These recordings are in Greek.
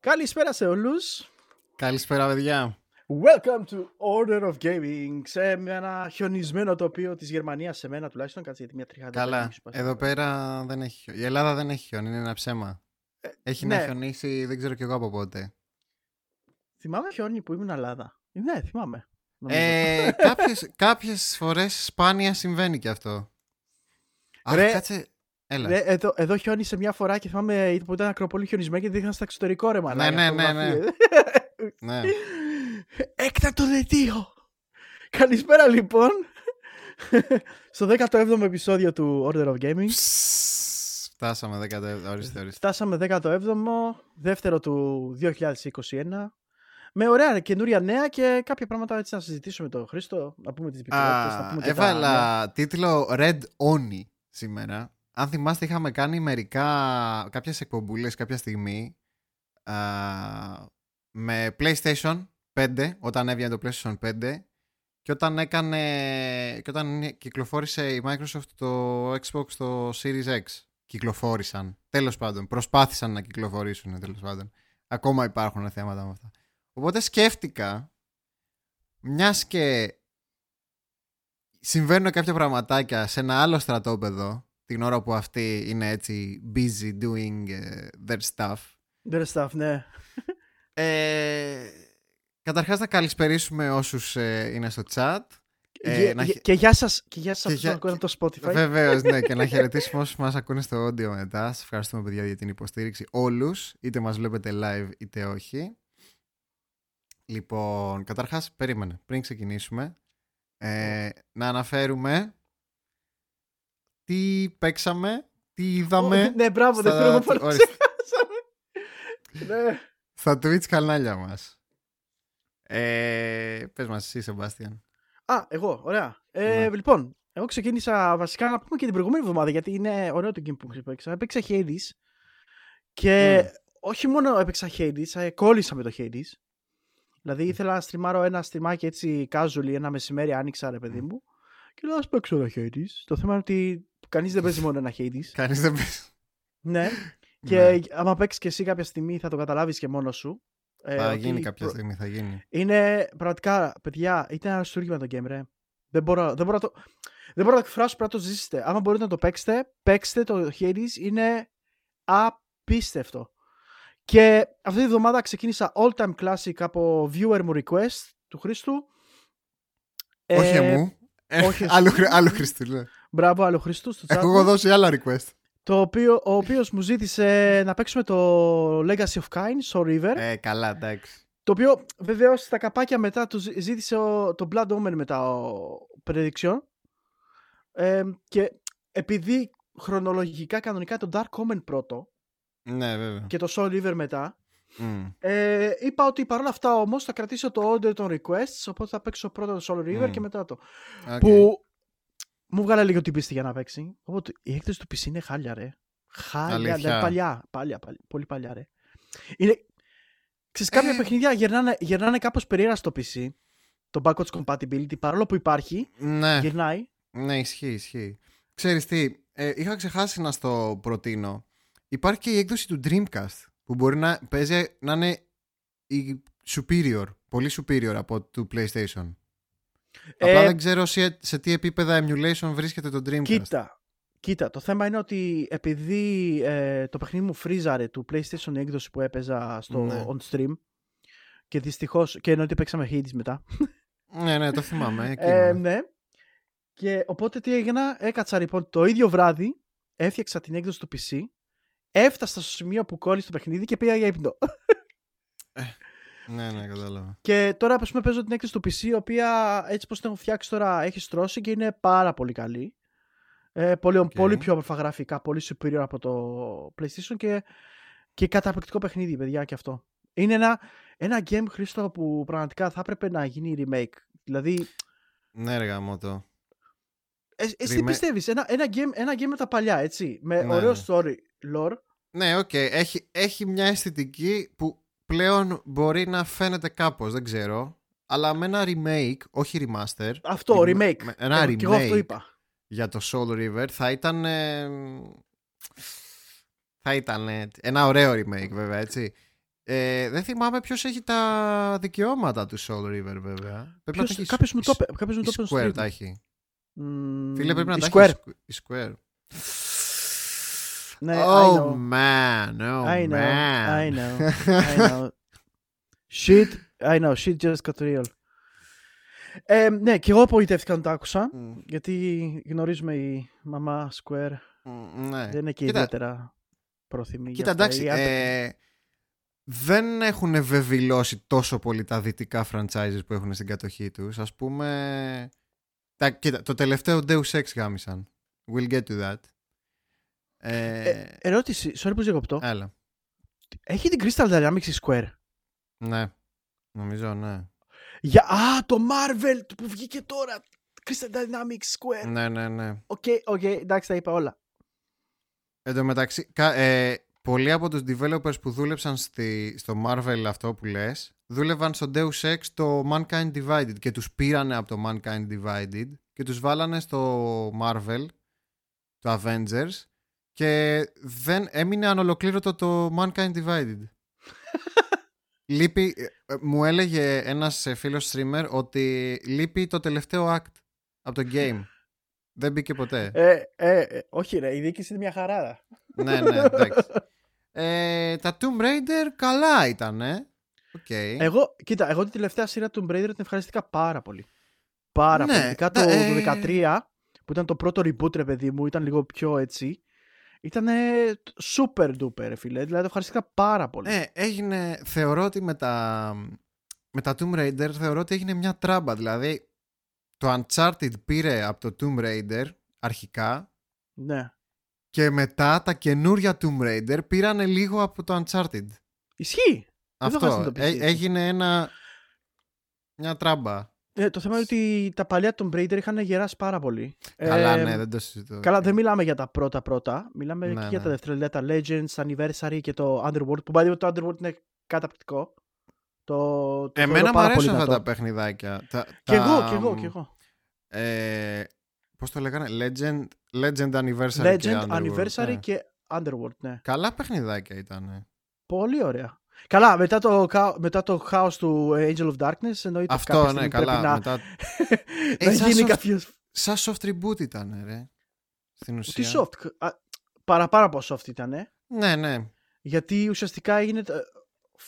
Καλησπέρα σε όλους. Καλησπέρα, παιδιά. Welcome to Order of Gaming σε ένα χιονισμένο τοπίο της Γερμανίας σε μένα τουλάχιστον. Κάτσε γιατί μια τριχάντα. Καλά. Εδώ πέρα δεν έχει χιόνι. Η Ελλάδα δεν έχει χιόνι, είναι ένα ψέμα. Ε, έχει ναι. να χιονίσει, δεν ξέρω κι εγώ από πότε. Θυμάμαι χιόνι που ήμουν Ελλάδα. Ε, Ναι, θυμάμαι. νομίζω. Ε, κάποιες, κάποιες φορές σπάνια συμβαίνει κι αυτό. Αχ, Ρε, κάτσε. Έλα. Ρε, εδώ, εδώ χιόνισε μια φορά και θυμάμαι που ήταν ακροπολί χιονισμένο και δείχναν στα εξωτερικό ρε μαλάκα, Ναι, ναι, ναι, ναι. φωτογραφίες. ναι. Έκτακτο δελτίο. Καλησπέρα λοιπόν. Στο 17ο επεισόδιο του Order of Gaming. Ψσσ, Φτάσαμε, δέκατε. Ορίστε, ορίστε. Φτάσαμε 17ο, δεύτερο του 2021. Με ωραία καινούρια νέα και κάποια πράγματα έτσι να συζητήσουμε με τον Χρήστο, να πούμε τις επικαιρότητες, να Α, πούμε και τα νέα. έβαλα τίτλο Red Oni σήμερα. Αν θυμάστε είχαμε κάνει μερικά κάποιες εκπομπούλες κάποια στιγμή α, με PlayStation 5 όταν έβγαινε το PlayStation 5 και όταν έκανε και όταν κυκλοφόρησε η Microsoft το Xbox το Series X. Κυκλοφόρησαν. Τέλος πάντων προσπάθησαν να κυκλοφορήσουν τέλος πάντων. Ακόμα υπάρχουν θέματα με αυτά. Οπότε σκέφτηκα μιας και συμβαίνουν κάποια πραγματάκια σε ένα άλλο στρατόπεδο την ώρα που αυτοί είναι έτσι busy doing ε, their stuff. Their stuff, ναι. Ε, καταρχάς να καλησπερίσουμε όσους ε, είναι στο chat. Ε, και, να και- χε- και γεια σας, και γεια σας και αυτούς που για- ακούνε από το Spotify. Βεβαίως, ναι, και να χαιρετήσουμε όσους μας ακούνε στο audio μετά. Σας ευχαριστούμε παιδιά για την υποστήριξη όλους, είτε μας βλέπετε live είτε όχι. Λοιπόν, καταρχάς, περίμενε, πριν ξεκινήσουμε, ε, να αναφέρουμε τι παίξαμε, τι είδαμε Ω, Ναι, μπράβο, δεν στα- θέλω να πω να ορίστε. ξεχάσαμε. Ναι. στα Twitch κανάλια μας. Ε, πες μας εσύ, Σεμπάστιαν. Α, εγώ, ωραία. Ε, Ναι. Λοιπόν, εγώ ξεκίνησα βασικά να πούμε και την προηγούμενη εβδομάδα γιατί είναι ωραίο το game που έπαιξα. Έπαιξα Hades και Μμ. όχι μόνο έπαιξα Hades, ε, κόλλησα με το Hades. Δηλαδή Μμ. ήθελα να στριμάρω ένα στριμάκι έτσι casual ένα μεσημέρι άνοιξα ρε παιδί Μμ. μου και λέω ας παίξω ένα Hades. Το θέμα είναι ότι κανείς δεν παίζει μόνο ένα Hades. Κανείς δεν παίζει. ναι. Και Ναι. άμα παίξεις και εσύ κάποια στιγμή θα το καταλάβεις και μόνος σου. Ε, Θα ότι γίνει κάποια προ- στιγμή, θα γίνει. είναι πραγματικά, παιδιά, ήταν ένα αριστούργημα το game, ρε. Δεν μπορώ, δεν μπορώ, να, το, δεν μπορώ να το εκφράσω, πρέπει να το ζήσετε. Άμα μπορείτε να το παίξετε, παίξτε το Hades, είναι απίστευτο. Και αυτή τη βδομάδα ξεκίνησα all time classic από viewer μου request του Χρήστου. όχι Ε, μου. Ε, όχι εσύ. άλλου, Χρ- άλλου Χριστού. ναι. Μπράβο, άλλο Χρήστου στο chat. Έχω μου. εγώ δώσει άλλα request. το οποίο, ο οποίος μου ζήτησε να παίξουμε το Legacy of Kain στο River. Ε, καλά, εντάξει. Το οποίο βεβαίως στα καπάκια μετά του ζή- ζήτησε ο, το Blood Omen μετά ο Prediction. Ε, και επειδή χρονολογικά κανονικά το Dark Omen πρώτο Ναι, βέβαια. και το Soul Reaver μετά, Μμ. ε, είπα ότι παρόλα αυτά όμως θα κρατήσω το order των requests, οπότε θα παίξω πρώτα το Soul Reaver Μμ. και μετά το. Οκ. Που μου βγάλε λίγο την πίστη για να παίξει. Οπότε η έκδοση του PC είναι χάλια, ρε. Χάλια, Αλήθεια. δηλαδή παλιά, παλιά, παλιά, πολύ παλιά, ρε. Είναι... Ξέρεις, κάποια Ε. παιχνίδια γερνάνε, γερνάνε κάπως περίεργα στο PC. Το backwards compatibility, παρόλο που υπάρχει, Ναι, γυρνάει. ναι, ισχύει, ισχύει. Ξέρεις τι, ε, είχα ξεχάσει να στο προτείνω. Υπάρχει και η έκδοση του Dreamcast που μπορεί να παίζει να είναι η superior, πολύ superior από του PlayStation. Απλά Ε, δεν ξέρω σε, σε τι επίπεδα emulation βρίσκεται το Dreamcast. Κοίτα, κοίτα, το θέμα είναι ότι επειδή ε, το παιχνίδι μου φρίζαρε του PlayStation η έκδοση που έπαιζα στο Ναι. on stream και δυστυχώς, και εννοείται παίξαμε Hades μετά. Ναι, ναι, το θυμάμαι. Εκεί Ε, ήμουν. ναι. Και οπότε τι έγινα, έκατσα λοιπόν το ίδιο βράδυ, έφτιαξα την έκδοση του PC, έφτασα στο σημείο που κόλλησε το παιχνίδι και πήγα για ύπνο. Ναι, ναι, κατάλαβα. και τώρα ας πούμε παίζω την έκδοση του PC, η οποία έτσι πως την έχω φτιάξει τώρα έχει στρώσει και είναι πάρα πολύ καλή. Ε, πολύ, πολύ πιο όμορφα γραφικά, πολύ superior από το PlayStation και, και καταπληκτικό παιχνίδι, παιδιά, και αυτό. Είναι ένα, ένα game, Χρήστο, που πραγματικά θα έπρεπε να γίνει remake. Δηλαδή, Ναι, ρε γαμώτο. Ε, εσύ τι Remake. πιστεύεις, ένα, ένα, game, ένα game με τα παλιά, έτσι, με Ναι, ωραίο ναι. story, lore. Ναι, οκ. Έχει, έχει μια αισθητική που πλέον μπορεί να φαίνεται κάπως, δεν ξέρω. Αλλά με ένα remake, όχι remaster. Αυτό, rem- remake. με Ένα Εγώ- remake και εγώ αυτό είπα. για το Soul Reaver θα ήταν... ε, θα ήταν ε, ένα ωραίο remake βέβαια, έτσι. Ε, δεν θυμάμαι ποιος έχει τα δικαιώματα του Soul River, βέβαια. Πρέπει να τα έχει Κάποιος μου η- το είπε. Κάποιος μου Η το είπε στο Square stream. τα έχει. Μμμ, Φίλε, πρέπει να η τα Square. έχει η Square. Ναι, I oh know. man, oh I know, man. I know, I know. Shit, I know, shit just got real. Ε, ναι, και εγώ απογοητεύτηκα όταν το άκουσα. Μμ, Γιατί γνωρίζουμε η μαμά Square μμ, ναι. δεν είναι και Κοίτα, ιδιαίτερα πρόθυμη. Κοίτα, για αυτά. εντάξει, Ή αν το- ε, δεν έχουν βεβηλώσει τόσο πολύ τα δυτικά franchises που έχουν στην κατοχή τους. Ας πούμε... Τα, κοίτα, το τελευταίο Deus Ex γάμισαν. We'll get to that. Ε, Ε, ερώτηση, sorry που διακοπτώ. έλα. Έχει την Crystal Dynamics η Square; Ναι. Νομίζω, ναι. Για, α, το Marvel που βγήκε τώρα. Crystal Dynamics Square. Ναι, ναι, ναι. OK, OK, εντάξει, τα είπα όλα. Εν τω μεταξύ, κα- ε, πολλοί από τους developers που δούλεψαν στη, στο Marvel αυτό που λες, δούλευαν στο Deus Ex το Mankind Divided και τους πήρανε από το Mankind Divided και τους βάλανε στο Marvel, το Avengers και δεν έμεινε ανολοκλήρωτο το Mankind Divided. λείπει, ε, ε, μου έλεγε ένας ε, φίλος streamer ότι λείπει το τελευταίο act από το game. Δεν μπήκε ποτέ. Ε, ε, ε, όχι ρε, η διοίκηση είναι μια χαρά. ναι, ναι, εντάξει. Ε, τα Tomb Raider καλά ήταν, ε. Οκ. Εγώ, κοίτα, εγώ την τελευταία σειρά του Tomb Raider την ευχαριστήθηκα πάρα πολύ. Πάρα Ναι, πολύ. Ειδικά το, τα- το ε, 13, που ήταν το πρώτο reboot, ρε παιδί μου, ήταν λίγο πιο έτσι. Ήταν super duper, ρε φίλε. Δηλαδή το ευχαριστήθηκα πάρα πολύ. Ε, έγινε, θεωρώ ότι με τα, με τα Tomb Raider θεωρώ ότι έγινε μια τράμπα. Δηλαδή, το Uncharted πήρε από το Tomb Raider αρχικά Ναι. και μετά τα καινούρια Tomb Raider πήρανε λίγο από το Uncharted. Ισχύει. Δεν το είχα Αυτό. συνειδητοποιήσει Ε, έτσι. έγινε ένα, μια τράμπα. Ε, το θέμα είναι ότι τα παλιά Tomb Raider είχαν γεράσει πάρα πολύ. Καλά, Ε, ναι, δεν το συζητώ. Καλά, δεν μιλάμε για τα πρώτα πρώτα. Μιλάμε Ναι, και ναι. για τα δεύτερα. Δηλαδή τα Legends, Anniversary και το Underworld. Που πάει το Underworld είναι καταπληκτικό. Το, το Εμένα θεωρώ μου πάρα αρέσουν πολύ αυτά δυνατό. τα παιχνιδάκια. Τα, Κι τα- εγώ, κι εγώ, κι εγώ. Ε, Πώς το λέγανε, Legend, Legend Anniversary. και Legend, Underworld, Anniversary ναι. και Underworld, ναι. Καλά παιχνιδάκια ήταν. Πολύ ωραία. Καλά, μετά το, χα- μετά το χάος του Angel of Darkness εννοείται Αυτό, κάποια ναι, στιγμή καλά. πρέπει να, Μετά... να Ε, σαν γίνει soft- κάποιος... Σαν soft reboot ήταν, ρε. Στην ουσία. Τι soft; Α, παραπάνω από soft ήταν, Ναι, ναι. γιατί ουσιαστικά έγινε το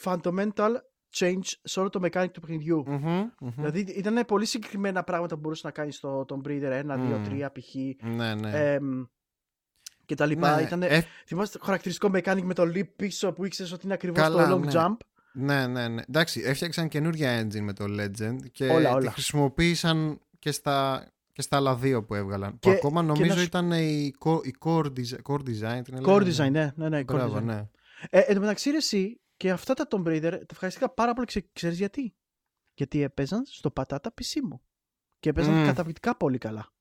fundamental change σε όλο το mechanic του παιχνιδιού. Μμμ, μμμ. Δηλαδή ήταν πολύ συγκεκριμένα πράγματα που μπορούσες να κάνεις στο Tomb Raider 1, 2, Μμ. 3 π.χ. Ναι, ναι. εμ, και τα λοιπά. ναι, Ήτανε, ε, Θυμάστε το χαρακτηριστικό mechanic με το leap πίσω που ήξερες ότι είναι ακριβώς Καλά, το long ναι. jump; ναι, ναι, ναι. Εντάξει, έφτιαξαν καινούργια engine με το Legend και Όλα, τη όλα. χρησιμοποίησαν και στα, και στα άλλα δύο που έβγαλαν. Και- που ακόμα και νομίζω να σου- ήταν η, core- η core, design, core design. την Core λέγανε. design, ναι, ναι, ναι. core Μπράβο, design. ναι. Ε, εν τω μεταξύ, ρε, εσύ και αυτά τα Tomb Raider τα ευχαριστήκα πάρα πολύ. Ξε, ξέρεις γιατί; Γιατί έπαιζαν στο πατάτα PC μου. Και έπαιζαν Μμ. καταπληκτικά πολύ καλά.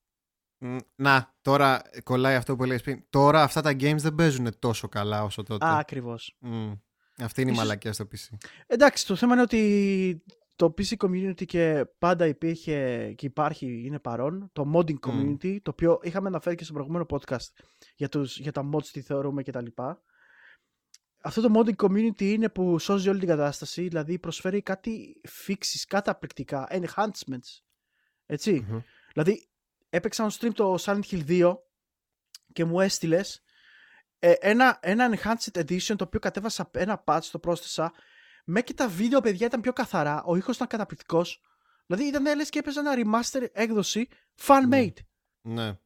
Μ, Να, τώρα κολλάει αυτό που λέει πριν. Τώρα αυτά τα games δεν παίζουν τόσο καλά όσο τότε. Α, ακριβώς. Μ, Αυτή είναι η Ίσως- μαλακία στο PC. Εντάξει, το θέμα είναι ότι το PC community και πάντα υπήρχε και υπάρχει, είναι παρόν, το modding community, το οποίο είχαμε αναφέρει και στο προηγούμενο podcast για, τους, για τα mods, τι θεωρούμε κτλ. Αυτό το modding community είναι που σώζει όλη την κατάσταση, δηλαδή προσφέρει κάτι fixes, καταπληκτικά, enhancements. Έτσι. Μμμ. Δηλαδή, έπαιξα on stream το Silent Hill 2 και μου έστειλες ένα, ένα Enhanced Edition το οποίο κατέβασα ένα patch, το πρόσθεσα. Με και τα βίντεο, παιδιά, ήταν πιο καθαρά. Ο ήχος ήταν καταπληκτικός. Δηλαδή, ήταν λες και έπαιζε ένα remaster έκδοση fan-made. Ναι.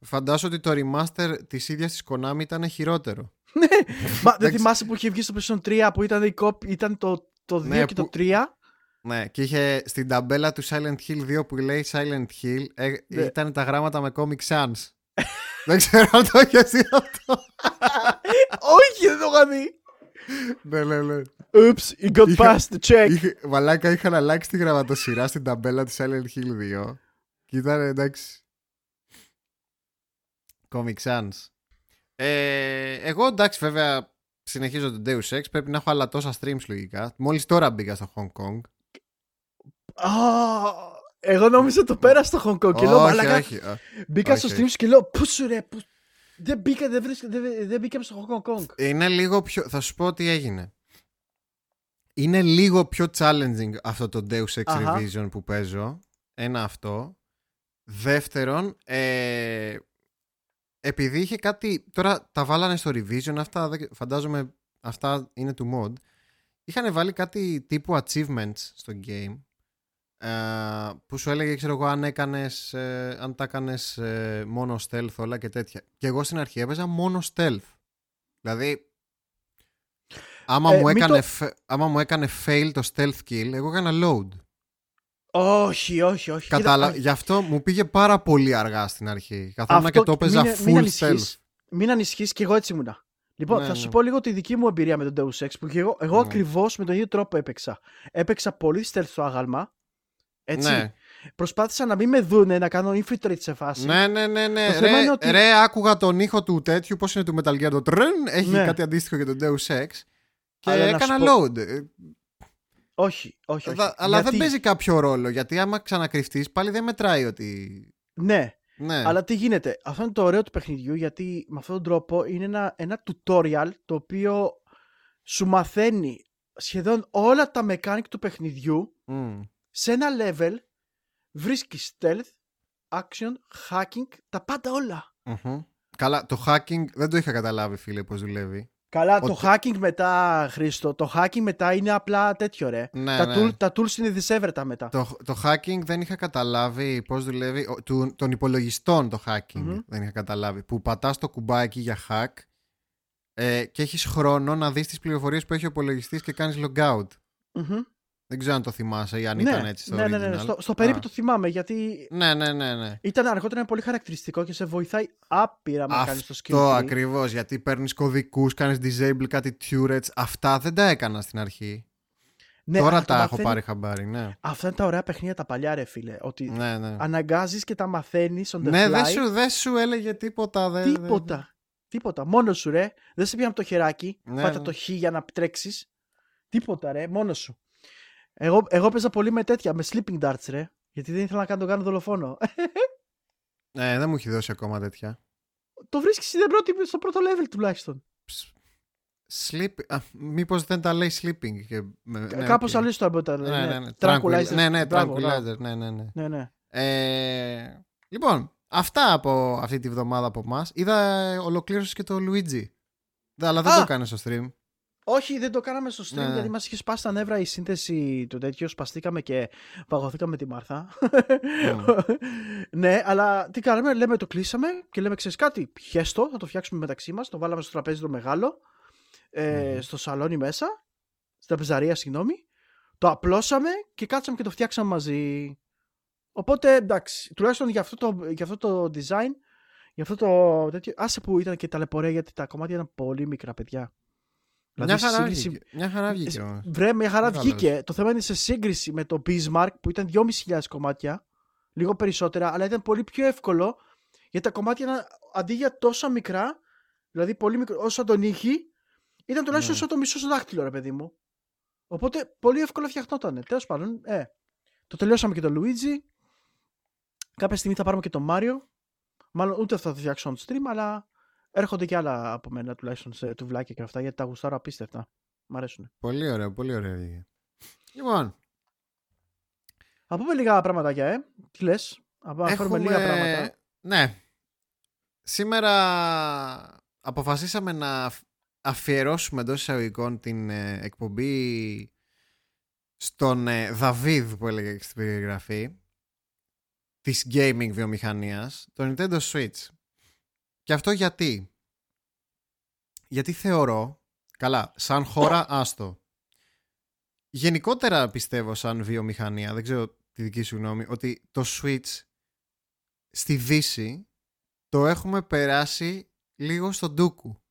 Φαντάζομαι ότι το remaster της ίδιας της Konami ήταν χειρότερο. Ναι, Μα δεν Εντάξει. θυμάσαι που είχε βγει στο PlayStation 3 που ήταν, η copy, ήταν το, το 2 Ναι, και το που- 3. Ναι, και είχε στην ταμπέλα του Silent Hill 2 που λέει Silent Hill ε, Ναι. ήταν τα γράμματα με Comic Sans. δεν ξέρω αν το έχεις δει αυτό. Όχι, δεν το είχα δει. ναι, ναι, ναι. Oops, you got Είχα- past the check. Είχε, μαλάκα είχαν αλλάξει τη γραμματοσυρά στην ταμπέλα του Silent Hill 2. Και ήταν εντάξει. Comic Sans. Ε, εγώ εντάξει βέβαια συνεχίζω το Deus Ex. Πρέπει να έχω άλλα τόσα streams λογικά. Μόλις τώρα μπήκα στο Hong Kong. Α, εγώ νόμιζα το πέρα στο Hong Kong και λέω όχι, μαλάκα. όχι. α. Μπήκα στο όχι, stream σου και λέω πού σου ρε, πού... Δεν μπήκα, δεν, βρίσκα, δεν, δεν μπήκα στο Hong Kong. Είναι λίγο πιο... Θα σου πω τι έγινε. είναι λίγο πιο challenging αυτό το Deus Ex Αχα. Revision που παίζω. Ένα αυτό. Δεύτερον, ε, επειδή είχε κάτι. Τώρα τα βάλανε στο revision, αυτά δεν- φαντάζομαι αυτά είναι του mod. Είχαν βάλει κάτι τύπου achievements στο game. Ε, που σου έλεγε, ξέρω εγώ, αν, έκανες, ε, αν τα έκανες μόνο stealth όλα και τέτοια. Και εγώ στην αρχή έπαιζα μόνο stealth. Δηλαδή, άμα, Ε, μου, μην έκανε, το- φε- άμα μου έκανε fail το stealth kill, εγώ έκανα load. Όχι, όχι, όχι. Κατάλα... Κοίτα, Γι' αυτό μου πήγε πάρα πολύ αργά στην αρχή. Καθόμουν Αυτό και το έπαιζα μην- full μην stealth. ανησυχείς. Μην ανησυχείς και εγώ έτσι ήμουνα. Λοιπόν, Ναι, θα ναι. σου πω λίγο τη δική μου εμπειρία με τον Deus Ex που και εγώ, εγώ Ναι. ακριβώς με τον ίδιο τρόπο έπαιξα. Έπαιξα πολύ stealth στο άγαλμα. Έτσι. Ναι. Προσπάθησα να μην με δούνε, να κάνω infiltrate σε φάση. ναι, ναι, ναι, ναι. Το θέμα Ρε, είναι ότι- ρε, άκουγα τον ήχο του τέτοιου, πώς είναι του Metal Gear το τρεν, έχει Ναι. κάτι αντίστοιχο για τον Deus Ex. Και Αλλά να έκανα σου πω- load. Ε, Όχι, όχι, όχι. δα- Αλλά δεν Γιατί- παίζει κάποιο ρόλο, γιατί άμα ξανακρυφτείς πάλι δεν μετράει ότι... Ναι, Ναι. αλλά τι γίνεται. Αυτό είναι το ωραίο του παιχνιδιού γιατί με αυτόν τον τρόπο είναι ένα, ένα tutorial το οποίο σου μαθαίνει σχεδόν όλα τα mechanic του παιχνιδιού Μμ. Σε ένα level βρίσκεις stealth, action, hacking, τα πάντα όλα. Μμμ. Καλά, το hacking δεν το είχα καταλάβει, φίλε, πώς δουλεύει. Καλά, Ότι- το hacking μετά, Χρήστο, το hacking μετά είναι απλά τέτοιο ρε. Ναι, τα, ναι. tool, τα tools είναι δισεύρετα μετά. Το, το hacking δεν είχα καταλάβει πώς δουλεύει. ο- Του, των υπολογιστών το hacking Μμμ. δεν είχα καταλάβει. Που πατάς το κουμπάκι για hack ε, και έχεις χρόνο να δεις τις πληροφορίες που έχει ο υπολογιστής και κάνεις logout. Μμμ. Δεν ξέρω αν το θυμάσαι ή αν ναι, ήταν έτσι στο ναι, ναι, ναι, original. Στο, στο περίπου Α. το θυμάμαι γιατί Ναι, ναι, ναι, ναι. ήταν αργότερα είναι πολύ χαρακτηριστικό και σε βοηθάει άπειρα να κάνεις το skill Αυτό tree. ακριβώς, γιατί παίρνεις κωδικούς, κάνεις disable κάτι turrets. Αυτά δεν τα έκανα στην αρχή. Ναι, Τώρα αλλά το τα έχω μαθαίνει- πάρει χαμπάρι, ναι. Αυτά είναι τα ωραία παιχνίδια τα παλιά ρε φίλε. Ότι Ναι, ναι. αναγκάζεις και τα μαθαίνεις on the Ναι, fly. δεν σου, δεν σου έλεγε τίποτα. Δεν, δεν- Τίποτα. Τίποτα. Μόνος σου ρε. Δεν σε πιάνει από το χεράκι. Ναι, Πάτα ναι. το X για να τρέξεις. Τίποτα ρε. Μόνος σου. Εγώ, εγώ παίζα πολύ με τέτοια. Με sleeping darts ρε. Γιατί δεν ήθελα να κάνω, τον κάνω δολοφόνο. Ναι, δεν μου έχει δώσει ακόμα τέτοια. το βρίσκεις στην πρώτη, στο πρώτο level τουλάχιστον. Sleep... Α, μήπως δεν τα λέει sleeping. Και... Ναι, Ναι, Κάπως οκ. αλλιώς το έμπαιτα. Ναι, ναι, ναι. Tranquilizer. Ναι, ναι, Μπράβο, tranquilizer. Ναι, ναι, ναι. Ναι, ναι. Ε, λοιπόν, αυτά από αυτή τη βδομάδα από εμάς. Είδα ε, ολοκλήρωσες και το Luigi. Δε, αλλά δεν Α! το έκανε στο stream. Όχι, δεν το κάναμε στο stream Ναι. γιατί μας είχε σπάσει τα νεύρα η σύνθεση του τέτοιου. Σπαστήκαμε και παγωθήκαμε τη Μάρθα. ναι, αλλά τι κάναμε, λέμε το κλείσαμε και λέμε ξέρεις κάτι, πιέστο, θα το φτιάξουμε μεταξύ μας. Το βάλαμε στο τραπέζι το μεγάλο, ε, Μμμ. στο σαλόνι μέσα, στην τραπεζαρία, συγγνώμη. Το απλώσαμε και κάτσαμε και το φτιάξαμε μαζί. Οπότε εντάξει, τουλάχιστον για αυτό το, για αυτό το design, για αυτό το τέτοιο. Άσε που ήταν και ταλαιπωρία γιατί τα κομμάτια ήταν πολύ μικρά, παιδιά. Μια σε χαρά σύγκριση- βγήκε. Μια χαρά βγήκε ε, όμως. Βρε, μια χαρά Μεγάλος. βγήκε. Το θέμα είναι σε σύγκριση με το Bismarck που ήταν 2.500 κομμάτια, λίγο περισσότερα, αλλά ήταν πολύ πιο εύκολο γιατί τα κομμάτια ήταν, αντί για τόσα μικρά, δηλαδή πολύ μικρό, όσο τον ήχη, ήταν τουλάχιστον Ναι. όσο το μισό σου δάχτυλο, ρε παιδί μου. Οπότε πολύ εύκολα φτιαχνόταν. Τέλος πάντων, ε. Το τελειώσαμε και το Luigi. Κάποια στιγμή θα πάρουμε και τον Mario. Μάλλον ούτε αυτό θα το φτιάξω on stream, αλλά έρχονται και άλλα από μένα τουλάχιστον σε τουβλάκια και αυτά γιατί τα γουστάρω απίστευτα. Μ' αρέσουν. Πολύ ωραίο, πολύ ωραίο βγήκε. Λοιπόν, Θα πούμε λίγα πραγματάκια, ε. Τι λες. Θα φέρουμε λίγα πράγματα. Ναι. Σήμερα αποφασίσαμε να αφ- αφιερώσουμε εντός εισαγωγικών την ε, εκπομπή στον ε, Δαβίδ που έλεγε και στην περιγραφή της gaming βιομηχανίας, το Nintendo Switch. Και αυτό γιατί; Γιατί θεωρώ, καλά, σαν χώρα άστο. Γενικότερα πιστεύω σαν βιομηχανία, δεν ξέρω τη δική σου γνώμη, ότι το Switch στη Δύση το έχουμε περάσει λίγο στον ντούκου.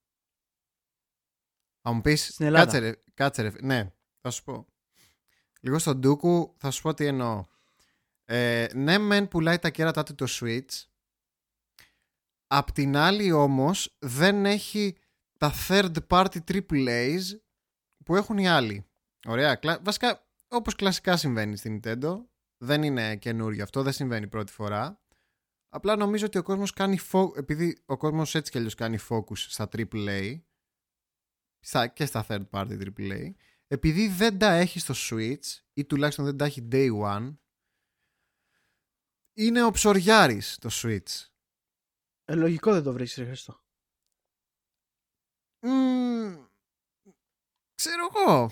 Θα μου πεις, Στην Ελλάδα. κάτσε ρε, κάτσε ρε, ναι, θα σου πω. Λίγο στον ντούκου θα σου πω τι εννοώ. Ε, ναι μεν πουλάει τα κέρατά του το Switch, απ' την άλλη όμως δεν έχει τα third party AAAs που έχουν οι άλλοι. Ωραία, κλα- βασικά όπως κλασικά συμβαίνει στην Nintendo, δεν είναι καινούριο αυτό, δεν συμβαίνει πρώτη φορά. Απλά νομίζω ότι ο κόσμος κάνει fo- επειδή ο κόσμος έτσι κι αλλιώς κάνει focus στα AAA στα, και στα third party AAA επειδή δεν τα έχει στο Switch ή τουλάχιστον δεν τα έχει day one είναι ο ψωριάρης το Switch. Ε, λογικό δεν το βρίσκεις ρε Χριστό. ξέρω εγώ.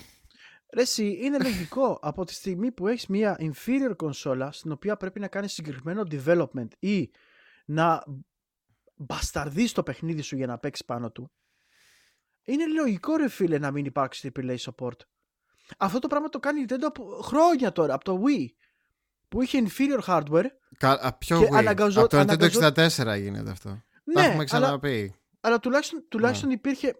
Ρε εσύ, είναι λογικό από τη στιγμή που έχεις μια inferior κονσόλα στην οποία πρέπει να κάνεις συγκεκριμένο development ή να μπασταρδείς το παιχνίδι σου για να παίξεις πάνω του. Είναι λογικό ρε φίλε να μην υπάρξει AAA support. Αυτό το πράγμα το κάνει η Nintendo από χρόνια τώρα, από το Wii. Που είχε inferior hardware. Κα, ποιο και Wii? Αναγκαζό, από το Nintendo 64 γίνεται αυτό. Ναι, Τα έχουμε ξαναπεί. Αλλά, αλλά τουλάχιστον, τουλάχιστον ναι. υπήρχε...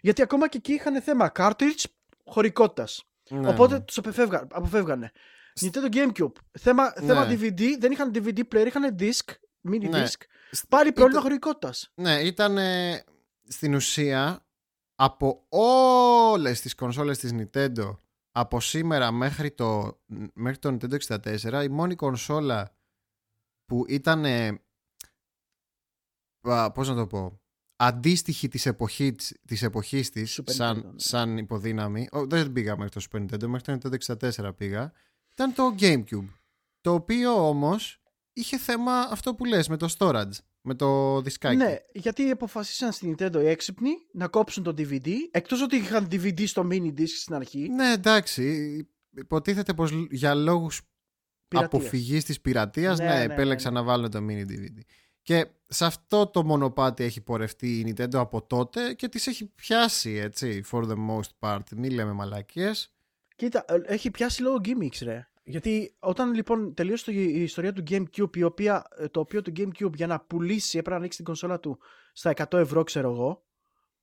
Γιατί ακόμα και εκεί είχαν θέμα cartridge χωρικότητας. Ναι, Οπότε ναι. του αποφεύγανε. Nintendo Gamecube. Θέμα, ναι. θέμα DVD, δεν είχαν DVD player, είχαν disc, mini ναι. disc. Πάλι πρόβλημα χωρικότητας. Ναι, ήταν στην ουσία από όλες τις κονσόλες της Nintendo από σήμερα μέχρι το, μέχρι το Nintendo 64 η μόνη κονσόλα που ήταν πώς να το πω αντίστοιχη της, εποχής, της εποχής της σαν, ναι. σαν υποδύναμη δεν πήγα μέχρι το Super Nintendo μέχρι το Nintendo 64 πήγα ήταν το Gamecube το οποίο όμως είχε θέμα αυτό που λες με το storage με το δισκάκι. Ναι, γιατί αποφασίσαν στην Nintendo οι έξυπνοι να κόψουν το DVD, εκτός ότι είχαν DVD στο mini disc στην αρχή. Ναι, εντάξει, υποτίθεται πως για λόγους πειρατείας. αποφυγής της πειρατείας, ναι, ναι, ναι, ναι επέλεξαν ναι. να βάλουν το mini DVD. Και σε αυτό το μονοπάτι έχει πορευτεί η Nintendo από τότε και τις έχει πιάσει, έτσι, for the most part. Μην λέμε μαλακίες. Κοίτα, ε, έχει πιάσει λόγω gimmicks, ρε. Γιατί όταν λοιπόν τελείωσε η ιστορία του GameCube, η οποία, ε, το οποίο το GameCube για να πουλήσει έπρεπε να ανοίξει την κονσόλα του στα 100 ευρώ, ξέρω εγώ.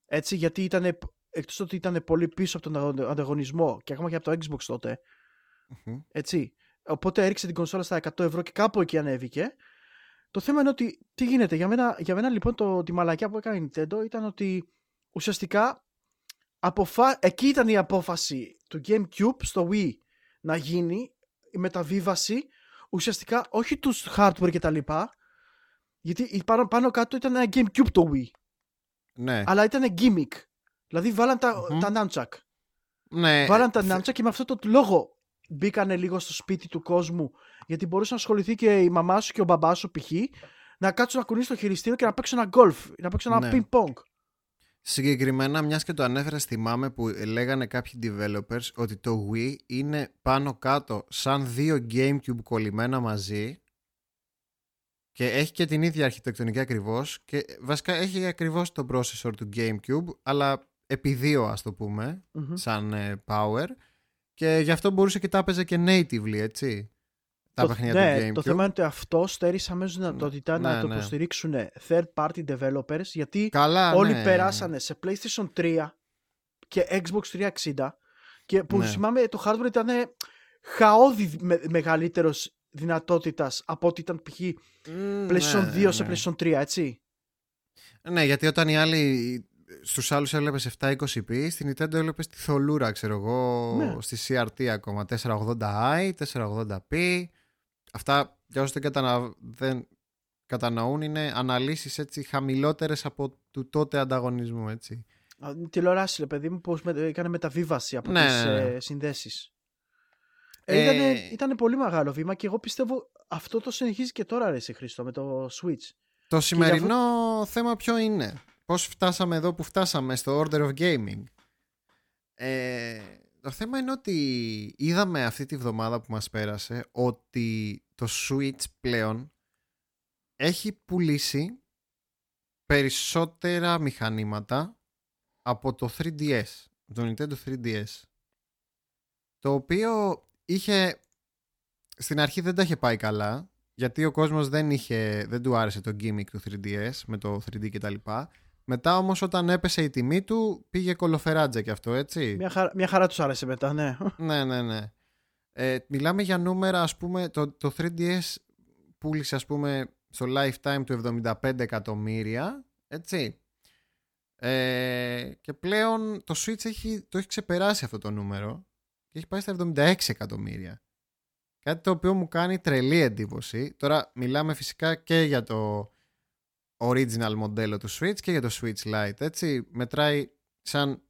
Έτσι, γιατί ήταν, εκτός ότι ήταν πολύ πίσω από τον ανταγωνισμό και ακόμα και από το Xbox τοτε Έτσι. Οπότε έριξε την κονσόλα στα 100 ευρώ και κάπου εκεί ανέβηκε. Το θέμα είναι ότι τι γίνεται. Για μένα, για μένα λοιπόν το, τη μαλακιά που έκανε η Nintendo ήταν ότι ουσιαστικά αποφα... εκεί ήταν η απόφαση του GameCube στο Wii να γίνει η μεταβίβαση ουσιαστικά όχι τους hardware και τα λοιπά γιατί πάνω, πάνω κάτω ήταν ένα Gamecube το Wii ναι. αλλά ήταν gimmick δηλαδή βάλαν τα, mm-hmm. τα nunchuck ναι. βάλαν τα nunchuck και με αυτό το λόγο μπήκανε λίγο στο σπίτι του κόσμου γιατί μπορούσε να ασχοληθεί και η μαμά σου και ο μπαμπάς σου π.χ. να κάτσουν να κουνήσει το χειριστήριο και να παίξουν ένα golf να παίξουν ένα ναι. ping pong Συγκεκριμένα, μιας και το ανέφερα, θυμάμαι που λέγανε κάποιοι developers ότι το Wii είναι πάνω κάτω σαν δύο Gamecube κολλημένα μαζί και έχει και την ίδια αρχιτεκτονική ακριβώς και βασικά έχει ακριβώς το processor του Gamecube αλλά επί δύο ας το πουμε σαν ε, power και γι' αυτό μπορούσε και τα έπαιζε και natively έτσι τα το, παιχνίδια ναι, του GameCube. Το θέμα είναι ότι αυτό στέρισε αμέσως δυνατότητα ναι, να το ναι. υποστηρίξουν third party developers γιατί Καλά, όλοι ναι. περάσανε σε PlayStation 3 και Xbox 360 και που ναι. θυμάμαι το hardware ήταν χαόδη με, μεγαλύτερος δυνατότητας από ότι ήταν π.χ. Mm, PlayStation 2 σε PlayStation 3, έτσι. Ναι, γιατί όταν οι άλλοι στους άλλους έβλεπες 720p, στην Nintendo έβλεπες τη θολούρα, ξέρω εγώ, ναι. στη CRT ακόμα. 480i, 480p. Αυτά, για όσους δεν, κατανα... δεν κατανοούν, είναι αναλύσεις έτσι χαμηλότερες από του τότε ανταγωνισμού, έτσι. Τηλεοράση, ρε παιδί μου, πώς έκανε μεταβίβαση από ναι, τις ναι, ναι. Ε, συνδέσεις. Ε, ε... Ήταν, πολύ μεγάλο βήμα και εγώ πιστεύω αυτό το συνεχίζει και τώρα, ρε, σε Χρήστο, με το Switch. Το σημερινό θέμα ποιο είναι; Πώς φτάσαμε εδώ που φτάσαμε στο Order of Gaming; Ε, το θέμα είναι ότι είδαμε αυτή τη βδομάδα που μας πέρασε ότι το Switch πλέον έχει πουλήσει περισσότερα μηχανήματα από το 3DS, το Nintendo 3DS. Το οποίο είχε, στην αρχή δεν τα είχε πάει καλά, γιατί ο κόσμος δεν, είχε, δεν του άρεσε το gimmick του 3DS με το 3D κτλ. Μετά όμως, όταν έπεσε η τιμή του, πήγε κολοφεράτζα κι αυτό, έτσι. Μια, χαρά, μια χαρά τους άρεσε μετά, ναι. ναι, ναι, ναι. Ε, μιλάμε για νούμερα, ας πούμε, το, το 3DS πούλησε, ας πούμε, στο lifetime του 75 εκατομμύρια, έτσι. Ε, και πλέον το Switch έχει, το έχει ξεπεράσει αυτό το νούμερο και έχει πάει στα 76 εκατομμύρια. Κάτι το οποίο μου κάνει τρελή εντύπωση. Τώρα μιλάμε φυσικά και για το original μοντέλο του Switch και για το Switch Lite, έτσι. Μετράει σαν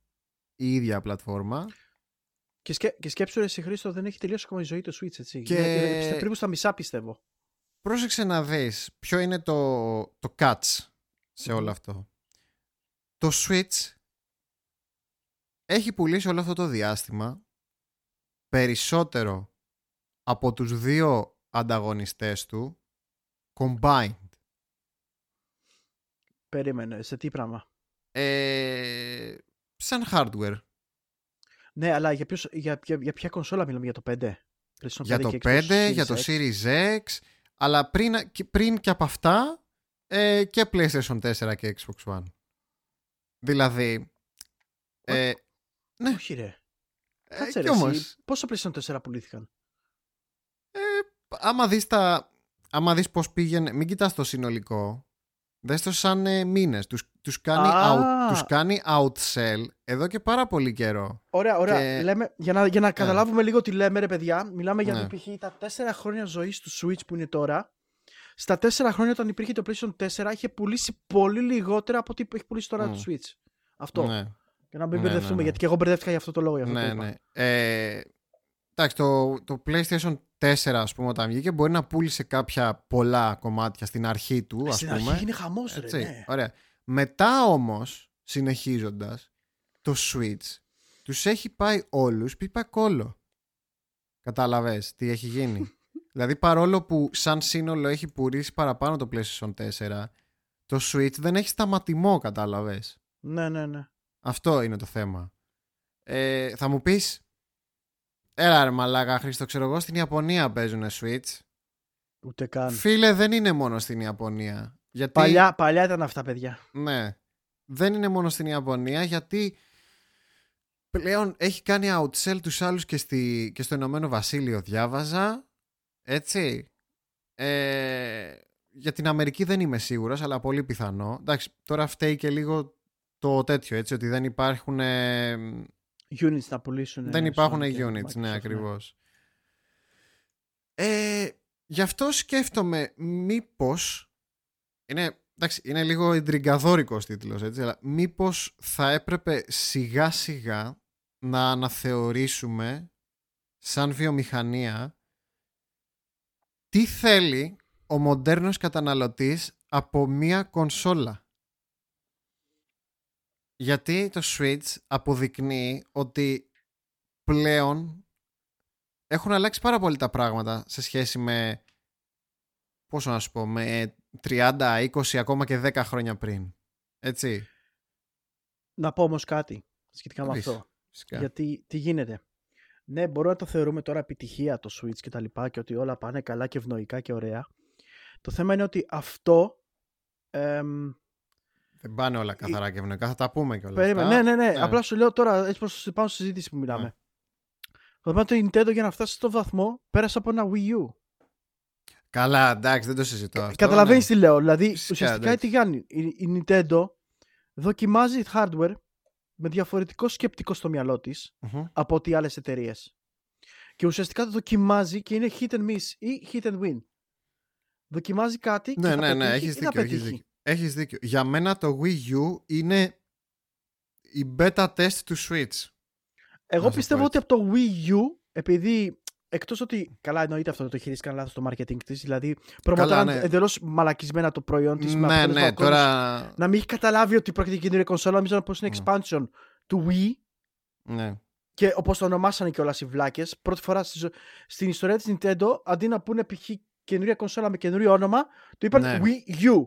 η ίδια πλατφόρμα. Και, σκέ, και σκέψου ρε, Χρήστο, δεν έχει τελειώσει ακόμα η ζωή του Switch, έτσι. Και- Είναι- είναι περίπου στα μισά, πιστεύω. Πρόσεξε να δεις ποιο είναι το, το catch σε όλο αυτό. Το Switch έχει πουλήσει όλο αυτό το διάστημα περισσότερο από τους δύο ανταγωνιστές του combined. Περίμενε, σε τι πράγμα; Ε, σαν hardware. Ναι, αλλά για, ποιος, για, για, για ποια κονσόλα μιλάμε, για το 5. PlayStation για 5 το και 5, Xbox για το Series X. Series X, αλλά πριν, και- πριν και από αυτά ε, και PlayStation 4 και Xbox One. Δηλαδή, ε, ναι. Όχι ρε. ε, Κάτσε κι ρε, όμως, εσύ, πόσα PlayStation 4 πουλήθηκαν; άμα δεις, τα, άμα δεις πώς πήγαινε, μην κοιτάς το συνολικό, δες το σαν ε, μήνες. Τους, τους, κάνει Α. out, τους κάνει outsell εδώ και πάρα πολύ καιρό. Ωραία, ωραία. Και- Λέμε, για να, για να καταλάβουμε λίγο τι λέμε, ρε παιδιά, μιλάμε για Ναι. το π.χ. τα 4 χρόνια ζωής του Switch που είναι τώρα. Στα 4 χρόνια όταν υπήρχε το PlayStation 4 είχε πουλήσει πολύ λιγότερα από ό,τι έχει πουλήσει τώρα Μμ. το Switch. Αυτό. Ναι. Για να μην Ναι, μπερδευτούμε, ναι, ναι. γιατί και εγώ μπερδεύτηκα για αυτό το λόγο. γι' αυτό το Ναι, είπα. ναι. Ε, εντάξει, το, το PlayStation 4, ας πούμε, όταν βγήκε, μπορεί να πούλησε κάποια πολλά κομμάτια στην αρχή του, ας Στην πούμε. αρχή είναι χαμός, ρε. Έτσι, Ναι. ωραία. Μετά όμως, συνεχίζοντας, το Switch τους έχει πάει όλους πίπα κόλλο. Κατάλαβες τι έχει γίνει. δηλαδή παρόλο που σαν σύνολο έχει πουλήσει παραπάνω το PlayStation 4, το Switch δεν έχει σταματημό, κατάλαβες. ναι, ναι, ναι. Αυτό είναι το θέμα. Ε, θα μου πεις, έλα ρε μαλάκα Χρήστο, ξέρω εγώ στην Ιαπωνία παίζουν Switch. Ούτε καν. Φίλε, δεν είναι μόνο στην Ιαπωνία. Γιατί... Παλιά, παλιά ήταν αυτά, παιδιά. Ναι. Δεν είναι μόνο στην Ιαπωνία γιατί πλέον έχει κάνει outsell τους άλλους και, στη, και στο Ηνωμένο Βασίλειο διάβαζα. Έτσι. Ε, για την Αμερική δεν είμαι σίγουρος αλλά πολύ πιθανό. Εντάξει, τώρα φταίει και λίγο το τέτοιο έτσι ότι δεν υπάρχουν ε, Units να πουλήσουν. δεν ε, υπάρχουν Sony και units, Microsoft, ναι ακριβώς. Ε, γι' αυτό σκέφτομαι μήπως είναι, εντάξει, είναι λίγο εντριγκαδόρικος τίτλος έτσι, αλλά μήπως θα έπρεπε σιγά σιγά να αναθεωρήσουμε σαν βιομηχανία τι θέλει ο μοντέρνος καταναλωτής από μία κονσόλα. Γιατί το Switch αποδεικνύει ότι πλέον έχουν αλλάξει πάρα πολύ τα πράγματα σε σχέση με πόσο να σου πω, με 30, 20, ακόμα και 10 χρόνια πριν. Έτσι. Να πω όμως κάτι σχετικά με Πεις, αυτό. Φυσικά. Γιατί τι γίνεται. Ναι, μπορούμε να το θεωρούμε τώρα επιτυχία το Switch και τα λοιπά και ότι όλα πάνε καλά και ευνοϊκά και ωραία. Το θέμα είναι ότι αυτό. εμ, Δεν πάνε όλα καθαρά και ευνοϊκά, θα τα πούμε κιόλα. περίμενε, ναι, ναι, ναι, ναι. Απλά σου λέω τώρα, έτσι πως πάνω στη συζήτηση που μιλάμε. Ναι. Το θέμα είναι το Nintendo για να φτάσει στο βαθμό πέρασε από ένα Wii U. Καλά, εντάξει, δεν το συζητώ αυτό. Καταλαβαίνεις ναι. τι λέω. Δηλαδή, Φυσικά, ουσιαστικά εντάξει. τι κάνει. Η, η Nintendo δοκιμάζει hardware με διαφορετικό σκεπτικό στο μυαλό της Μμμ. από ό,τι άλλες εταιρείες. Και ουσιαστικά το δοκιμάζει και είναι hit and miss ή hit and win. Δοκιμάζει κάτι και Ναι, θα ναι, ναι, πετύχει έχεις ή θα δίκιο, έχεις πετύχει. δίκιο. Έχεις δίκιο. Για μένα το Wii U είναι η beta test του Switch. Εγώ Να σου πιστεύω πω ότι από το Wii U, επειδή εκτός ότι καλά εννοείται αυτό το χειρίστηκαν λάθος το marketing της, δηλαδή προμοτάραν ναι. εντελώς μαλακισμένα το προϊόν της. με ναι, αποτέλεσμα ναι, ο κόσμος τώρα... Να μην έχει καταλάβει ότι πρόκειται για καινούργια κονσόλα, νομίζω πως είναι Ναι. expansion του Wii Ναι. και όπως το ονομάσανε και όλα οι βλάκες, πρώτη φορά στη ζω- στην ιστορία της Nintendo, αντί να πούνε π.χ. καινούρια κονσόλα με καινούριο όνομα, το είπαν Ναι. Wii U.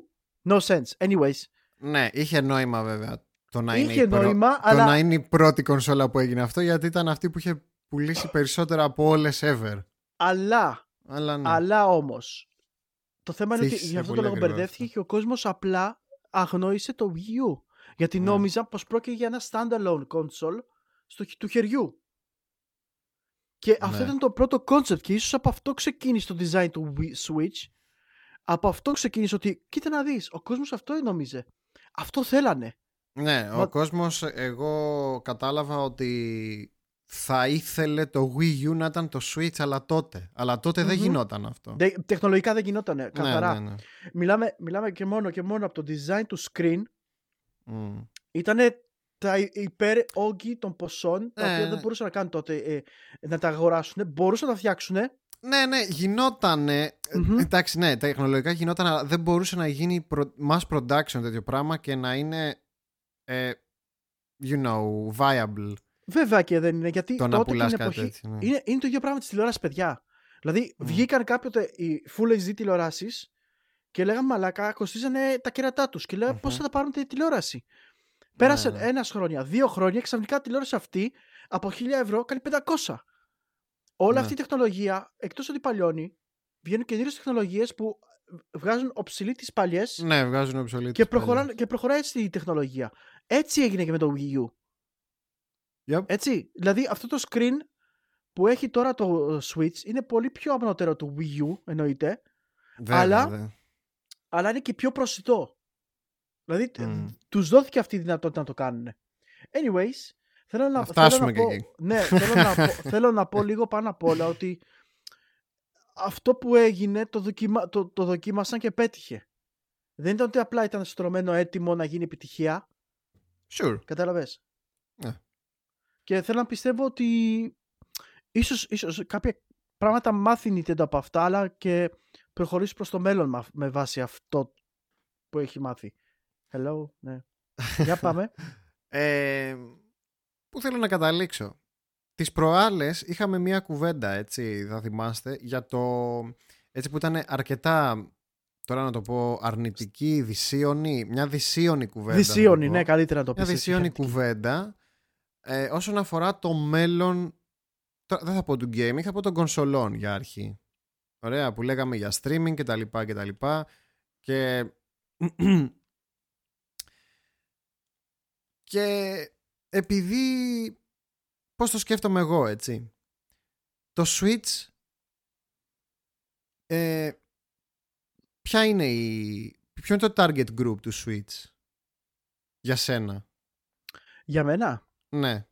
No sense. Anyways. ναι, είχε νόημα βέβαια το να, είναι Είχε η πρω- νόημα, το αλλά να είναι η πρώτη κονσόλα που έγινε αυτό γιατί ήταν αυτή που είχε πουλήσει περισσότερα από όλες ever. Αλλά, Αλλά ναι. αλλά όμως, το θέμα είναι ότι Θύχησες για αυτό το πολύ λόγο γρήγορα μπερδεύτηκε αυτό. και ο κόσμος απλά αγνόησε το Wii U. Γιατί Ναι. νόμιζα πως πρόκειται για ένα standalone console στο, χ- του χεριού. Και αυτό Ναι. ήταν το πρώτο concept και ίσως από αυτό ξεκίνησε το design του Wii Switch. Από αυτό ξεκίνησε ότι κοίτα να δεις, ο κόσμος αυτό νόμιζε. Αυτό θέλανε. Ναι, ο Μα- κόσμος εγώ κατάλαβα ότι θα ήθελε το Wii U να ήταν το Switch αλλά τότε. Αλλά τότε δεν Μμμ. γινόταν αυτό. Δε- τεχνολογικά δεν γινότανε, καθαρά. Ναι, ναι, ναι. Μιλάμε, μιλάμε και μόνο και μόνο από το design του screen Μμ. ήταν τα υπέρ όγκη των ποσών τα οποία Ε. δεν μπορούσαν να κάνουν τότε ε, να τα αγοράσουν, μπορούσαν να τα φτιάξουν. Ναι, ναι, γινότανε. Μμμ. Εντάξει, ναι, τεχνολογικά γινόταν, αλλά δεν μπορούσε να γίνει προ- mass production τέτοιο πράγμα και να είναι. Ε, you know, viable Βέβαια και δεν είναι, γιατί το να τότε πουλάς την κάτι εποχή. τέτοιο. ναι. Είναι, είναι το ίδιο πράγμα της τηλεόρασης, παιδιά. Δηλαδή, Μμ. βγήκαν κάποτε οι Full HD τηλεοράσεις και λέγαμε μαλάκα, κοστίζανε τα κέρατά τους. Και λέγαμε Μμμ. πώ θα τα πάρουν τη τηλεόραση. Πέρασε ναι. ένας χρόνια, δύο χρόνια, ξαφνικά η τηλεόραση αυτή από 1000 ευρώ κάνει 500. Όλη Ναι. αυτή η τεχνολογία, εκτός ότι παλιώνει, βγαίνουν καινούριες τεχνολογίες που βγάζουν οψηλή τις παλιές Ναι, βγάζουν obsolete. και, προχωράνε, και προχωράει έτσι η τεχνολογία. Έτσι έγινε και με το Wii U. Yep. Έτσι. Δηλαδή αυτό το screen που έχει τώρα το ε, Switch είναι πολύ πιο ανώτερο του Wii U, εννοείται, Βέβαια, αλλά- βέβαια. αλλά είναι και πιο προσιτό. Δηλαδή Μμ. τους δόθηκε αυτή η δυνατότητα να το κάνουν. Anyways, θέλω να, Να φτάσουμε θέλω να και πω, εκεί. ναι, θέλω να, πω, θέλω να πω λίγο πάνω απ' όλα ότι αυτό που έγινε το, δοκιμα, το, το δοκίμασαν και πέτυχε. Δεν ήταν ότι απλά ήταν στρωμένο έτοιμο να γίνει επιτυχία. Sure. Κατάλαβες; Ναι. Και θέλω να πιστεύω ότι ίσως, ίσως κάποια πράγματα μάθει η Nintendo από αυτά, αλλά και προχωρήσει προς το μέλλον με- με βάση αυτό που έχει μάθει. Hello, ναι. Για πάμε. Ε, πού θέλω να καταλήξω; Τις προάλλες είχαμε μία κουβέντα, έτσι, θα θυμάστε, για το... Έτσι που ήταν αρκετά, τώρα να το πω, αρνητική, δυσίωνη, μια δυσίωνη κουβέντα. να το Δυσίωνη, πω. ναι, καλύτερα να το Μια πεις. δυσίωνη έτσι. κουβέντα ε, όσον αφορά το μέλλον, τώρα δεν θα πω του gaming, θα πω των κονσολών για αρχή. Ωραία, που λέγαμε για streaming και τα λοιπά και τα λοιπά και... και επειδή πώς το σκέφτομαι εγώ έτσι το Switch ε, ποια είναι η ποιο είναι το target group του Switch για σένα; Για μένα, ναι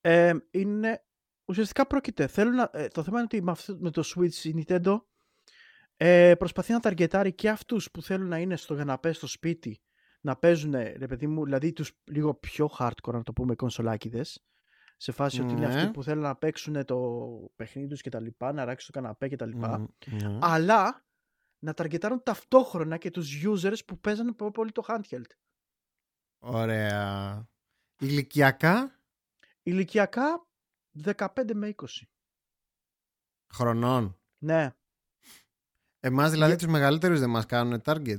ε, είναι... Ουσιαστικά πρόκειται. Θέλω να, ε, το θέμα είναι ότι με, αυτό, με το Switch η Nintendo ε, προσπαθεί να ταργετάρει και αυτούς που θέλουν να είναι στο καναπέ στο σπίτι να παίζουν, ρε παιδί μου, δηλαδή τους λίγο πιο hardcore, να το πούμε, κονσολάκιδες σε φάση ότι είναι Ναι. αυτοί που θέλουν να παίξουν το παιχνίδι τους και τα λοιπά, να ράξουν το καναπέ και τα λοιπά. Μμ, ναι. Αλλά να ταργετάρουν ταυτόχρονα και τους users που παίζανε πολύ, πολύ το handheld. ωραία ηλικιακά; Ηλικιακά 15 με 20. χρονών Ναι. εμάς δηλαδή Για- τους μεγαλύτερους δεν μας κάνουν target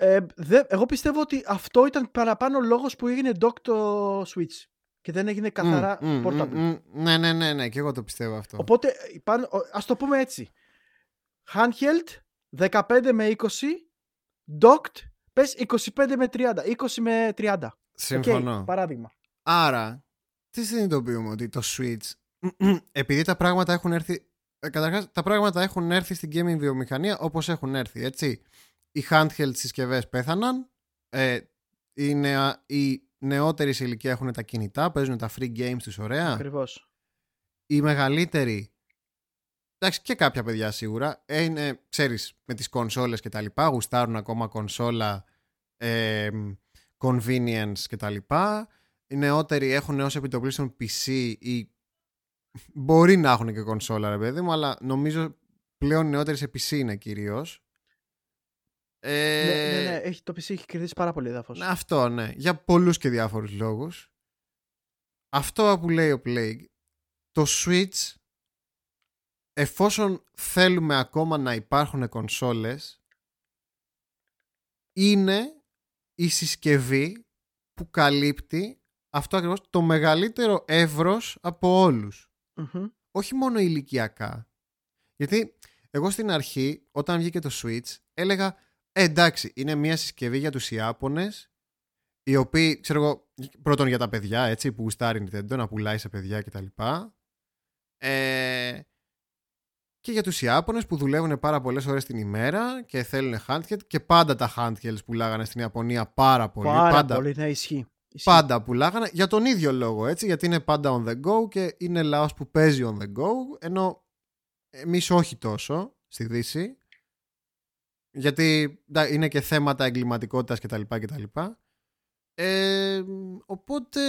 Ε, δε, εγώ πιστεύω ότι αυτό ήταν παραπάνω λόγος που έγινε dock το Switch και δεν έγινε καθαρά Μμ, μμ, portable. μμ, μμ, ναι ναι ναι ναι και εγώ το πιστεύω αυτό Οπότε, ε, πάνω, ο- ας το πούμε έτσι. Handheld 15 με 20, docked πες 25 με 30, 20 με 30. Οκ, συμφωνώ παράδειγμα. Άρα, τι συνειδητοποιούμε ότι το Switch, επειδή τα πράγματα έχουν έρθει. ε, Καταρχάς, τα πράγματα έχουν έρθει στην gaming βιομηχανία όπως έχουν έρθει, έτσι. Οι handheld συσκευές πέθαναν, ε, οι, νεα, οι νεότεροι σε ηλικία έχουν τα κινητά, παίζουν τα free games τους ωραία. Ακριβώς. Οι μεγαλύτεροι, εντάξει και κάποια παιδιά σίγουρα, ε, είναι, ξέρεις, με τις κονσόλες και τα λοιπά, γουστάρουν ακόμα κονσόλα, ε, convenience και τα λοιπά. Οι νεότεροι έχουν ως επιτοπλίστων PC ή μπορεί να έχουν και κονσόλα ρε παιδί μου, αλλά νομίζω πλέον οι νεότεροι σε PC είναι κυρίως. Ε, Ναι, ναι, ναι, έχει, το PC έχει κερδίσει πάρα πολύ έδαφος. αυτό ναι, για πολλούς και διάφορους λόγους. Αυτό που λέει ο Plague, το Switch εφόσον θέλουμε ακόμα να υπάρχουν κονσόλες είναι η συσκευή που καλύπτει αυτό ακριβώς το μεγαλύτερο εύρος από όλους. Μμμ. Όχι μόνο ηλικιακά. Γιατί εγώ στην αρχή όταν βγήκε το Switch έλεγα «Ε, εντάξει είναι μια συσκευή για τους Ιάπωνες οι οποίοι, ξέρω εγώ, πρώτον για τα παιδιά, έτσι, που γουστάρει η Nintendo να πουλάει σε παιδιά κτλ. Ε, και για τους Ιάπωνες που δουλεύουν πάρα πολλές ώρες την ημέρα και θέλουν handheld και πάντα τα handhelds πουλάγανε στην Ιαπωνία πάρα πολύ. Πάρα πάντα, πολύ, ναι, ισχύει. Ισχύει. πάντα πουλάγανε για τον ίδιο λόγο, έτσι, γιατί είναι πάντα on the go και είναι λαός που παίζει on the go, ενώ εμείς όχι τόσο στη Δύση, γιατί ντα, είναι και θέματα εγκληματικότητας κτλ. κτλ. Ε, οπότε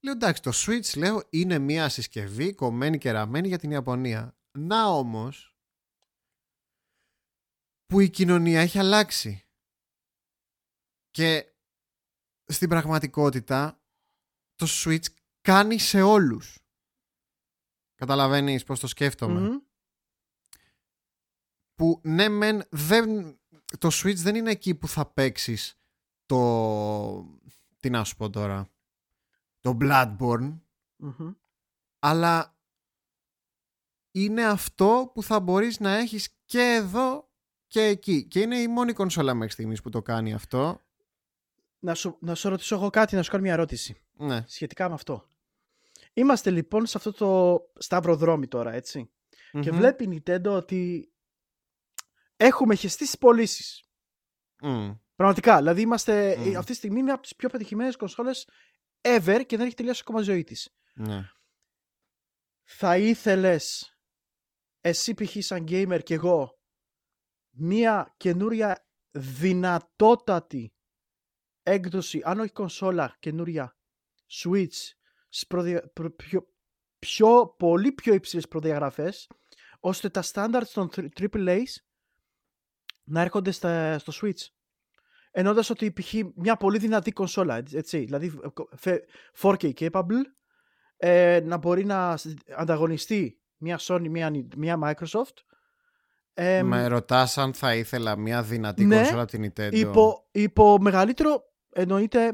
λέω εντάξει το Switch λέω είναι μια συσκευή κομμένη και ραμμένη για την Ιαπωνία. Να όμως που η κοινωνία έχει αλλάξει. Και στην πραγματικότητα το Switch κάνει σε όλους. Καταλαβαίνεις πώς το σκεφτομαι Που ναι μεν δεν, το Switch δεν είναι εκεί που θα παίξεις το... Τι να σου πω τώρα. Το Bloodborne. Αλλά είναι αυτό που θα μπορείς να έχεις και εδώ και εκεί. Και είναι η μόνη κονσόλα μέχρι στιγμής που το κάνει αυτό. Να σου, να σου ρωτήσω εγώ κάτι, να σου κάνω μια ερώτηση. Ναι. Σχετικά με αυτό. Είμαστε λοιπόν σε αυτό το σταυροδρόμι τώρα, Και βλέπει η Nintendo ότι έχουμε χεστεί στις πωλήσει. Πραγματικά. Δηλαδή είμαστε, αυτή τη στιγμή είναι από τις πιο πετυχημένες κονσόλες ever και δεν έχει τελειώσει ακόμα ζωή της. Ναι. Θα ήθελες εσύ π.χ. σαν gamer και εγώ μία καινούρια δυνατότατη έκδοση, αν όχι κονσόλα καινούρια Switch προδια... πιο... πιο, πολύ πιο υψηλές προδιαγραφές ώστε τα standards των AAA να έρχονται στα, στο Switch. Ενώντα ότι π.χ. μια πολύ δυνατή κονσόλα, έτσι, δηλαδή 4K capable, ε, να μπορεί να ανταγωνιστεί μια Sony, μια, μια Microsoft. Ε, Με ρωτάς αν θα ήθελα μια δυνατή ναι, κονσόλα από την Nintendo. Υπό, υπό μεγαλύτερο, εννοείται,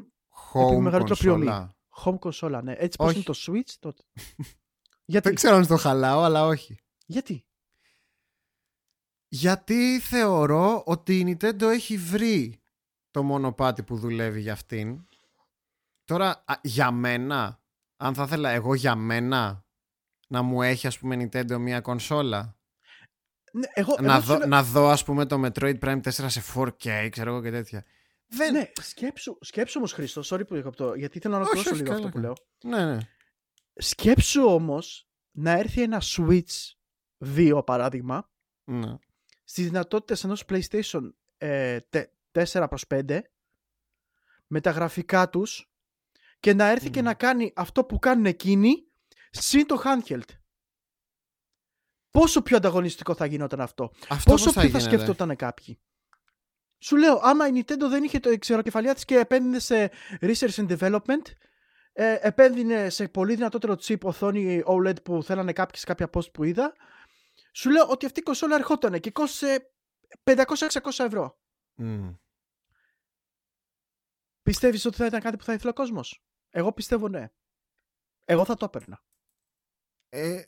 Home μεγαλύτερο κονσόλα. Home κονσόλα, ναι. Έτσι πώς είναι το Switch τότε. Γιατί; Δεν ξέρω αν το χαλάω, αλλά όχι. Γιατί; Γιατί θεωρώ ότι η Nintendo έχει βρει το μονοπάτι που δουλεύει για αυτήν. Τώρα, για μένα, αν θα ήθελα εγώ για μένα να μου έχει ας πούμε Nintendo μια κονσόλα. Ναι, εγώ, να, δω, να δω ας πούμε το Metroid Prime 4 σε 4K, ξέρω εγώ και τέτοια. Δεν... Ναι, σκέψου, σκέψου όμως Χρήστο, sorry που το, γιατί θέλω να ολοκληρώσω λίγο αυτό που λέω. Ναι, ναι. Σκέψου όμως να έρθει ένα Switch 2 παράδειγμα ναι. στις δυνατότητες ενός PlayStation ε, 4 προς 5 με τα γραφικά τους και να έρθει και να κάνει αυτό που κάνουν εκείνοι συν το handheld. Πόσο πιο ανταγωνιστικό θα γινόταν αυτό; αυτό Πόσο πιο θα, σκέφτονταν κάποιοι; Σου λέω, άμα η Nintendo δεν είχε το ξεροκεφαλιά της και επένδυνε σε research and development, ε, επένδυνε σε πολύ δυνατότερο chip οθόνη OLED που θέλανε κάποιοι σε κάποια post που είδα, σου λέω ότι αυτή η κονσόλα ερχόταν και κόστησε 500-600 ευρώ. Mm. Πιστεύεις ότι θα ήταν κάτι που θα ήθελε ο κόσμος; Εγώ πιστεύω ναι. Εγώ θα το έπαιρνα. Ε,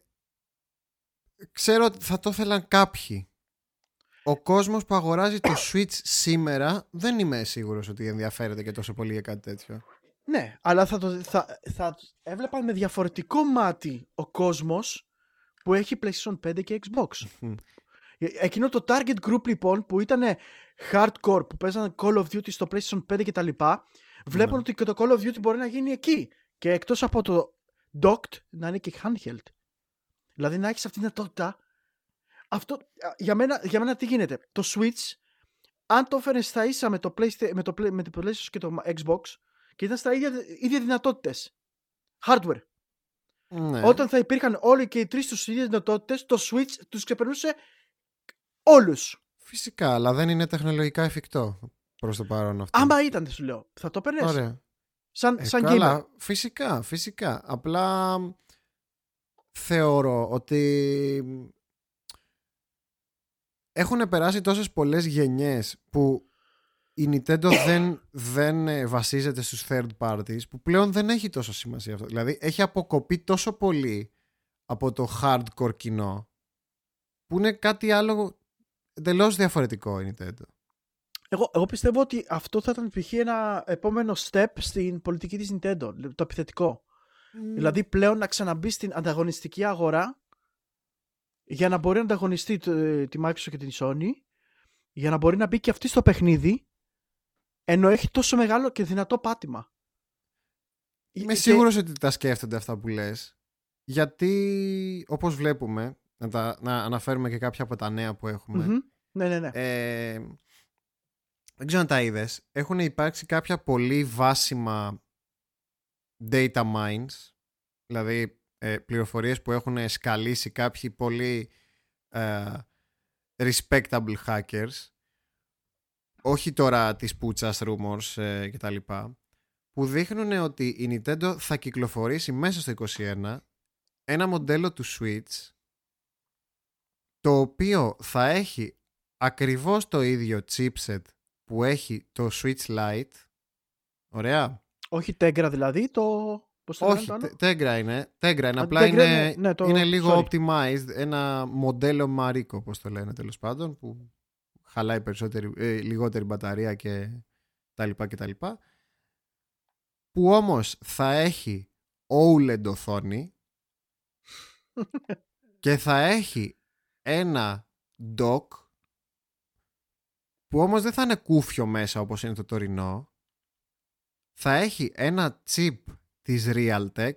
ξέρω ότι θα το ήθελαν κάποιοι. Ο κόσμος που αγοράζει το Switch σήμερα δεν είμαι σίγουρος ότι ενδιαφέρεται και τόσο πολύ για κάτι τέτοιο. Ναι, αλλά θα, το, θα, θα έβλεπαν με διαφορετικό μάτι ο κόσμος που έχει PlayStation 5 και Xbox. Ε, εκείνο το target group λοιπόν που ήταν hardcore που παίζανε Call of Duty στο PlayStation 5 και τα λοιπά βλέπουν ναι. ότι και το Call of Duty μπορεί να γίνει εκεί και εκτός από το docked να είναι και handheld. Δηλαδή να έχεις αυτή την δυνατότητα αυτό, για, μένα, για μένα τι γίνεται. Το Switch αν το έφερες στα ίσα με το, PlayStation, με το, με το PlayStation και το Xbox και ήταν στα ίδια, ίδια δυνατότητες hardware ναι. Όταν θα υπήρχαν όλοι και οι τρεις τους ίδιες δυνατότητες, το Switch τους ξεπερνούσε όλους. Φυσικά, αλλά δεν είναι τεχνολογικά εφικτό προς το παρόν αυτό. Άμα ήταν, σου λέω, θα το παίρνει. Ωραία. Σαν, ε, σαν καλά, Φυσικά, φυσικά. Απλά θεωρώ ότι έχουν περάσει τόσες πολλές γενιές που η Nintendo δεν, δεν ε, βασίζεται στους third parties που πλέον δεν έχει τόσο σημασία αυτό. Δηλαδή έχει αποκοπεί τόσο πολύ από το hardcore κοινό που είναι κάτι άλλο εντελώς διαφορετικό η Nintendo. Εγώ, εγώ πιστεύω ότι αυτό θα ήταν π.χ. ένα επόμενο step στην πολιτική της Nintendo, το επιθετικό. Δηλαδή πλέον να ξαναμπεί στην ανταγωνιστική αγορά για να μπορεί να ανταγωνιστεί τη Microsoft και την Sony για να μπορεί να μπει και αυτή στο παιχνίδι ενώ έχει τόσο μεγάλο και δυνατό πάτημα. Είμαι και... σίγουρος ότι τα σκέφτονται αυτά που λες. Γιατί όπως βλέπουμε, να, τα, να αναφέρουμε και κάποια από τα νέα που εχουμε Ναι, ναι, ναι. Ε, δεν ξέρω αν τα είδες. Έχουν υπάρξει κάποια πολύ βάσιμα data mines, δηλαδή ε, πληροφορίες που έχουν σκαλίσει κάποιοι πολύ ε, respectable hackers, όχι τώρα τις πουτσας rumors ε, και τα λοιπά, που δείχνουν ότι η Nintendo θα κυκλοφορήσει μέσα στο 2021 ένα μοντέλο του Switch το οποίο θα έχει ακριβώς το ίδιο chipset που έχει το Switch Lite. Ωραία. Όχι Tegra δηλαδή, το... Πώς το Όχι, Tegra είναι. Tegra είναι. Απλά είναι, ναι, το... είναι λίγο sorry. optimized. Ένα μοντέλο Mariko, όπως το λένε τέλος πάντων, που χαλάει περισσότερη, ε, λιγότερη μπαταρία και τα λοιπά και τα λοιπά. Που όμως θα έχει OLED οθόνη και θα έχει ένα dock που όμως δεν θα είναι κούφιο μέσα όπως είναι το τωρινό θα έχει ένα chip της Realtek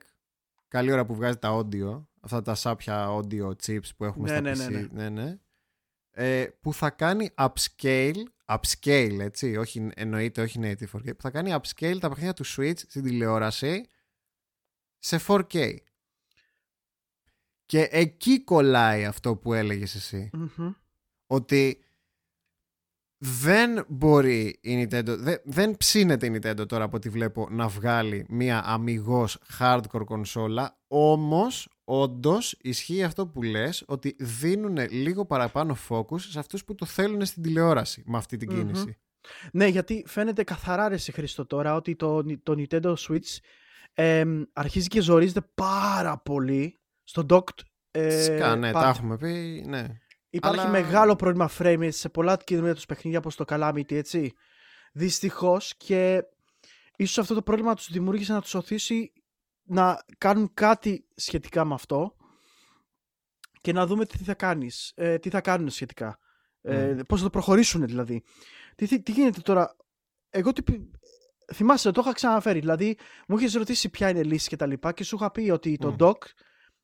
καλή ώρα που βγάζει τα audio αυτά τα σάπια audio chips που έχουμε ναι, στα ναι, PC ναι, ναι. ναι, Ε, που θα κάνει upscale upscale έτσι όχι, εννοείται όχι native 4K που θα κάνει upscale τα παιχνίδια του Switch στην τηλεόραση σε 4K και εκεί κολλάει αυτό που έλεγες εσύ. Ότι δεν μπορεί η Nintendo, δεν, δεν ψήνεται η Nintendo τώρα από ό,τι βλέπω να βγάλει μια αμυγός hardcore κονσόλα, όμως όντως ισχύει αυτό που λες ότι δίνουν λίγο παραπάνω focus σε αυτούς που το θέλουν στην τηλεόραση με αυτή την κινηση Ναι, γιατί φαίνεται καθαρά ρε σε Χρήστο τώρα ότι το, το Nintendo Switch αρχίζει και ζορίζεται πάρα πολύ στο docked ε, ναι, τα έχουμε πει, ναι. Υπάρχει Αλλά... μεγάλο πρόβλημα frame σε πολλά κινούμενα τους παιχνίδια όπως το Calamity, έτσι. Δυστυχώς και ίσως αυτό το πρόβλημα τους δημιούργησε να τους οθήσει να κάνουν κάτι σχετικά με αυτό και να δούμε τι θα κάνεις, ε, τι θα κάνουν σχετικά. Ε, πώς θα το προχωρήσουν δηλαδή. Τι, τι, γίνεται τώρα; Εγώ τι, θυμάσαι, το είχα ξαναφέρει. Δηλαδή, μου είχες ρωτήσει ποια είναι η λύση και τα λοιπά και σου είχα πει ότι το dock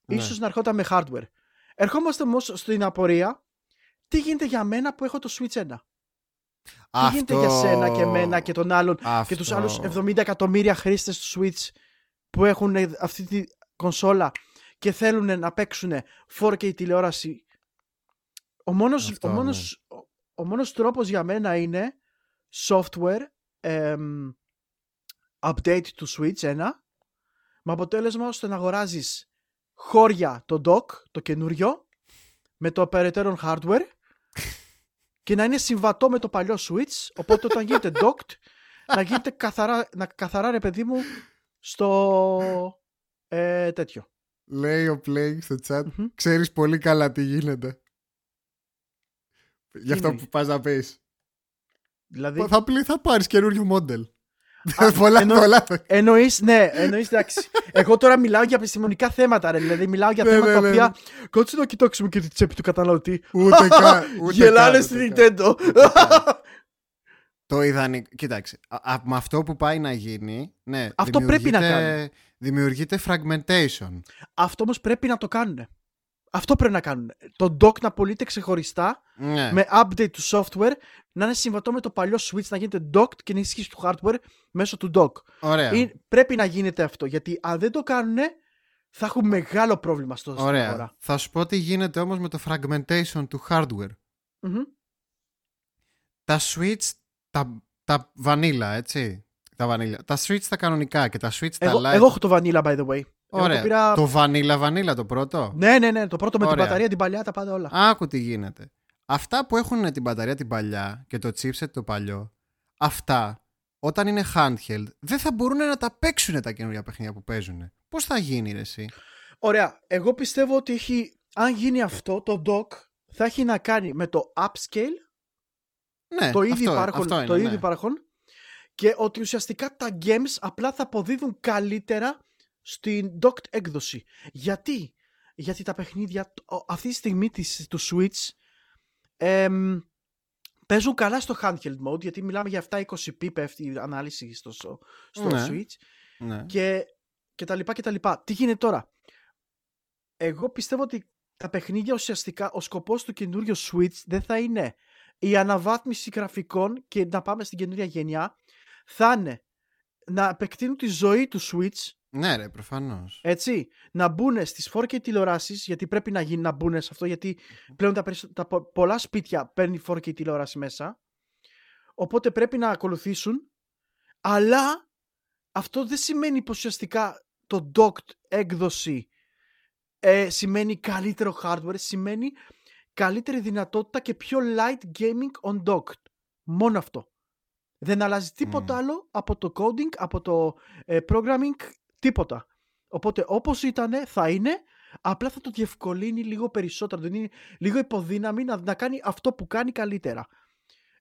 ναι. ίσως να ερχόταν με hardware. Ερχόμαστε όμως στην απορία, τι γίνεται για μένα που έχω το Switch 1. Αυτό... Τι γίνεται για σένα και εμένα και τον άλλον και τους άλλους 70 εκατομμύρια χρήστες του Switch που έχουν αυτή τη κονσόλα και θέλουν να παίξουν 4K τηλεόραση; Ο μόνος, Αυτό, ο μόνος, ναι. ο, μόνος τρόπος για μένα είναι software update του Switch 1 με αποτέλεσμα ώστε να αγοράζεις χώρια το dock, το καινούριο, με το περαιτέρω hardware και να είναι συμβατό με το παλιό Switch, οπότε όταν γίνεται docked, να γίνεται καθαρά, να καθαρά ρε παιδί μου στο ε, τέτοιο. Λέει ο Playing στο chat, ξέρεις πολύ καλά τι γίνεται. Γι' αυτό που πας να πεις. Δηλαδή... Θα, θα πάρεις καινούριο μόντελ. πολλά, εννο... πολλά. Εννοείς, ναι, εννοείς, εντάξει. Εγώ τώρα μιλάω για επιστημονικά θέματα, ρε. Δηλαδή, μιλάω για ναι, θέματα ναι, τα ναι. οποία. Κάτσε να κοιτάξουμε και τη τσέπη του καταναλωτή. Ούτε καν. Γελάνε στην Nintendo. Το ιδανικό. Κοίταξε. Με αυτό που πάει να γίνει. Ναι, αυτό πρέπει να κάνει. Δημιουργείται fragmentation. Αυτό όμως πρέπει να το κάνουν. Αυτό πρέπει να κάνουν. Το dock να πωλείται ξεχωριστά ναι. με update του software να είναι συμβατό με το παλιό switch να γίνεται docked και να ισχύσει του hardware μέσω του dock. Ωραία. Ή, πρέπει να γίνεται αυτό γιατί αν δεν το κάνουν θα έχουν μεγάλο πρόβλημα στο Ωραία. Θα σου πω τι γίνεται όμως με το fragmentation του hardware. mm Τα switch, τα, τα vanilla έτσι. Τα, vanilla. τα switch τα κανονικά και τα switch εγώ, τα light. Εγώ έχω το vanilla by the way. Ωραία. Το, πήρα... το Vanilla Vanilla το πρώτο; Ναι, ναι, ναι. Το πρώτο με την μπαταρία την παλιά, τα πάντα όλα. Άκου τι γίνεται. Αυτά που έχουν την μπαταρία την παλιά και το chipset το παλιό, αυτά όταν είναι handheld δεν θα μπορούν να τα παίξουν τα καινούργια παιχνίδια που παίζουν. Πώς θα γίνει, ρε, εσύ; Ωραία. Εγώ πιστεύω ότι έχει, αν γίνει αυτό, το dock θα έχει να κάνει με το upscale. Ναι, το ήδη υπάρχον, αυτό είναι, το ναι. ήδη και ότι ουσιαστικά τα games απλά θα αποδίδουν καλύτερα στην docked έκδοση. Γιατί; Γιατί τα παιχνίδια αυτή τη στιγμή της, του Switch εμ, παίζουν καλά στο handheld mode γιατί μιλάμε για 720p πέφτει η ανάλυση στο, στο ναι. Switch ναι. και, και τα λοιπά και τα λοιπά. Τι γίνεται τώρα; Εγώ πιστεύω ότι τα παιχνίδια ουσιαστικά ο σκοπός του καινούριου Switch δεν θα είναι η αναβάθμιση γραφικών και να πάμε στην καινούργια γενιά θα είναι να επεκτείνουν τη ζωή του Switch. Ναι, ρε, προφανώς. έτσι, να μπουν στις 4K τηλεοράσεις γιατί πρέπει να γίνει να μπουν σε αυτό γιατί πλέον τα, περισσο- τα πο- πολλά σπίτια παίρνει 4K τηλεόραση μέσα. Οπότε πρέπει να ακολουθήσουν αλλά αυτό δεν σημαίνει πως ουσιαστικά το docked έκδοση ε, σημαίνει καλύτερο hardware σημαίνει καλύτερη δυνατότητα και πιο light gaming on docked. Μόνο αυτό δεν αλλάζει τίποτα Μμμ. άλλο από το coding, από το ε, programming, τίποτα. Οπότε όπως ήταν θα είναι, απλά θα το διευκολύνει λίγο περισσότερο, δεν είναι λίγο υποδύναμη να, να κάνει αυτό που κάνει καλύτερα.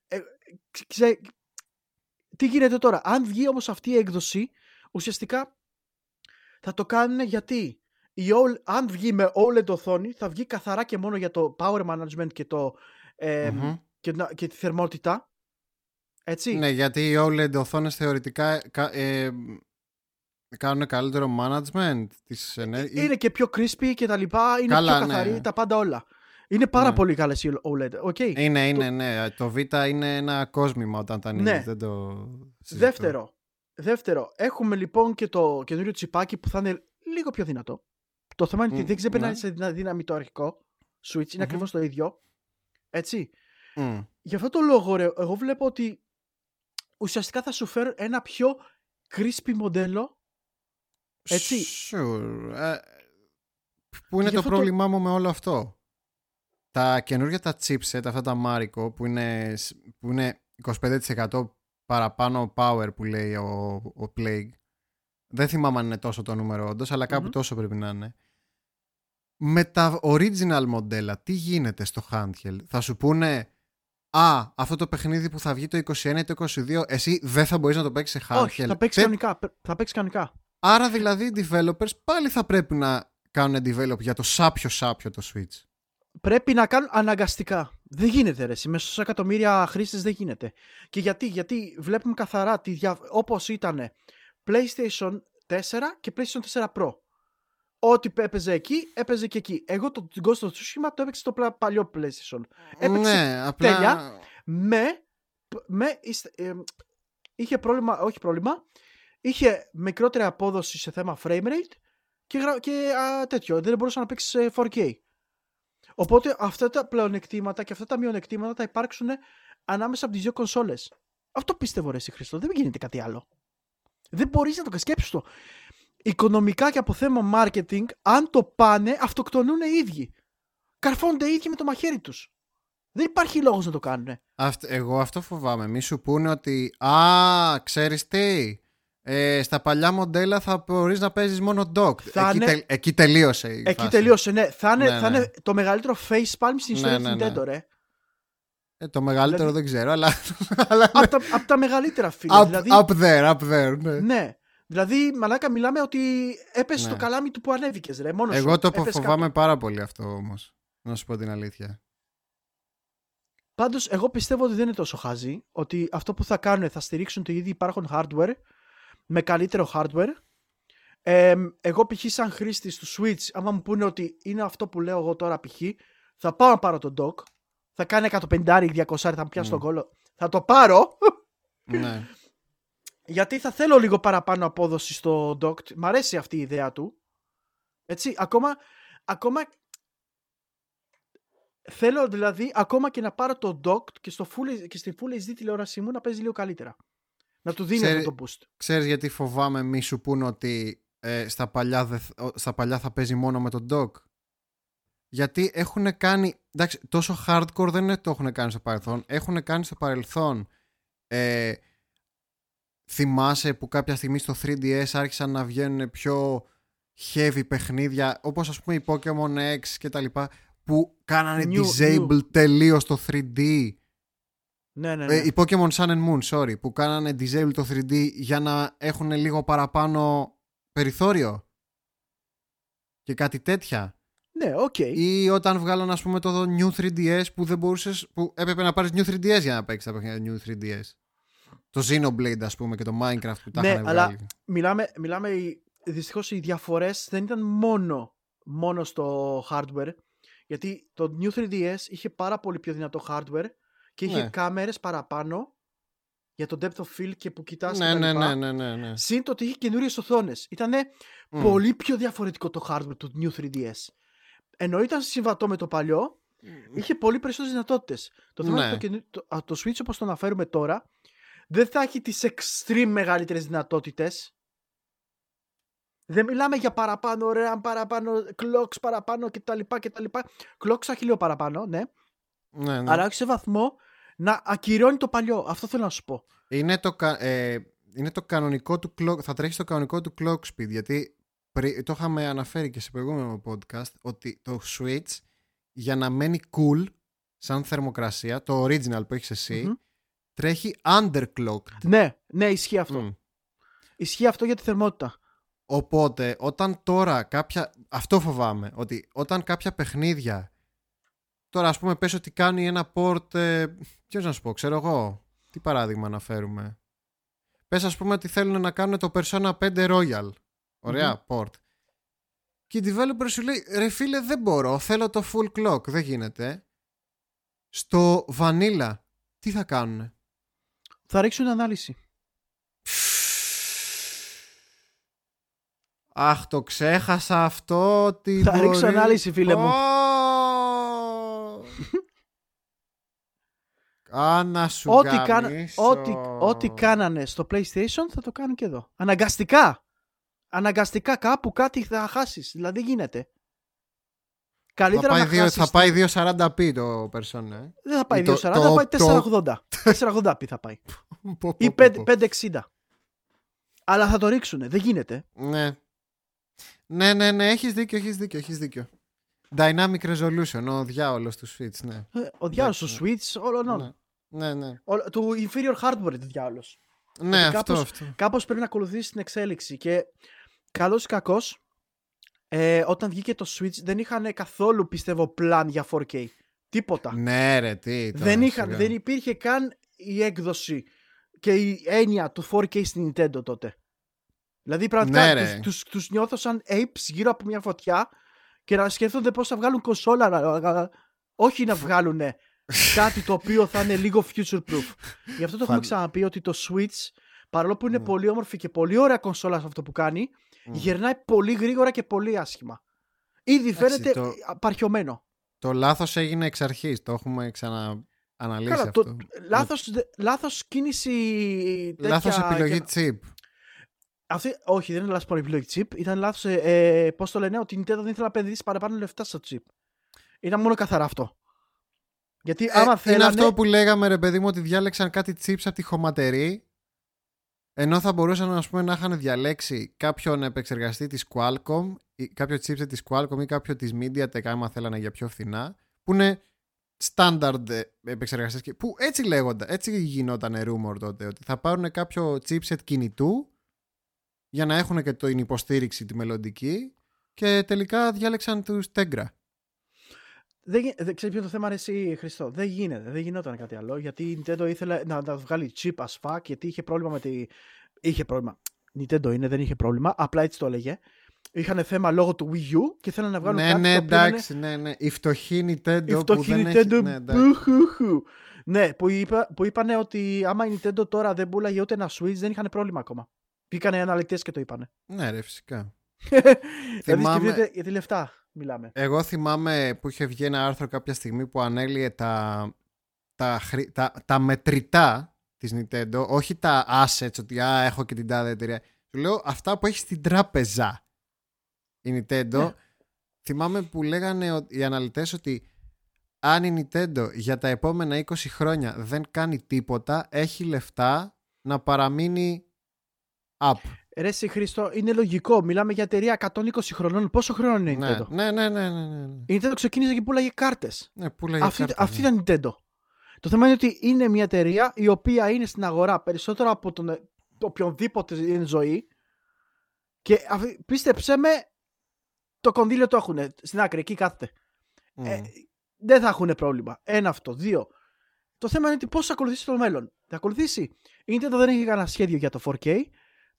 Ε, ξε- ξε- τι γίνεται τώρα, αν βγει όμως αυτή η έκδοση, ουσιαστικά θα το κάνουν γιατί η OL αν βγει με OLED οθόνη θα βγει καθαρά και μόνο για το power management και, το, ε, Μμμ. και, να- και τη θερμότητα. Έτσι. Ναι, γιατί οι OLED οθόνε θεωρητικά κα- ε, κάνουν καλύτερο management της ενέργειας. Είναι και πιο crispy και τα λοιπά, είναι Καλά, πιο καθαρή, ναι. τα πάντα όλα. Είναι πάρα Ναι. πολύ καλές οι OLED. Okay. Είναι, είναι, ναι. Το Β είναι ένα κόσμημα όταν τα ανοίγεις. Ναι. Δεν το συζητώ. Δεύτερο, δεύτερο, έχουμε λοιπόν και το καινούριο τσιπάκι που θα είναι λίγο πιο δυνατό. Το θέμα είναι ότι Μμ, δεν ξεπερνάει ναι. σε δυνα- δύναμη το αρχικό Switch, είναι Μμμ. ακριβώς το ίδιο. Έτσι. Μμ. Γι' αυτό το λόγο, ρε, εγώ βλέπω ότι ουσιαστικά θα σου φέρω ένα πιο crispy μοντέλο. Έτσι. Sure. Ε, πού είναι γι' το αυτό το- πρόβλημά μου με όλο αυτό. Τα καινούργια τα chipset, αυτά τα Marico, που είναι, σ- που είναι 25% παραπάνω power που λέει ο, ο Plague. Δεν θυμάμαι αν είναι τόσο το νούμερο όντως, αλλά κάπου Μμμ. τόσο πρέπει να είναι. Με τα original μοντέλα, τι γίνεται στο handheld; Θα σου πούνε, α, αυτό το παιχνίδι που θα βγει το 21 ή το 22, εσύ δεν θα μπορείς να το παίξεις σε handheld. Όχι, θα παίξεις Τε- κανονικά. πε- Θα παίξεις κανονικά. Άρα δηλαδή οι developers πάλι θα πρέπει να κάνουν develop για το σάπιο σάπιο το Switch. Πρέπει να κάνουν αναγκαστικά. Δεν γίνεται ρε. εσύ, Μέσα σε εκατομμύρια χρήστες δεν γίνεται. Και γιατί, γιατί βλέπουμε καθαρά τη δια... όπως ήταν PlayStation 4 και PlayStation 4 Pro. Ό,τι έπαιζε εκεί, έπαιζε και εκεί. Εγώ το Ghost of Tsushima το έπαιξε στο πλα- παλιό PlayStation. Έπαιξε ναι, απλά... τέλεια. Με, με είστε- ε, είχε πρόβλημα, όχι πρόβλημα, είχε μικρότερη απόδοση σε θέμα frame rate και, γρα- και α, τέτοιο. Δεν μπορούσε να παίξει σε 4K. Οπότε αυτά τα πλεονεκτήματα και αυτά τα μειονεκτήματα θα υπάρξουν ανάμεσα από τις δύο κονσόλες. Αυτό πίστευω ρε εσύ Χριστό. Δεν γίνεται κάτι άλλο. Δεν μπορείς να το σκέψεις το. Οικονομικά και από θέμα marketing, αν το πάνε, αυτοκτονούν οι ίδιοι. Καρφώνται οι ίδιοι με το μαχαίρι τους. Δεν υπάρχει λόγος να το κάνουν. Αυτ- εγώ αυτό φοβάμαι. Μη σου πούνε ότι «Α, ξέρεις τι, ε, στα παλιά μοντέλα θα μπορείς να παίζεις μόνο dock». Θα εκεί, είναι- τελ- εκεί τελείωσε η Εκεί φάση. τελείωσε, ναι. Θα είναι, Ναι, θα ναι. είναι το μεγαλύτερο facepalm στην ιστορία Ναι, της ναι, Nintendo, ναι. ρε. Ε, το μεγαλύτερο Δηλαδή- δεν ξέρω, αλλά... αλλά από, τα, απ' τα μεγαλύτερα φίλε. up, δηλαδή, up there, up there, ναι. ναι. Δηλαδή, μαλάκα, μιλάμε ότι έπεσε Ναι. το καλάμι του που ανέβηκες, ρε. Μόνος Εγώ σου. το Έπεσε φοβάμαι κάτω. πάρα πολύ αυτό όμως. Να σου πω την αλήθεια. Πάντως, εγώ πιστεύω ότι δεν είναι τόσο χάζι. Ότι αυτό που θα κάνουν θα στηρίξουν το ήδη υπάρχον hardware με καλύτερο hardware. Ε, εγώ π.χ. σαν χρήστη του Switch, άμα μου πούνε ότι είναι αυτό που λέω εγώ τώρα π.χ., θα πάω να πάρω το dock. Θα κάνει 150-200, θα μου πιάσει Mm. τον κόλλο. Θα το πάρω. ναι. Γιατί θα θέλω λίγο παραπάνω απόδοση στο docked. Μ' αρέσει αυτή η ιδέα του. Έτσι, ακόμα, ακόμα θέλω δηλαδή ακόμα και να πάρω το docked και, στο full, και στη Full HD τηλεόρασή μου να παίζει λίγο καλύτερα. Να του δίνει Ξέρει- αυτό το boost. Ξέρεις γιατί φοβάμαι μη σου πούνε ότι ε, στα, παλιά δε- ο- στα παλιά θα παίζει μόνο με τον dock. Γιατί έχουν κάνει. Εντάξει, τόσο hardcore δεν είναι το έχουν κάνει στο παρελθόν. Έχουν κάνει στο παρελθόν. Ε, θυμάσαι που κάποια στιγμή στο 3DS άρχισαν να βγαίνουν πιο heavy παιχνίδια όπως ας πούμε η Pokemon X και τα λοιπά που κάνανε New- disable new. τελείως το 3D Ναι, ναι, ναι. ε, η Pokemon Sun and Moon, sorry, που κάνανε disable το 3D για να έχουν λίγο παραπάνω περιθώριο. Και κάτι τέτοια. ναι, οκ. Ή όταν βγάλαν, ας πούμε, το New 3DS που δεν μπορούσες, που έπρεπε να πάρεις New 3DS για να παίξεις τα παιχνίδια New 3DS. Το Xenoblade, ας πούμε, και το Minecraft που τα Ναι, είχαν αλλά- βγάλει. Μιλάμε, μιλάμε δυστυχώς οι διαφορές δεν ήταν μόνο, μόνο στο hardware. Γιατί το New 3DS είχε πάρα πολύ πιο δυνατό hardware και είχε Ναι. κάμερες παραπάνω για το depth of field και που κοιτάς Ναι, και τα ναι, λοιπά. ναι, ναι, ναι, ναι. Συν το ότι είχε καινούριες οθόνες. Ήταν Μμ. πολύ πιο διαφορετικό το hardware του New 3DS. Ενώ ήταν συμβατό με το παλιό, είχε πολύ περισσότερες δυνατότητες. Το θέμα Ναι. είναι ότι το, καινού- το, α, το Switch όπως το αναφέρουμε τώρα δεν θα έχει τις extreme μεγαλύτερες δυνατότητες. Δεν μιλάμε για παραπάνω RAM, παραπάνω clocks, παραπάνω κτλ. κτλ. Clocks θα έχει λίγο παραπάνω, ναι. Ναι, ναι. Αλλά όχι σε βαθμό να ακυρώνει το παλιό. Αυτό θέλω να σου πω. Είναι το, κα- ε, είναι το κανονικό του clock, θα τρέχει στο κανονικό του clock speed γιατί πρι- το είχαμε αναφέρει και σε προηγούμενο podcast ότι το Switch για να μένει cool σαν θερμοκρασία, το original που έχεις εσύ, Μμμ. Τρέχει underclocked. Ναι, ναι, ισχύει αυτό. Μμ. Ισχύει αυτό για τη θερμότητα. Οπότε όταν τώρα κάποια, αυτό φοβάμαι, ότι όταν κάποια παιχνίδια, τώρα ας πούμε πες ότι κάνει ένα port, ε, ποιος να σου πω, ξέρω εγώ, τι παράδειγμα να φέρουμε. Πες ας πούμε ότι θέλουν να κάνουν το Persona 5 Royal, ωραία, port. Και η developer σου λέει, ρε φίλε δεν μπορώ, θέλω το full clock, δεν γίνεται. Στο Vanilla, τι θα κάνουνε; Θα ρίξουν ανάλυση. Αχ, το ξέχασα αυτό ότι Θα ρίξω μπορεί- ανάλυση, φίλε μου. Ω! Άνα σου Ό,τι, κάνα- γαμίσω. ό,τι, ό,τι κάνανε στο PlayStation θα το κάνουν και εδώ. Αναγκαστικά. Αναγκαστικά κάπου κάτι θα χάσεις. Δηλαδή δεν γίνεται. θα Καλύτερα πάει, να δύο, χάσεις... θα πάει 240p το Persona. Ε. Δεν θα πάει Ή το- 240, θα το- πάει το- 480. 480p θα πάει. Πω, πω, Ή πω, 5, πω. 560. Αλλά θα το ρίξουνε. Δεν γίνεται. Ναι. Ναι, ναι, ναι, έχεις δίκιο, έχεις δίκιο, έχεις δίκιο. Dynamic Resolution, ο διάολος του Switch, ναι. Ε, Ο διάολος του ναι. Switch, όλων όλων. Ναι, ναι, ναι. Όλο- Του inferior hardware είναι ο διάολος. Ναι, Ότι αυτό, κάπως- αυτό. κάπως πρέπει να ακολουθήσει την εξέλιξη και καλός ή κακός ε, όταν βγήκε το Switch δεν είχαν καθόλου πιστεύω plan για 4K τίποτα Ναι, ρε, τι. τώρα, δεν, είχαν, σιγά. δεν υπήρχε καν η έκδοση και η έννοια του 4K στην Nintendo τότε δηλαδή πραγματικά Ναι, ρε. τους, τους, τους νιώθω σαν apes γύρω από μια φωτιά και να σκέφτονται πώς θα βγάλουν κονσόλα να- να- όχι να βγάλουν κάτι το οποίο θα είναι λίγο future proof γι' αυτό το έχουμε Φαν- ξαναπεί ότι το Switch παρόλο που είναι Ναι. πολύ όμορφη και πολύ ωραία κονσόλα σε αυτό που κάνει Μμ. γερνάει πολύ γρήγορα και πολύ άσχημα ήδη Εντάξει, φαίνεται το- απαρχιωμένο Το λάθος έγινε εξ αρχής, το έχουμε ξανααναλύσει Καλά, αυτό. το, λάθος, δε- λάθος κίνηση τέτοια, Λάθος επιλογή και- chip. Αυτή, όχι, δεν είναι λάθος επιλογή chip. Ήταν λάθος, ε, ε, πώς το λένε, ότι η Nintendo δεν ήθελε να επενδύσει παραπάνω λεφτά στο chip. Ήταν μόνο καθαρά αυτό. Γιατί άμα Ε, θέλανε... Είναι αυτό που λέγαμε ρε παιδί μου ότι διάλεξαν κάτι chips από τη χωματερή ενώ θα μπορούσαν ας πούμε, να είχαν διαλέξει κάποιον επεξεργαστή της Qualcomm ή κάποιο chipset της Qualcomm ή κάποιο της MediaTek άμα θέλανε για πιο φθηνά που είναι standard ε, επεξεργαστές και- που έτσι λέγονταν, έτσι γινόταν rumor τότε ότι θα πάρουν κάποιο chipset κινητού για να έχουν και την υποστήριξη τη μελλοντική και τελικά διάλεξαν τους Tegra. Δεν, γι- δεν ξέρεις ποιο είναι το θέμα, ρε, εσύ Χριστό. Δεν γίνεται, δεν γινόταν κάτι άλλο. Γιατί η Nintendo ήθελε να, να βγάλει chip as fuck, γιατί είχε πρόβλημα με τη. Είχε πρόβλημα. Nintendo είναι, δεν είχε πρόβλημα. Απλά έτσι το έλεγε. Είχαν θέμα λόγω του Wii U και θέλανε να βγάλουν Ναι, κάτι ναι, το οποίο να είναι εντάξει, ναι, ναι. Η φτωχή Nintendo Η που φτωχή δεν Nintendo. έχει... Ναι, εντάξει. μπουχουχου. Ναι, που, είπα, που είπανε ότι άμα η Nintendo τώρα δεν πουλάγε ούτε ένα Switch δεν είχαν πρόβλημα ακόμα. Πήγανε οι αναλυτές και το είπανε. ναι, ρε, φυσικά. Δηλαδή Θυμάμαι- σκεφτείτε για τη λεφτά μιλάμε. Εγώ θυμάμαι που είχε βγει ένα άρθρο κάποια στιγμή που ανέλυε τα, τα, χρη- τα, τα μετρητά της Nintendo, όχι τα assets, ότι α, έχω και την τάδε εταιρεία. Σου λέω αυτά που έχεις στην τράπεζα η Nintendo. Ναι. Θυμάμαι που λέγανε ο- οι αναλυτές ότι αν η Nintendo για τα επόμενα 20 χρόνια δεν κάνει τίποτα, έχει λεφτά να παραμείνει up. Ρε εσύ Χρήστο, είναι λογικό. Μιλάμε για εταιρεία 120 χρονών. Πόσο χρόνο είναι η Ναι, Nintendo; ναι, ναι, ναι, ναι, ναι. Η Nintendo ξεκίνησε και πουλάγε κάρτες. Ναι, πού λέγε Αυτή, κάρτα, αυτή ναι. ήταν η Nintendo. Το θέμα είναι ότι είναι μια εταιρεία η οποία είναι στην αγορά περισσότερο από τον το οποιονδήποτε είναι ζωή και αυτή- πίστεψέ με το κονδύλιο το έχουν στην άκρη, εκεί κάθεται. Μμ. Ε, δεν θα έχουν πρόβλημα. Ένα αυτό. Δύο. Το θέμα είναι ότι πώς θα ακολουθήσει το μέλλον. Θα ακολουθήσει. Η Nintendo δεν έχει κανένα σχέδιο για το 4K.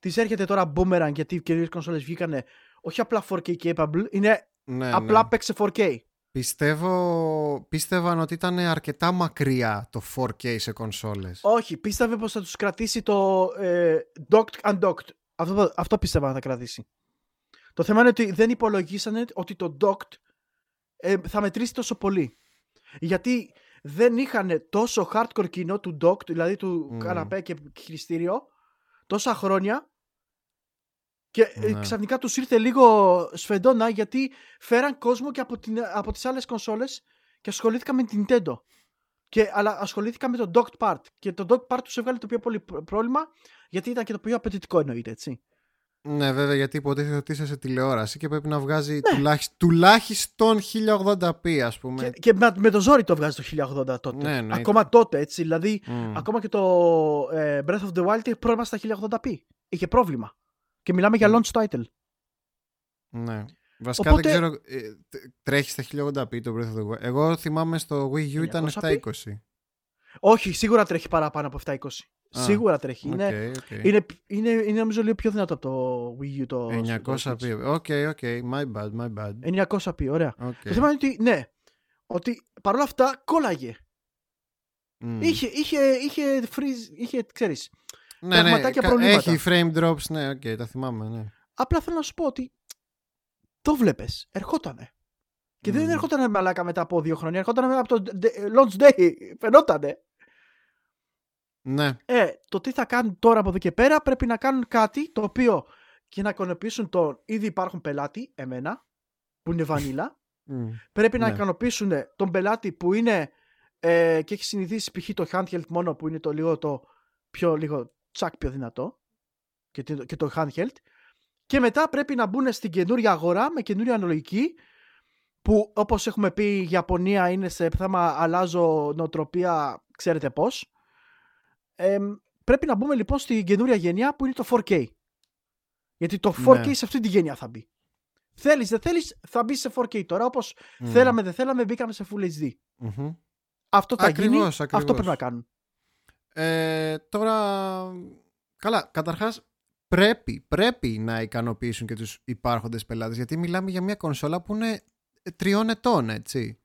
Της έρχεται τώρα boomerang γιατί οι καινούριες κονσόλες βγήκανε όχι απλά 4K capable, είναι ναι, απλά ναι. παίξε 4K. Πιστεύω, πίστευαν ότι ήταν αρκετά μακριά το 4K σε κονσόλες. Όχι, πίστευε πως θα τους κρατήσει το ε, docked undocked. Αυτό, αυτό πίστευα να θα κρατήσει. Το θέμα είναι ότι δεν υπολογίσανε ότι το docked ε, θα μετρήσει τόσο πολύ. Γιατί δεν είχαν τόσο hardcore κοινό του docked, δηλαδή του Mm. καναπέ και χειριστήριο, τόσα χρόνια και ε, Ναι. ξαφνικά τους ήρθε λίγο σφεντόνα γιατί φέραν κόσμο και από, την, από τις άλλες κονσόλες και ασχολήθηκαν με την Nintendo. Και, αλλά ασχολήθηκαν με το docked part. Και το docked part τους έβγαλε το πιο πολύ προ- πρόβλημα γιατί ήταν και το πιο απαιτητικό εννοείται, έτσι. Ναι, βέβαια, γιατί υποτίθεται ότι είσαι σε τηλεόραση και πρέπει να βγάζει Ναι. τουλάχιστον, τουλάχιστον 1080p, ας πούμε. Και, και με, με το ζόρι το βγάζει το 1080 τότε. Ναι, εννοείται. Ακόμα τότε, έτσι. Δηλαδή, Μμ. ακόμα και το ε, Breath of the Wild είχε πρόβλημα στα 1080p. Είχε πρόβλημα. Και μιλάμε για Μμ. launch title. Ναι. Βασικά Οπότε- δεν ξέρω. ε, τε- τρέχεις στα 1080p το Breath of the Wild. Εγώ θυμάμαι στο Wii U ήταν 900p. 720. Όχι, σίγουρα τρέχει παραπάνω από 720. Α, σίγουρα τρέχει. Είναι, OK, OK. είναι, είναι, είναι νομίζω λίγο πιο δυνατό από το Wii U το. το 900p. Switch. Οκ, οκ. My bad, my bad. 900p, ωραία. Οκ. Το θέμα είναι ότι, ναι, ότι παρόλα αυτά κόλλαγε. Μμ. Είχε, είχε, είχε, freeze, είχε, ξέρεις. Ναι, ναι, πραγματάκια κα- προβλήματα. έχει frame drops, ναι, οκ, τα θυμάμαι, ναι. Απλά θέλω να σου πω ότι το βλέπες, ερχότανε. Και δεν Μμ. ερχότανε μαλάκα μετά από δύο χρόνια, ερχότανε από το de- launch day, φαινότανε. Ναι, Ε, το τι θα κάνουν τώρα από εδώ και πέρα πρέπει να κάνουν κάτι το οποίο και να ικανοποιήσουν τον ήδη υπάρχουν πελάτη, εμένα, που είναι βανίλα. Μμ. πρέπει να Ναι. ικανοποιήσουν τον πελάτη που είναι ε, και έχει συνηθίσει π.χ. το handheld μόνο που είναι το λίγο το πιο λίγο τσακ πιο δυνατό και, το- και το handheld και μετά πρέπει να μπουν στην καινούρια αγορά με καινούρια αναλογική που όπως έχουμε πει η Ιαπωνία είναι σε θέμα αλλάζω νοοτροπία ξέρετε πώς ε, πρέπει να μπούμε λοιπόν στην καινούρια γενιά που είναι το 4K γιατί το 4K Ναι. σε αυτή τη γενιά θα μπει Θέλεις δεν θέλεις θα μπεις σε 4K τώρα όπως Μμ. Θέλαμε, δεν θέλαμε, μπήκαμε σε Full HD. Μμμ. Αυτό θα Ακριβώς, γίνει, ακριβώς. αυτό πρέπει να κάνουν. Ε, τώρα, καλά, καταρχάς πρέπει, πρέπει να ικανοποιήσουν και τους υπάρχοντες πελάτες γιατί μιλάμε για μια κονσόλα που είναι τριών ετών, έτσι.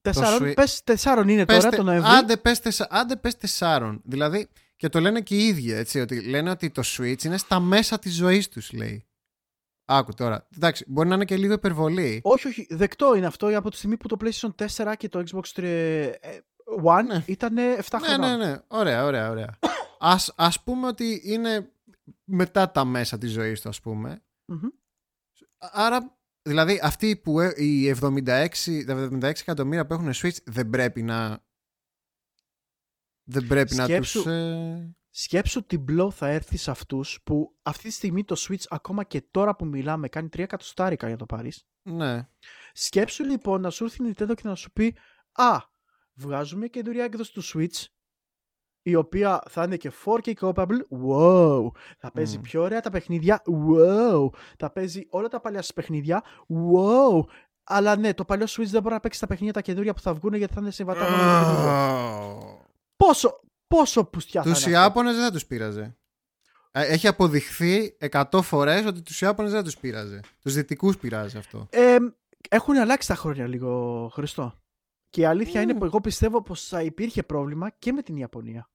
Τεσσάρων, Switch- πες τεσσάρων είναι Πες τώρα τε- το Νοέμβρη. άντε, πες τεσσα- άντε πες τεσσάρων. Δηλαδή, και το λένε και οι ίδιοι, έτσι, ότι λένε ότι το Switch είναι στα μέσα της ζωής τους, λέει. Άκου τώρα. Εντάξει, μπορεί να είναι και λίγο υπερβολή. Όχι, όχι, δεκτό είναι αυτό από τη στιγμή που το PlayStation 4 και το Xbox 3 ε, One Ναι. ήταν 7 Ναι, χρόνια. ναι, ναι. Ωραία, ωραία, ωραία. ας, ας πούμε ότι είναι μετά τα μέσα της ζωής του, ας πούμε. Άρα, δηλαδή, αυτοί που ε- οι 76, τα 76 εκατομμύρια που έχουν Switch δεν πρέπει να. Δεν πρέπει Σκέψου- να τους... ε, Σκέψου τι μπλο θα έρθει σε αυτούς που αυτή τη στιγμή το Switch ακόμα και τώρα που μιλάμε κάνει 3 εκατοστάρικα για το πάρεις. Ναι. Σκέψου λοιπόν να σου έρθει η Nintendo και να σου πει Α, βγάζουμε καινούρια έκδοση του Switch η οποία θα είναι και 4K compatible. Wow! Θα παίζει Μμ. πιο ωραία τα παιχνίδια. Wow! Θα παίζει όλα τα παλιά σας παιχνίδια. Wow! Αλλά ναι, το παλιό Switch δεν μπορεί να παίξει τα παιχνίδια τα καινούρια που θα βγουν γιατί θα είναι συμβατά μόνο με το καινούριο. Πόσο, πόσο πουστιά θα Τους είναι αυτό; Ιάπωνες δεν θα τους πείραζε. Ε, Έχει αποδειχθεί 100 φορές ότι τους Ιάπωνες δεν θα τους πείραζε. Τους δυτικούς πειράζει αυτό. Ε, έχουν αλλάξει τα χρόνια λίγο, Χριστό. Και η αλήθεια είναι Μμ. που εγώ πιστεύω πως θα υπήρχε πρόβλημα και με την Ιαπωνία.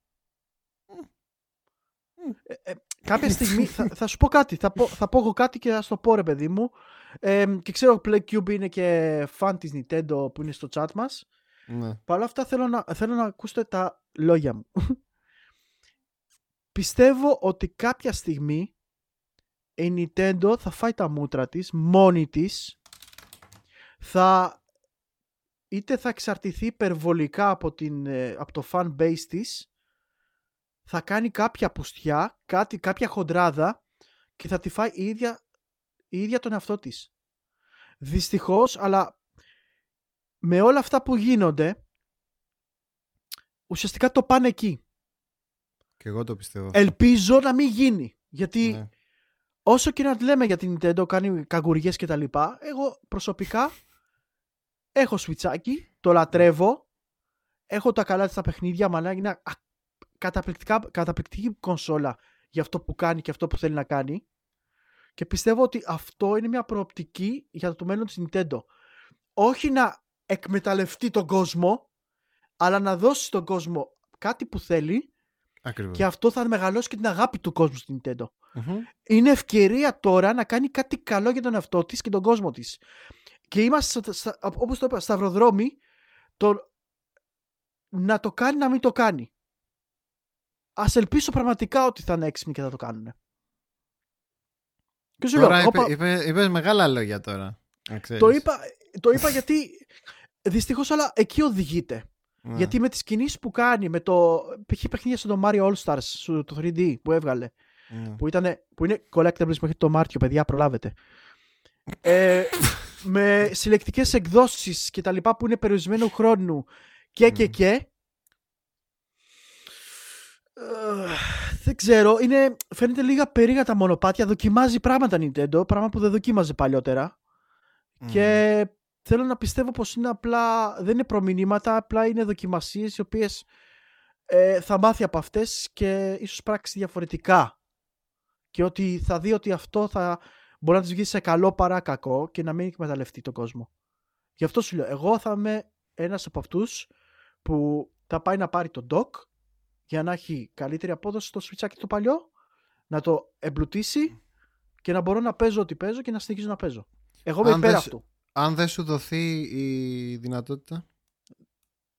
Ε, ε, κάποια στιγμή θα, θα σου πω κάτι. Θα πω, θα πω εγώ κάτι και θα σου το πω ρε παιδί μου. Ε, και ξέρω ότι PlayCube είναι και fan της Nintendo που είναι στο chat μας. Ναι. Παρ' όλα αυτά θέλω να, θέλω να ακούσετε τα λόγια μου. Πιστεύω ότι κάποια στιγμή η Nintendo θα φάει τα μούτρα της μόνη της θα είτε θα εξαρτηθεί υπερβολικά από, την, ε, από το fan base της θα κάνει κάποια πουστιά, κάτι, κάποια χοντράδα και θα τη φάει η ίδια, η ίδια τον εαυτό της. Δυστυχώς, αλλά με όλα αυτά που γίνονται ουσιαστικά το πάνε εκεί. Και εγώ το πιστεύω. Ελπίζω να μην γίνει. Γιατί Ναι. όσο και να τη λέμε για την Nintendo, κάνει καγκουριές και τα λοιπά, εγώ προσωπικά έχω σουιτσάκι, το λατρεύω, έχω τα καλά της τα παιχνίδια, αλλά είναι α- καταπληκτικά, καταπληκτική κονσόλα για αυτό που κάνει και αυτό που θέλει να κάνει. Και πιστεύω ότι αυτό είναι μια προοπτική για το μέλλον της Nintendo. Όχι να εκμεταλλευτεί τον κόσμο, αλλά να δώσει στον κόσμο κάτι που θέλει Ακριβώς. και αυτό θα μεγαλώσει και την αγάπη του κόσμου στην Nintendo. Είναι ευκαιρία τώρα να κάνει κάτι καλό για τον εαυτό της και τον κόσμο της. Και είμαστε, στα- στα- όπως το είπα, σταυροδρόμοι το να το κάνει να μην το κάνει. Ας ελπίσω πραγματικά ότι θα είναι έξυπνοι και θα το κάνουν. Και σου λέω, Τώρα εγώ είπε, πα- είπε, είπες μεγάλα λόγια τώρα. να ξέρεις. το, είπα, το είπα γιατί δυστυχώς αλλά εκεί οδηγείται. Ναι. Γιατί με τις κινήσεις που κάνει, με το. Π.χ. παιχνίδια στο Mario All Stars, στο- το 3D που έβγαλε, Ναι. που, ήτανε, που είναι collectibles που έχει το Μάρτιο, παιδιά, προλάβετε. Ε, με συλλεκτικές εκδόσεις και τα λοιπά που είναι περιορισμένου χρόνου και και Μμ. και. Ε, δεν ξέρω, είναι, φαίνεται λίγα περίεργα τα μονοπάτια. Δοκιμάζει πράγματα Nintendo, πράγμα που δεν δοκίμαζε παλιότερα. Μμ. Και θέλω να πιστεύω πως είναι απλά, δεν είναι προμηνύματα, απλά είναι δοκιμασίες οι οποίες ε, θα μάθει από αυτές και ίσως πράξει διαφορετικά. Και ότι θα δει ότι αυτό θα μπορεί να της βγει σε καλό παρά κακό και να μην εκμεταλλευτεί τον κόσμο. Γι' αυτό σου λέω, εγώ θα είμαι ένας από αυτούς που θα πάει να πάρει το dock για να έχει καλύτερη απόδοση στο switchάκι το παλιό, να το εμπλουτίσει και να μπορώ να παίζω ό,τι παίζω και να συνεχίζω να παίζω. Εγώ είμαι Αν υπέρ δεν αυτού. Αν δεν σου δοθεί η δυνατότητα;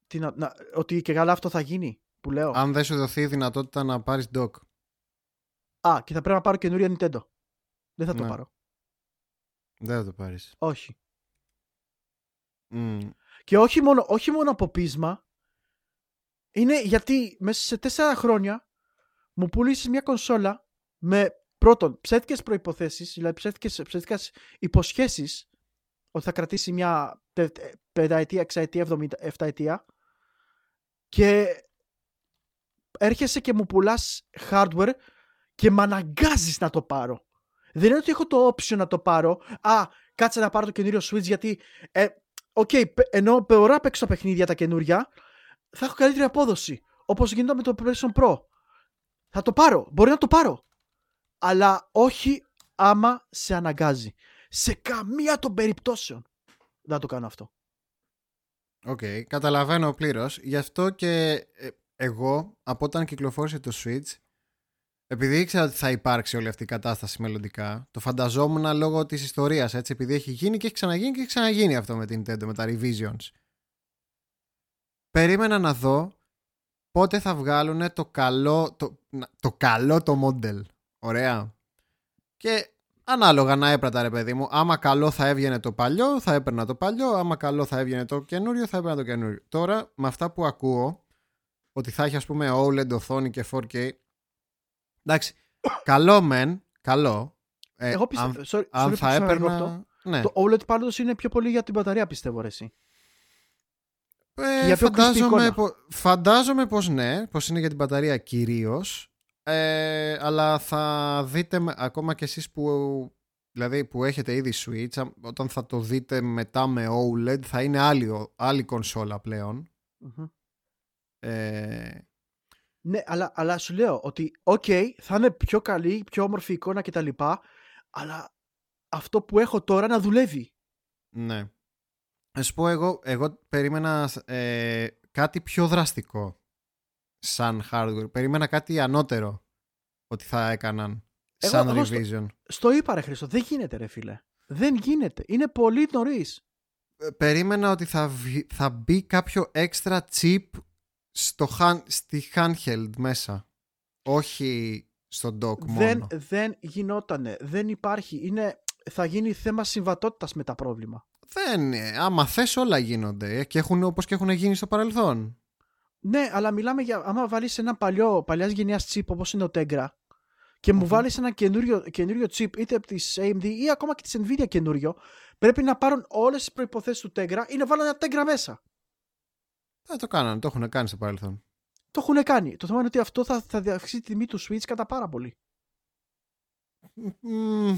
Τι να, να- ότι και καλά αυτό θα γίνει που λέω. Αν δεν σου δοθεί η δυνατότητα να πάρεις dock. Α, και θα πρέπει να πάρω καινούρια Nintendo. Δεν θα το Ναι. πάρω. Δεν θα το πάρεις. Όχι. Μμ. Και όχι μόνο, όχι μόνο από πείσμα. Είναι γιατί μέσα σε τέσσερα χρόνια μου πουλήσεις μια κονσόλα με πρώτον ψεύτικες προϋποθέσεις, δηλαδή ψεύτικες, ψεύτικες υποσχέσεις ότι θα κρατήσει μια πε- πενταετία, εξαετία, εβδομήντα- εφταετία και έρχεσαι και μου πουλάς hardware και με αναγκάζεις να το πάρω. Δεν είναι ότι έχω το option να το πάρω. Α, κάτσε να πάρω το καινούριο Switch γιατί ε, Οκ, πε- ενώ μπορώ να παίξω τα παιχνίδια τα καινούρια, θα έχω καλύτερη απόδοση. Όπως γίνεται με το PlayStation Pro. Θα το πάρω. Μπορεί να το πάρω. Αλλά όχι άμα σε αναγκάζει. Σε καμία των περιπτώσεων δεν θα το κάνω αυτό. Οκ, καταλαβαίνω πλήρως. Γι' αυτό και ε, εγώ από όταν κυκλοφόρησε το Switch, επειδή ήξερα ότι θα υπάρξει όλη αυτή η κατάσταση μελλοντικά, το φανταζόμουν λόγω της ιστορίας. Έτσι, επειδή έχει γίνει και έχει ξαναγίνει και έχει ξαναγίνει αυτό με την Nintendo, με τα revisions. Περίμενα να δω πότε θα βγάλουν το καλό το, να- το, καλό το model. Ωραία. Και ανάλογα να έπρατα ρε παιδί μου. Άμα καλό θα έβγαινε το παλιό, θα έπαιρνα το παλιό. Άμα καλό θα έβγαινε το καινούριο, θα έπαιρνα το καινούριο. Τώρα, με αυτά που ακούω, ότι θα έχει ας πούμε OLED οθόνη και 4K. Εντάξει, καλό μεν, καλό. Ε, Εγώ πιστεύω. αν, sorry, αν sorry θα που σε έπαιρνα... διακόπτω. Ναι. Το OLED πάντως είναι πιο πολύ για την μπαταρία πιστεύω ρε εσύ. Ε, για πιο crispy φαντάζομαι, εικόνα. πο- φαντάζομαι πως ναι, πως είναι για την μπαταρία κυρίως. Ε, αλλά θα δείτε με- ακόμα και εσείς που, δηλαδή που έχετε ήδη Switch, α- όταν θα το δείτε μετά με OLED θα είναι άλλη, ο- άλλη κονσόλα πλέον. Μμμ. Ε, Ναι, αλλά, αλλά σου λέω ότι, οκ, θα είναι πιο καλή, πιο όμορφη εικόνα κτλ. Αλλά αυτό που έχω τώρα να δουλεύει. ναι. Να σου πω εγώ, εγώ περίμενα ε, κάτι πιο δραστικό σαν hardware. Περίμενα κάτι ανώτερο ότι θα έκαναν Εγώ- σαν εγώ στο- revision. Στο είπα ρε Χρήστο, δεν γίνεται ρε φίλε. Δεν γίνεται. Είναι πολύ νωρίς. Ε, περίμενα ότι θα, βγει- θα μπει κάποιο extra chip στο, hand- στη handheld μέσα. Όχι στο dock μόνο. Δεν, δεν γινότανε. Δεν υπάρχει. Είναι, θα γίνει θέμα συμβατότητας με τα πρόβλημα. Δεν είναι. Άμα θες όλα γίνονται ε, και έχουν, όπως και έχουν γίνει στο παρελθόν. Ναι, αλλά μιλάμε για. Άμα βάλεις ένα παλιό, παλιάς γενιάς chip όπως είναι ο Tegra και μου Μμμ. βάλεις ένα καινούριο, καινούριο chip είτε από τη AMD ή ακόμα και τη Nvidia καινούριο, πρέπει να πάρουν όλες τις προποθέσει του Tegra ή να βάλουν ένα Tegra μέσα. Δεν το κάνανε, το έχουν κάνει στο παρελθόν. Το έχουν κάνει. Το θέμα είναι ότι αυτό θα, θα αυξήσει τη τιμή του Switch κατά πάρα πολύ. Μμμ,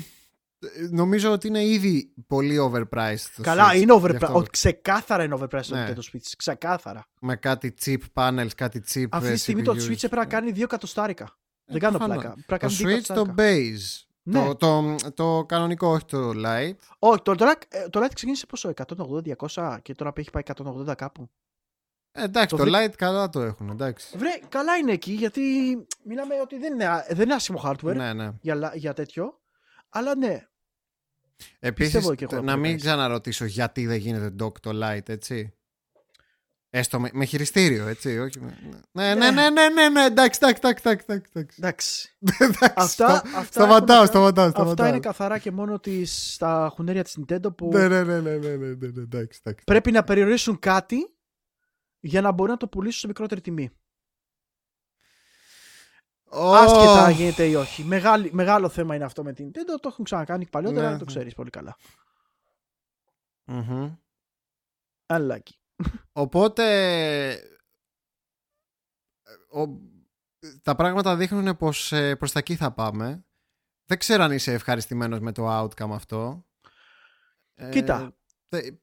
ε, νομίζω ότι είναι ήδη πολύ overpriced. το Καλά, Switch. είναι Γι' overpriced. αυτό, Ο- Ξεκάθαρα είναι overpriced το Ναι. Nintendo Switch. Ξεκάθαρα. Με κάτι chip panels, κάτι chip Αυτή ε, τη στιγμή το CPUs. Switch έπρεπε να κάνει 2 εκατοστάρικα. Ε, Δεν κάνω προφανώς. πλάκα. Πρέπει να Το κάνει 2 Switch το εκατοστάρικα. base Ναι. Το, το, το κανονικό, όχι το light. Όχι, το, το, Lite- το Lite ξεκίνησε πόσο, 180-200 και τώρα έχει πάει 180 κάπου. Ε, εντάξει, Το το, βρή- light καλά το έχουν, εντάξει. Βρε, καλά είναι εκεί γιατί μιλάμε ότι δεν είναι, δεν είναι άσχημο hardware Ναι, ναι. για, λα- για τέτοιο. Αλλά ναι, Επίσης, Πιστεύω και εγώ το- να να μην μπορέσει. ξαναρωτήσω γιατί δεν γίνεται dock το light, έτσι. Έστω με, με χειριστήριο, έτσι. Όχι με... ναι, ναι, ναι, ναι, ναι, ναι, εντάξει, εντάξει, εντάξει, εντάξει, εντάξει. εντάξει. Εντάξει, Αυτά, στα- αυτά, Σταματάω, έχουν- σταματάω, αυτά σταματάω. είναι καθαρά και μόνο τις, στα χουνέρια της Nintendo που Ναι, ναι, ναι, ναι, ναι, ναι, ναι, ναι, εντάξει, εντάξει. πρέπει να περιορίσουν κάτι για να μπορεί να το πουλήσουν σε μικρότερη τιμή. Ω, Άσχετα αν γίνεται ή όχι. Μεγάλη, μεγάλο θέμα είναι αυτό με την Nintendo. Το έχουν ξανακάνει παλιότερα, Ναι. το ξέρεις πολύ καλά. μμμ. Αλλάκι. Οπότε ο- τα πράγματα δείχνουν πως ε, προς τα εκεί θα πάμε. Δεν ξέρω αν είσαι ευχαριστημένος με το outcome αυτό. Ε, Κοίτα. θε-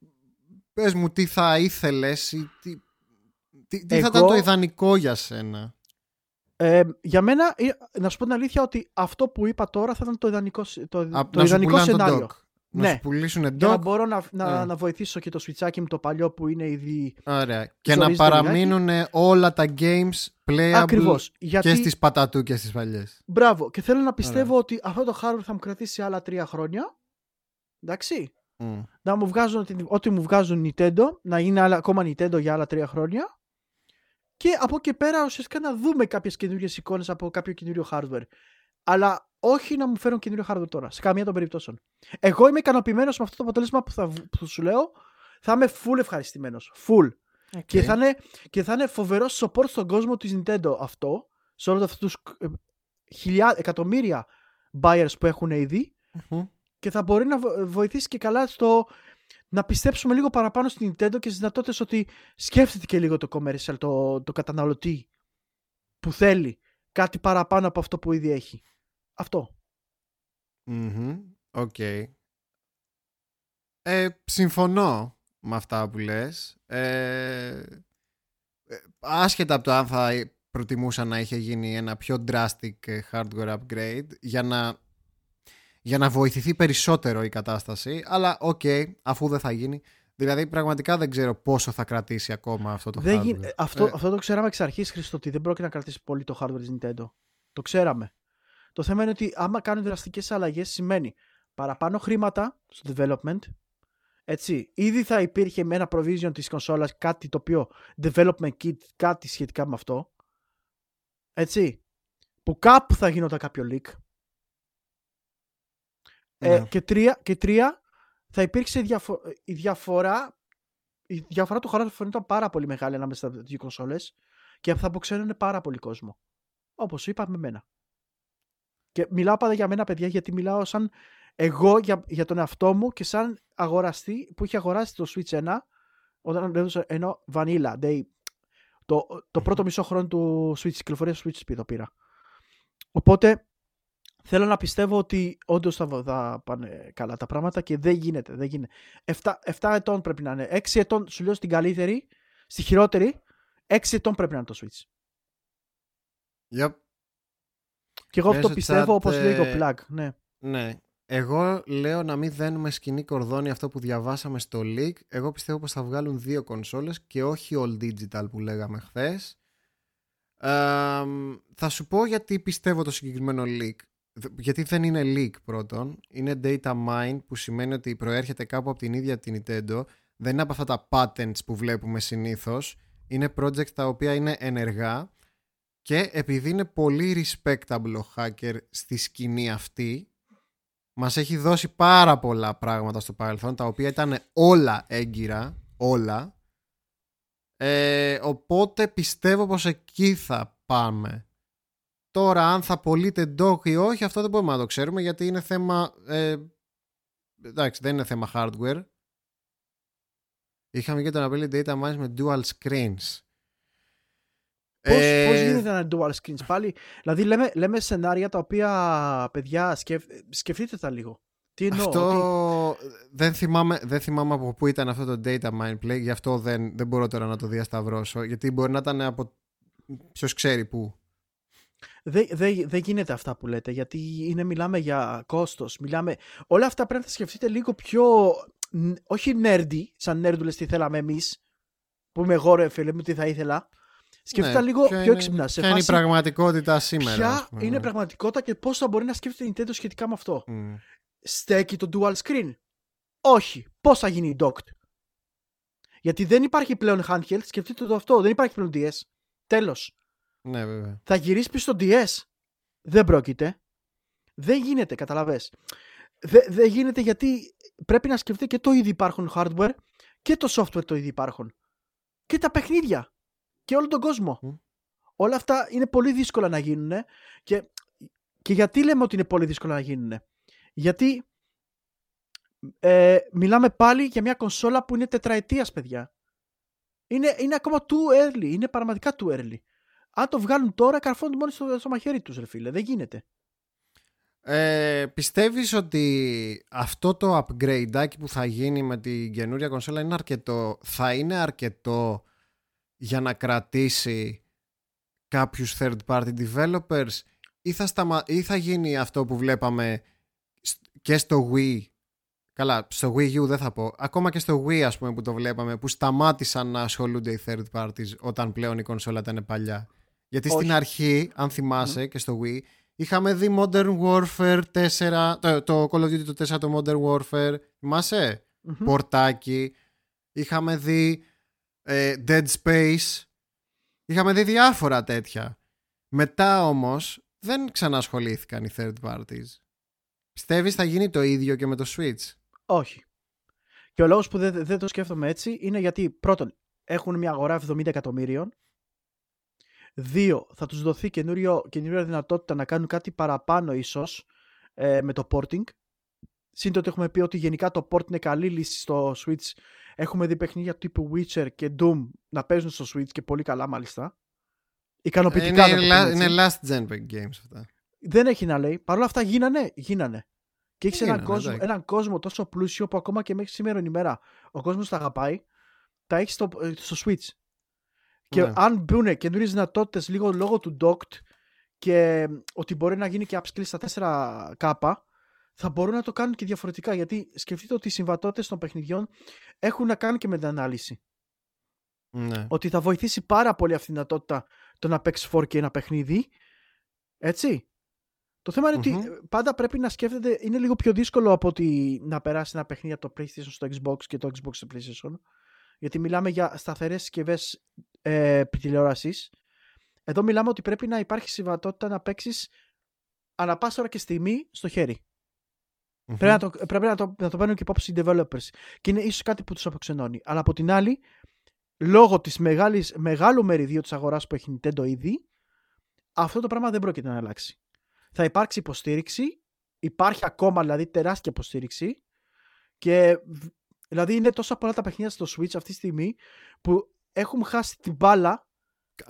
πες μου τι θα ήθελες ή τι, τι, τι θα Εγώ- ήταν το ιδανικό για σένα; Ε, για μένα, ε, να σου πω την αλήθεια ότι αυτό που είπα τώρα θα ήταν το ιδανικό, σ- το, Α, το να σου ιδανικό πουλάνε το σενάριο. dock. Να Ναι. σου πουλήσουν Για να dock. μπορώ να, να, Ε. να βοηθήσω και το switchάκι μου το παλιό που είναι ήδη. Ωραία. Και να ζορίζεται παραμείνουν όλα τα games playable Ακριβώς. και Γιατί. στις πατατούκες στις παλιές. Μπράβο. Και θέλω να πιστεύω ότι αυτό το hardware θα μου κρατήσει άλλα τρία χρόνια. Εντάξει. Μμ. Να μου βγάζουν ό,τι, ό,τι μου βγάζουν Nintendo, να είναι άλλα, ακόμα Nintendo για άλλα τρία χρόνια. Και από εκεί πέρα ουσιαστικά να δούμε κάποιες καινούριε εικόνες από κάποιο καινούριο hardware. Αλλά όχι να μου φέρουν καινούριο hardware τώρα, σε καμία των περιπτώσεων. Εγώ είμαι ικανοποιημένος με αυτό το αποτέλεσμα που, θα, β- που σου λέω. Θα είμαι full ευχαριστημένος. Full. Και, Οκ. θα είναι, και θα είναι φοβερό support στον κόσμο της Nintendo αυτό. Σε όλους αυτούς τους ε, χιλιά, εκατομμύρια buyers που έχουν ήδη. Μμμ. Και θα μπορεί να βο- βοηθήσει και καλά στο να πιστέψουμε λίγο παραπάνω στην Nintendo και στις δυνατότητες ότι σκέφτεται και λίγο το commercial, το, το καταναλωτή που θέλει κάτι παραπάνω από αυτό που ήδη έχει. Αυτό. Μμμ. Οκ. Ε, συμφωνώ με αυτά που λες. Ε, ε, άσχετα από το αν θα προτιμούσα να είχε γίνει ένα πιο drastic ε, hardware upgrade για να, για να βοηθηθεί περισσότερο η κατάσταση. Αλλά οκ, αφού δεν θα γίνει. Δηλαδή πραγματικά δεν ξέρω πόσο θα κρατήσει ακόμα αυτό το Δεν hardware. γι- ε, αυτό, Ε, αυτό το ξέραμε εξ αρχής, Χρήστο, ότι δεν πρόκειται να κρατήσει πολύ το hardware της Nintendo. Το ξέραμε. Το θέμα είναι ότι άμα κάνουν δραστικές αλλαγές σημαίνει παραπάνω χρήματα στο development. Έτσι, ήδη θα υπήρχε με ένα provision της κονσόλας κάτι το οποίο development kit, κάτι σχετικά με αυτό. Έτσι, που κάπου θα γινόταν κάποιο leak. Ε, ναι. και, τρία, και τρία, θα υπήρξε διαφο- η διαφορά. Η διαφορά του χώρου θα ήταν πάρα πολύ μεγάλη ανάμεσα στι δύο κονσόλες και θα αποξένουν πάρα πολύ κόσμο. Όπως είπα με μένα. Και μιλάω πάντα για μένα, παιδιά, γιατί μιλάω σαν εγώ για, για τον εαυτό μου και σαν αγοραστή που είχε αγοράσει το Switch 1 όταν έδωσα ενώ Vanilla Day. Το, το πρώτο μισό χρόνο του Switch, κυκλοφορίας του Switch το πήρα. Οπότε θέλω να πιστεύω ότι όντως θα, θα πάνε καλά τα πράγματα και δεν γίνεται. Δεν γίνεται. 7, 7 ετών πρέπει να είναι. 6 ετών σου λέω στην καλύτερη, στη χειρότερη, 6 ετών πρέπει να είναι το Switch. Yep. Και εγώ αυτό Μέσω πιστεύω chat, όπως λέει ο ε, Plug. Ναι. Ναι. Εγώ λέω να μην δένουμε σκηνή κορδόνι αυτό που διαβάσαμε στο leak. Εγώ πιστεύω πως θα βγάλουν δύο κονσόλες και όχι all digital που λέγαμε χθες. Ε, θα σου πω γιατί πιστεύω το συγκεκριμένο leak. Δ- Γιατί δεν είναι leak πρώτον. Είναι data mine που σημαίνει ότι προέρχεται κάπου από την ίδια την Nintendo. Δεν είναι από αυτά τα patents που βλέπουμε συνήθως. Είναι project τα οποία είναι ενεργά και επειδή είναι πολύ respectable ο hacker στη σκηνή αυτή μας έχει δώσει πάρα πολλά πράγματα στο παρελθόν τα οποία ήταν όλα έγκυρα όλα ε, οπότε πιστεύω πως εκεί θα πάμε τώρα αν θα πωλείται dock ή όχι αυτό δεν μπορούμε να το ξέρουμε γιατί είναι θέμα ε, εντάξει δεν είναι θέμα hardware είχαμε και το να πει data mines με dual screens Πώς, Ε, πώς γίνεται ένα dual screens πάλι; Δηλαδή λέμε, λέμε σενάρια τα οποία, παιδιά, σκεφ, σκεφτείτε τα λίγο. Τι εννοώ. ότι- Αυτό δεν, θυμάμαι, δεν θυμάμαι από πού ήταν αυτό το data mine play, γι' αυτό δεν, δεν μπορώ τώρα να το διασταυρώσω, γιατί μπορεί να ήταν από ποιος ξέρει πού. Δεν δε, δε γίνεται αυτά που λέτε, γιατί είναι, μιλάμε για κόστος, μιλάμε... Όλα αυτά πρέπει να τα σκεφτείτε λίγο πιο, όχι nerdy, σαν νέρντουλες τι θέλαμε εμείς, που είμαι εγώ ρε φίλε μου, τι θα ήθελα. Σκεφτείτε ναι, λίγο πιο έξυπνα. Ποια είναι η πραγματικότητα σήμερα. Ποια είναι η ναι. πραγματικότητα και πώς θα μπορεί να σκέφτεται η Nintendo σχετικά με αυτό. Mm. Στέκει το dual screen; Όχι. Πώς θα γίνει η docked; Γιατί δεν υπάρχει πλέον handheld, σκεφτείτε το αυτό, δεν υπάρχει πλέον DS. Τέλος. Ναι, βέβαια. Θα γυρίσει πίσω στο DS. Δεν πρόκειται. Δεν γίνεται, καταλαβες. Δεν γίνεται γιατί πρέπει να σκεφτεί και το ήδη υπάρχουν hardware και το software το ήδη υπάρχουν. Και τα παιχνίδια. Και όλο τον κόσμο. Όλα αυτά είναι πολύ δύσκολα να γίνουν. Και, και γιατί λέμε ότι είναι πολύ δύσκολα να γίνουν. Γιατί ε, μιλάμε πάλι για μια κονσόλα που είναι τετραετίας, παιδιά. Είναι, είναι ακόμα too early. Είναι πραγματικά too early. Αν το βγάλουν τώρα, καρφώνουν μόνο στο, στο μαχαίρι τους, ρε φίλε. Δεν γίνεται. Ε, πιστεύεις ότι αυτό το upgrade που θα γίνει με την καινούρια κονσόλα είναι αρκετό, θα είναι αρκετό για να κρατήσει κάποιους third party developers ή θα, σταμα... ή θα γίνει αυτό που βλέπαμε και στο Wii; Καλά, στο Wii U δεν θα πω. Ακόμα και στο Wii, ας πούμε, που το βλέπαμε, που σταμάτησαν να ασχολούνται οι third parties όταν πλέον η κονσόλα ήταν παλιά. Γιατί στην αρχή, αν θυμάσαι και στο Wii, είχαμε δει Modern Warfare 4, το, το Call of Duty το 4, το Modern Warfare, θυμάσαι, πορτάκι. Είχαμε δει ε, Dead Space. Είχαμε δει διάφορα τέτοια. Μετά όμως δεν ξανασχολήθηκαν οι third parties. Πιστεύεις θα γίνει το ίδιο και με το Switch? Όχι. Και ο λόγος που δεν, δεν το σκέφτομαι έτσι είναι γιατί πρώτον έχουν μια αγορά 70 εκατομμύριων Δύο, θα τους δοθεί καινούργια δυνατότητα να κάνουν κάτι παραπάνω ίσως ε, με το porting. Σύντομα ότι έχουμε πει ότι γενικά το port είναι καλή λύση στο Switch. Έχουμε δει παιχνίδια τύπου Witcher και Doom να παίζουν στο Switch και πολύ καλά μάλιστα. Ικανοποιητικά. Είναι, la, είναι last gen games αυτά. Δεν έχει να λέει. Παρ' όλα αυτά γίνανε. γίνανε. Και έχεις έναν κόσμο, έναν κόσμο τόσο πλούσιο που ακόμα και μέχρι σήμερα ημέρα ο κόσμος τα αγαπάει. Τα έχεις στο, ε, στο Switch. Και ναι. αν μπουν καινούριες δυνατότητες λίγο λόγω του docked και ότι μπορεί να γίνει και upskill στα 4K, θα μπορούν να το κάνουν και διαφορετικά. Γιατί σκεφτείτε ότι οι συμβατότητες των παιχνιδιών έχουν να κάνουν και με την ανάλυση. Ναι. Ότι θα βοηθήσει πάρα πολύ αυτή η δυνατότητα το να παίξεις 4K ένα παιχνίδι. Έτσι. Το θέμα ότι πάντα πρέπει να σκέφτεται, είναι λίγο πιο δύσκολο από ότι να περάσει ένα παιχνίδι από το PlayStation στο Xbox και το Xbox στο PlayStation. Γιατί μιλάμε για σταθερές συσκευές ε, τηλεόρασης. Εδώ μιλάμε ότι πρέπει να υπάρχει συμβατότητα να παίξεις ανά πάσα ώρα και στιγμή στο χέρι. Πρέπει, να το, πρέπει να, το, να το παίρνουν και υπόψη οι developers. Και είναι ίσως κάτι που τους αποξενώνει. Αλλά από την άλλη, λόγω της μεγάλου μεριδίου της αγοράς που έχει Nintendo ήδη, αυτό το πράγμα δεν πρόκειται να αλλάξει. Θα υπάρξει υποστήριξη, υπάρχει ακόμα δηλαδή τεράστια υποστήριξη και δηλαδή είναι τόσο πολλά τα παιχνίδια στο Switch αυτή τη στιγμή που έχουμε χάσει την μπάλα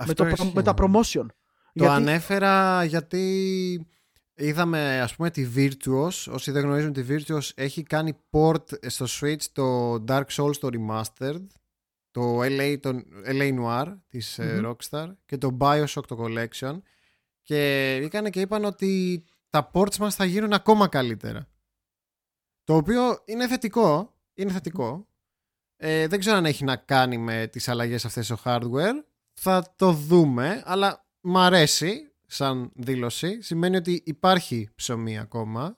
με, το, με, τα promotion. Το ανέφερα γιατί είδαμε ας πούμε τη Virtuos, όσοι δεν γνωρίζουν τη Virtuos έχει κάνει port στο Switch το Dark Souls το Remastered, το LA, το LA Noir της mm Rockstar και το Bioshock το Collection και έκανε και είπαν ότι τα ports μας θα γίνουν ακόμα καλύτερα. Το οποίο είναι θετικό, είναι θετικό. Ε, δεν ξέρω αν έχει να κάνει με τις αλλαγές αυτές στο hardware. Θα το δούμε, αλλά μ' αρέσει σαν δήλωση. Σημαίνει ότι υπάρχει ψωμί ακόμα.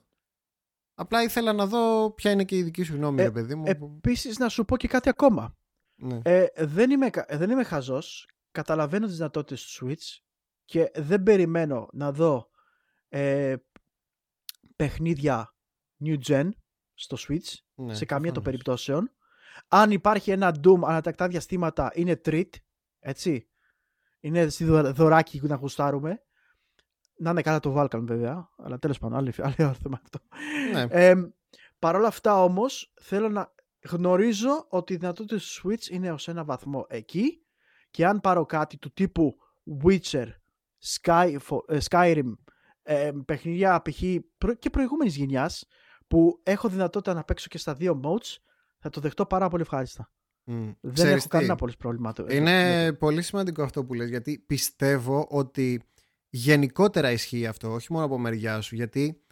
Απλά ήθελα να δω ποια είναι και η δική σου γνώμη, ε, παιδί μου. Επίσης να σου πω και κάτι ακόμα. Ναι. Ε, δεν, είμαι, δεν είμαι χαζός. Καταλαβαίνω τις δυνατότητες του Switch και δεν περιμένω να δω ε, παιχνίδια new gen στο Switch ναι, σε καμία των περιπτώσεων. Αν υπάρχει ένα Doom ανατακτά διαστήματα είναι treat, έτσι. Είναι στη δωράκι να γουστάρουμε. Να είναι καλά το Vulcan βέβαια, αλλά τέλος πάντων, άλλο, άλλο θέμα αυτό. Ναι. Ε, Παρ' όλα αυτά όμως θέλω να γνωρίζω ότι οι δυνατότητες του Switch είναι ως ένα βαθμό εκεί και αν πάρω κάτι του τύπου Witcher Sky, ε, Skyrim, ε, παιχνίδια π.χ. και προηγούμενης γενιάς που έχω δυνατότητα να παίξω και στα δύο modes, θα το δεχτώ πάρα πολύ ευχάριστα. Mm. Δεν έχω κανένα πολύ πρόβλημα. Είναι πολύ σημαντικό αυτό που λες γιατί πιστεύω ότι γενικότερα ισχύει αυτό, όχι μόνο από μεριά σου, γιατί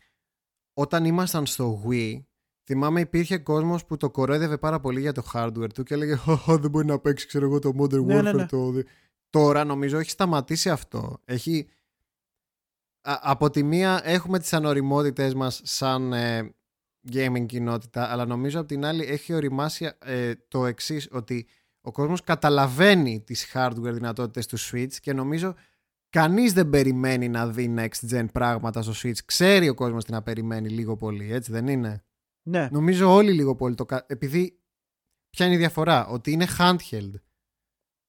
όταν ήμασταν στο Wii, θυμάμαι υπήρχε κόσμος που το κορόιδευε πάρα πολύ για το hardware του και έλεγε «Χαχα, δεν μπορεί να παίξει, ξέρω εγώ, το Modern Ναι, ναι, Warfare». ναι. Το... Τώρα νομίζω έχει σταματήσει αυτό. Έχει... Α- από τη μία έχουμε τις ανοριμότητες μας σαν ε, gaming κοινότητα, αλλά νομίζω από την άλλη έχει οριμάσει ε, το εξής ότι ο κόσμος καταλαβαίνει τις hardware δυνατότητες του Switch και νομίζω κανείς δεν περιμένει να δει next gen πράγματα στο Switch. Ξέρει ο κόσμος τι να περιμένει λίγο πολύ, έτσι δεν είναι; Ναι. Νομίζω όλοι λίγο πολύ το... κα- Επειδή ποια είναι η διαφορά, ότι είναι handheld.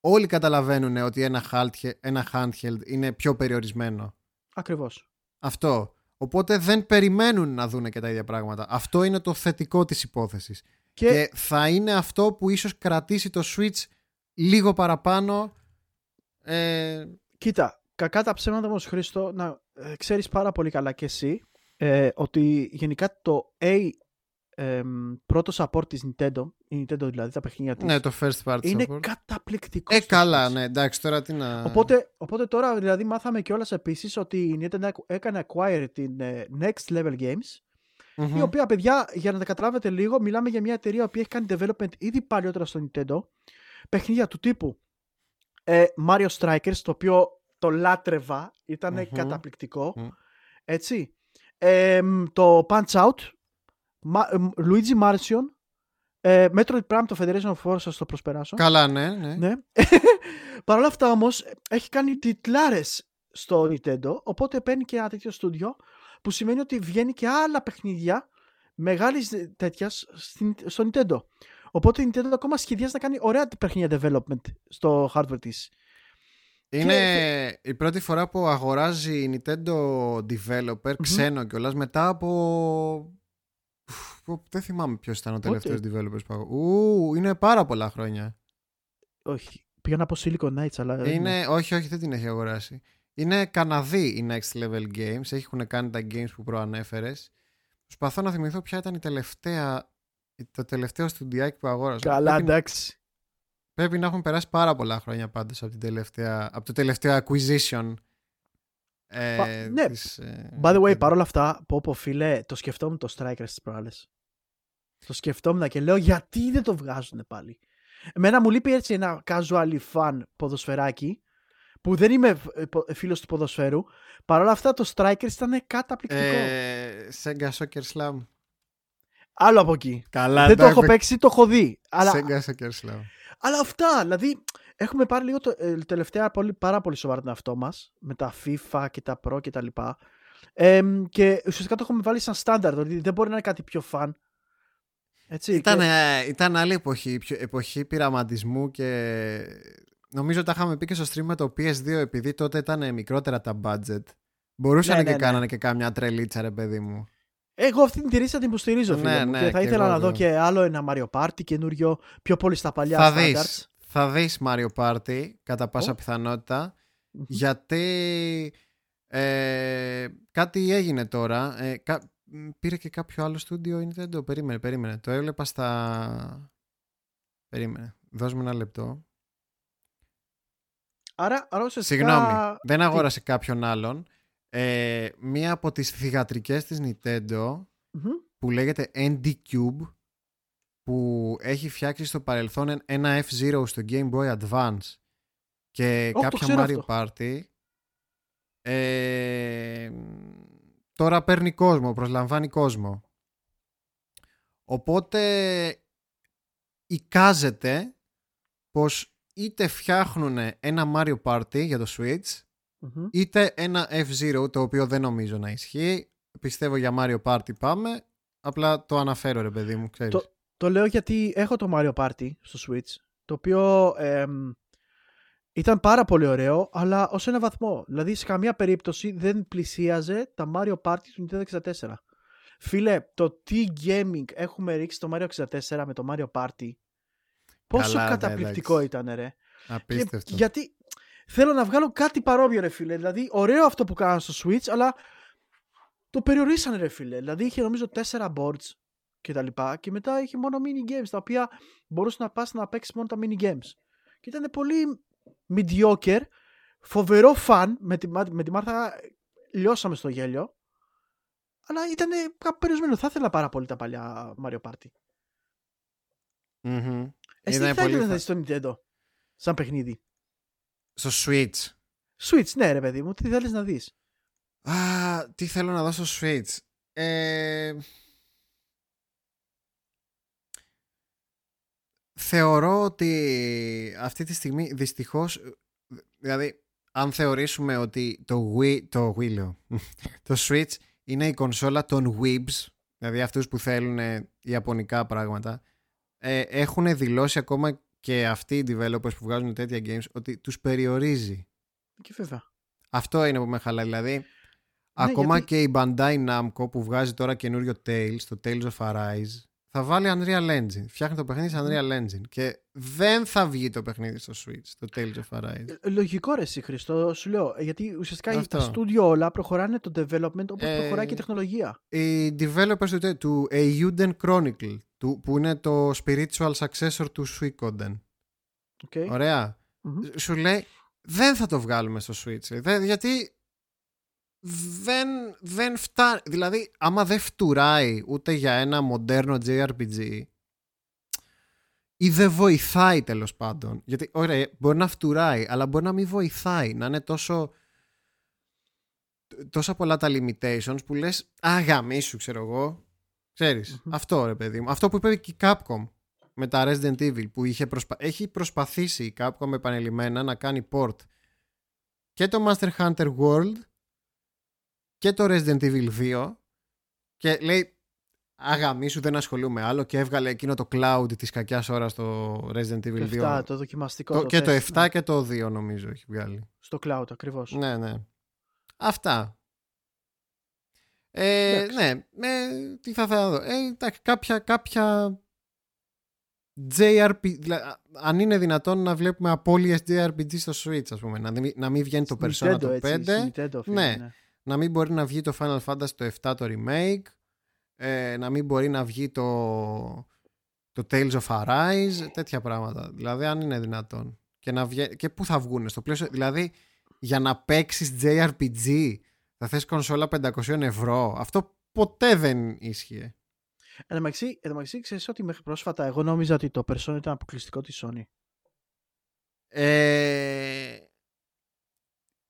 Όλοι καταλαβαίνουν ότι ένα handheld, ένα handheld είναι πιο περιορισμένο. Ακριβώς. Αυτό. Οπότε δεν περιμένουν να δούνε και τα ίδια πράγματα. Αυτό είναι το θετικό της υπόθεσης. Και, Και θα είναι αυτό που ίσως κρατήσει το Switch λίγο παραπάνω. Ε, κοίτα, κακά τα ψέματα όμως Χρήστο, να ε, ξέρεις πάρα πολύ καλά και εσύ ε, ότι γενικά το A ε, πρώτο support της Nintendo, η Nintendo δηλαδή τα παιχνίδια της, ναι, το first party είναι support. καταπληκτικός. Ε, στο καλά, Switch. ναι, εντάξει, τώρα τι να... Οπότε, οπότε τώρα δηλαδή μάθαμε κιόλας επίσης ότι η Nintendo έκανε acquire την ε, Next Level Games Μμμ. η οποία παιδιά για να τα καταλάβετε λίγο μιλάμε για μια εταιρεία που έχει κάνει development ήδη παλιότερα στο Nintendo παιχνίδια του τύπου ε, Mario Strikers το οποίο το λάτρευα ήταν Μμμ. καταπληκτικό Μμ. έτσι ε, το Punch Out Ma- ε, Luigi Mansion ε, Metroid Prime το Federation of Force θα το προσπεράσω Καλά, ναι, ναι. ναι. Παρ' όλα αυτά όμως έχει κάνει τιτλάρες στο Nintendo οπότε παίρνει και ένα τέτοιο στούντιο που σημαίνει ότι βγαίνει και άλλα παιχνίδια μεγάλης τέτοιας στο Nintendo. Οπότε η Nintendo ακόμα σχεδιάζει να κάνει ωραία παιχνίδια development στο hardware της. Είναι η πρώτη φορά που αγοράζει η Nintendo developer ξένο κιόλας μετά από... Ουφ, Δεν θυμάμαι ποιος ήταν ο Πότε; τελευταίος developer που αγο- Ου, είναι πάρα πολλά χρόνια. Όχι, πήγα να πω Silicon Knights, αλλά δεν Είναι, όχι, όχι, δεν την έχει αγοράσει. Είναι Καναδί η Next Level Games. Έχουν κάνει τα games που προανέφερες. Προσπαθώ να θυμηθώ ποια ήταν η τελευταία, το τελευταίο στουντιάκι που αγόραζα. Καλά, Πρέπει, εντάξει. πρέπει να έχουν περάσει πάρα πολλά χρόνια πάντως από, την τελευταία, από το τελευταίο acquisition. Ε, Πα- ναι. της, ε, By the way, Nintendo. παρόλα αυτά, πω πω φίλε, το σκεφτόμουν το Strikers τις προάλλες. Το σκεφτόμουν και λέω γιατί δεν το βγάζουν πάλι; Εμένα μου λείπει έτσι ένα casual fan ποδοσφαιράκι που δεν είμαι ε, πο- φίλος του ποδοσφαίρου. Παρ' όλα αυτά το Strikers ήταν καταπληκτικό. ε, Sega Soccer Slam. Άλλο από εκεί. Καλά, δεν το έχω παίξει, το έχω δει. Αλλά, Sega Soccer Slam. αλλά αυτά, δηλαδή έχουμε πάρει λίγο το, ε, τελευταία πολύ, πάρα πολύ σοβαρά τον εαυτό μας με τα FIFA και τα Pro και τα λοιπά. Εμ, και ουσιαστικά το έχουμε βάλει σαν στάνταρ, δηλαδή δεν μπορεί να είναι κάτι πιο φαν. Έτσι, Ήταν, και- ε, ήταν άλλη εποχή, πιο- εποχή πειραματισμού και νομίζω τα είχαμε πει και στο stream με το PS2 επειδή τότε ήταν μικρότερα τα budget. Μπορούσαν Ναι, και ναι, ναι. κάνανε και κάμια τρελίτσα ρε παιδί μου. Εγώ αυτή την τηρήσα την υποστηρίζω, φίλε Ναι, μου. ναι, και θα και ήθελα εγώ να δω εδώ. και άλλο ένα Mario Party καινούριο, πιο πολύ στα παλιά θα standards. δεις, θα δεις Mario Party κατά πάσα Ω. πιθανότητα Μμμ. γιατί ε, κάτι έγινε τώρα. Ε, κα- μ, πήρε και κάποιο άλλο στούντιο η Nintendo. Περίμενε, περίμενε. Το έβλεπα στα... Περίμενε. Δώσ' μου ένα λεπτό. Άρα, άρα ουσιαστικά... Συγγνώμη, δεν αγόρασε κάποιον άλλον. Ε, μία από τις θυγατρικές της Nintendo Μμμ. που λέγεται ND Cube που έχει φτιάξει στο παρελθόν ένα F-Zero στο Game Boy Advance και το κάποια ξέρω Mario αυτό. Party ε, τώρα παίρνει κόσμο, προσλαμβάνει κόσμο. Οπότε εικάζεται πως είτε φτιάχνουν ένα Mario Party για το Switch Μμμ. είτε ένα F-Zero το οποίο δεν νομίζω να ισχύει. Πιστεύω για Mario Party πάμε. Απλά το αναφέρω ρε παιδί μου, ξέρεις. Το, το λέω γιατί έχω το Mario Party στο Switch, το οποίο εμ, ήταν πάρα πολύ ωραίο, αλλά ως ένα βαθμό. Δηλαδή, σε καμία περίπτωση δεν πλησίαζε τα Mario Party του Nintendo 64. Φίλε, το τι gaming έχουμε ρίξει το Mario 64 με το Mario Party, πόσο Καλά, ναι, καταπληκτικό εντάξει. ήταν, ρε. Και Απίστευτο. γιατί θέλω να βγάλω κάτι παρόμοιο, ρε φίλε. Δηλαδή, ωραίο αυτό που κάναν στο Switch, αλλά το περιορίσανε, ρε φίλε. Δηλαδή, είχε νομίζω 4 boards και τα λοιπά και μετά είχε μόνο mini games τα οποία μπορούσε να πας να παίξεις μόνο τα mini games. Και ήταν πολύ mediocre Φοβερό φαν. Με τη, με τη Μάρθα λιώσαμε στο γέλιο. Αλλά ήταν κάπου περιορισμένο. Θα ήθελα πάρα πολύ τα παλιά Mario Party. Mm-hmm. Εσύ τι θα ήθελες να δεις στο Nintendo σαν παιχνίδι; Στο Switch. Switch, ναι ρε παιδί μου. Τι θέλεις να δεις; Α, τι θέλω να δω στο Switch. Ε... Θεωρώ ότι αυτή τη στιγμή δυστυχώς δηλαδή αν θεωρήσουμε ότι το Wii, το Wii το Switch είναι η κονσόλα των Weebs δηλαδή αυτούς που θέλουν ιαπωνικά πράγματα ε, έχουν δηλώσει ακόμα και αυτοί οι developers που βγάζουν τέτοια games ότι τους περιορίζει. Και βέβαια. Αυτό είναι που με χαλάει. Δηλαδή, ναι, ακόμα και η Bandai Namco που βγάζει τώρα καινούριο Tales, το Tales of Arise, θα βάλει Unreal Engine. Φτιάχνει το παιχνίδι σε Unreal Engine. Και δεν θα βγει το παιχνίδι στο Switch, το Tales of Arise. Ε, λογικό ρε εσύ Χριστό, σου λέω. Γιατί ουσιαστικά Αυτό. τα studio όλα προχωράνε το development όπως ε, προχωράει και η τεχνολογία. Οι developers του, του Euden Chronicle, του, που είναι το spiritual successor του Suikoden. Okay. Ωραία. Mm-hmm. Σου λέει δεν θα το βγάλουμε στο Switch. Δεν, γιατί δεν, δεν φτάνει. Δηλαδή, άμα δεν φτουράει ούτε για ένα μοντέρνο JRPG ή δεν βοηθάει τέλος πάντων. Γιατί, ωραία, μπορεί να φτουράει, αλλά μπορεί να μην βοηθάει. Να είναι τόσο. Τόσα πολλά τα limitations που λες αγαμί σου ξέρω εγώ Ξέρεις, αυτό ρε παιδί μου. Αυτό που είπε και η Capcom με τα Resident Evil που είχε προσπα... έχει προσπαθήσει η Capcom επανελειμμένα να κάνει port και το Master Hunter World και το Resident Evil 2 και λέει αγαμί σου δεν ασχολούμαι άλλο και έβγαλε εκείνο το cloud της κακιάς ώρας στο Resident Evil 2 το δοκιμαστικό το, και το 7 ναι. και το 2 νομίζω έχει βγάλει. Στο cloud ακριβώς. Ναι ναι. Αυτά. Ε, ναι, ε, τι θα, θα δω. Ε, κάποια, κάποια JRPG, αν είναι δυνατόν να βλέπουμε απώλειες JRPG στο Switch, ας πούμε, να, να μην βγαίνει το Persona το 5, Nintendo, ναι, ναι, να μην μπορεί να βγει το Final Fantasy το 7 το remake, ε, να μην μπορεί να βγει το, το Tales of Arise, τέτοια πράγματα. Δηλαδή, αν είναι δυνατόν. Και, να βγει, και πού θα βγουν στο πλαίσιο, δηλαδή, για να παίξεις JRPG θα θες κονσόλα 500 ευρώ. Αυτό ποτέ δεν ίσχυε. Εν τω μεταξύ, ξέρεις ότι μέχρι πρόσφατα εγώ νόμιζα ότι το Persona ήταν αποκλειστικό της Sony. Ε,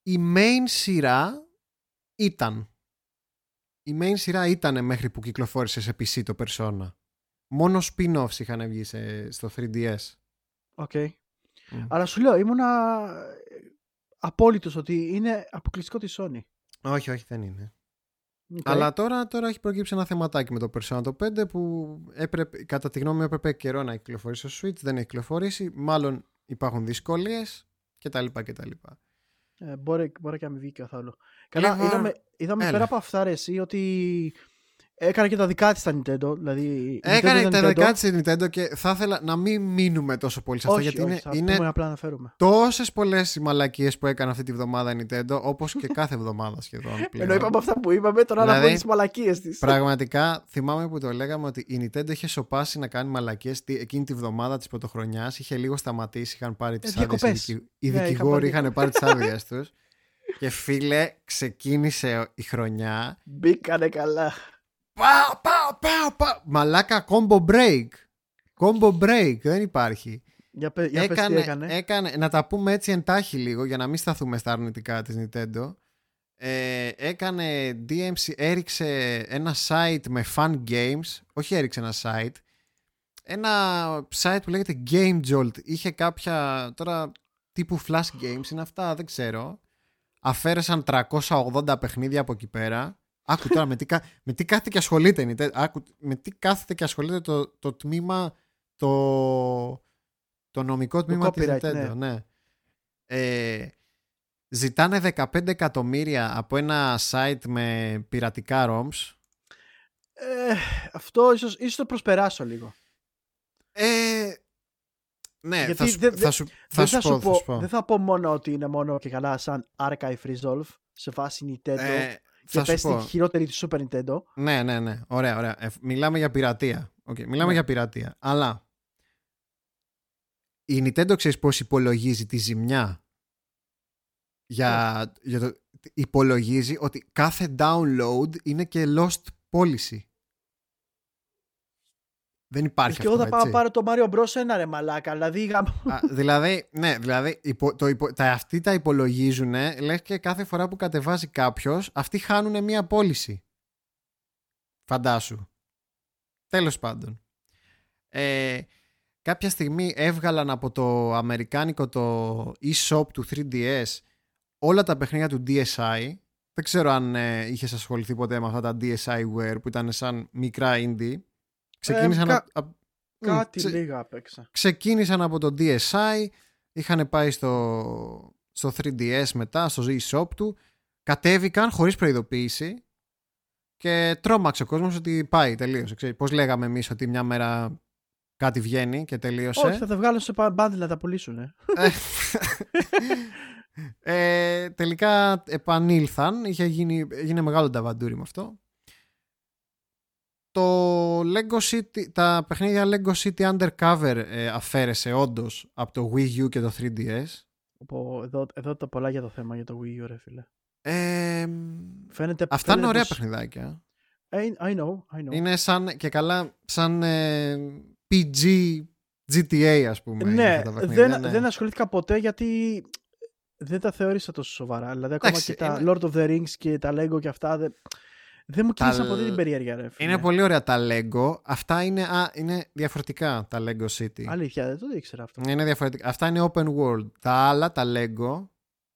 η main σειρά ήταν. Η main σειρά ήταν μέχρι που κυκλοφόρησε σε PC το Persona. Μόνο spin-offs είχαν βγει στο 3DS. Οκ. Okay. Αλλά σου λέω, ήμουνα απόλυτος ότι είναι αποκλειστικό της Sony. Όχι, όχι, δεν είναι. Αλλά τώρα, τώρα έχει προκύψει ένα θεματάκι με το Persona το 5 που έπρεπε, κατά τη γνώμη μου έπρεπε καιρό να κυκλοφορήσει στο Switch, δεν έχει κυκλοφορήσει, μάλλον υπάρχουν δυσκολίες κτλ. κτλ. Ε, μπορεί, μπορεί και να μην βγει καθόλου. Καλά, είδαμε, είδαμε πέρα από αυτά ρε, εσύ, ότι Έκανε και τα δικά της τα Nintendo. Δηλαδή, Έκανε τα δικά της Nintendo και θα ήθελα να μην μείνουμε τόσο πολύ σε αυτά. Όχι, γιατί όχι, είναι, είναι απλά να φέρουμε. τόσες πολλές οι μαλακίες που έκανε αυτή τη βδομάδα η Nintendo, όπως και κάθε εβδομάδα σχεδόν. Πλέον. Ενώ είπαμε αυτά που είπαμε, τώρα δηλαδή, να πούμε τις μαλακίες της. Πραγματικά θυμάμαι που το λέγαμε ότι η Nintendo είχε σοπάσει να κάνει μαλακίες εκείνη τη βδομάδα της πρωτοχρονιάς. Είχε λίγο σταματήσει, είχαν πάρει τις ε, άδειες. Οι ναι, δικηγόροι είχαν πάρει τις άδειες τους. Και φίλε, ξεκίνησε η χρονιά. Μπήκανε καλά. Πάω, πάω, πάω, πάω. Μαλάκα combo break. Combo break, δεν υπάρχει. Για, πε, για έκανε, πες τι έκανε. έκανε. Να τα πούμε έτσι εντάχει λίγο για να μην σταθούμε στα αρνητικά της Nintendo. Ε, έκανε DMC, έριξε ένα site με fun games. Όχι έριξε ένα site. Ένα site που λέγεται Game Jolt. Είχε κάποια τώρα τύπου flash games είναι αυτά, δεν ξέρω. Αφαίρεσαν 380 παιχνίδια από εκεί πέρα Άκου τώρα με τι, με τι κάθεται και ασχολείται. Άκου, με τι κάθεται και ασχολείται το, το τμήμα, το, το νομικό τμήμα της Nintendo. Ναι. ναι. Ε, ζητάνε 15 εκατομμύρια από ένα site με πειρατικά ROMs. Ε, αυτό ίσως, ίσως το προσπεράσω λίγο. Ε, ναι, Γιατί θα σου, δε, θα σου, θα σου, πω, πω, πω, Δεν θα πω μόνο ότι είναι μόνο και καλά σαν Archive Resolve σε βάση Nintendo. Ε, και πες την χειρότερη του Super Nintendo. Ναι, ναι, ναι. Ωραία, ωραία. Ε, μιλάμε για πειρατεία. Okay, μιλάμε ναι. για πειρατεία. Αλλά η Nintendo ξέρεις πώς υπολογίζει τη ζημιά; για, για το, υπολογίζει ότι κάθε download είναι και lost policy. Δεν υπάρχει και αυτό, εγώ θα πάω πάρω το Mario Bros. ένα ρε μαλάκα. Δηλαδή, Α, δηλαδή, ναι, δηλαδή υπο, το, υπο, τα, αυτοί τα υπολογίζουν, λες και κάθε φορά που κατεβάζει κάποιος, αυτοί χάνουν μία πώληση. Φαντάσου. Τέλος πάντων. Ε, κάποια στιγμή έβγαλαν από το αμερικάνικο το e-shop του 3DS όλα τα παιχνίδια του DSi. Δεν ξέρω αν ε, είχες ασχοληθεί ποτέ με αυτά τα DSiWare που ήταν σαν μικρά indie. Ξεκίνησαν, Ε, α- κα- α- κάτι ξε- λίγα απέξα. ξεκίνησαν από το DSi, είχαν πάει στο, στο 3DS μετά, στο e-shop του, κατέβηκαν χωρίς προειδοποίηση και τρόμαξε ο κόσμος ότι πάει, τελείωσε. Ξέρεις, πώς λέγαμε εμείς ότι μια μέρα κάτι βγαίνει και τελείωσε. Όχι, θα τα βγάλω σε bundle να τα πουλήσουν. Ε. ε, τελικά επανήλθαν, είχε γίνει, έγινε μεγάλο ταβαντούρι με αυτό. Το Lego City, τα παιχνίδια Lego City Undercover ε, αφαίρεσε όντως από το Wii U και το 3DS. Οπό, εδώ, εδώ τα πολλά για το θέμα για το Wii U, ρε φίλε. Ε, Φαίνεται, αυτά είναι φαίνεται ωραία πως- παιχνιδάκια. Ε, I know, I know. Είναι σαν και καλά σαν ε, PG GTA ας πούμε. είναι ναι, αυτά τα παιχνίδια, δεν, ναι. δεν ασχολήθηκα ποτέ γιατί δεν τα θεώρησα τόσο σοβαρά. Δηλαδή, ακόμα Εντάξει, και τα είναι- Lord of the Rings και τα Lego και αυτά δεν, δεν μου Τα κίνησαν λ- ποτέ την περιέργεια, ρε φίλε. Είναι πολύ ωραία τα Lego. Αυτά είναι, α, είναι διαφορετικά τα Lego City. Αλήθεια, δεν το ήξερα αυτό. Είναι διαφορετικά. Αυτά είναι open world. Τα άλλα, τα Lego,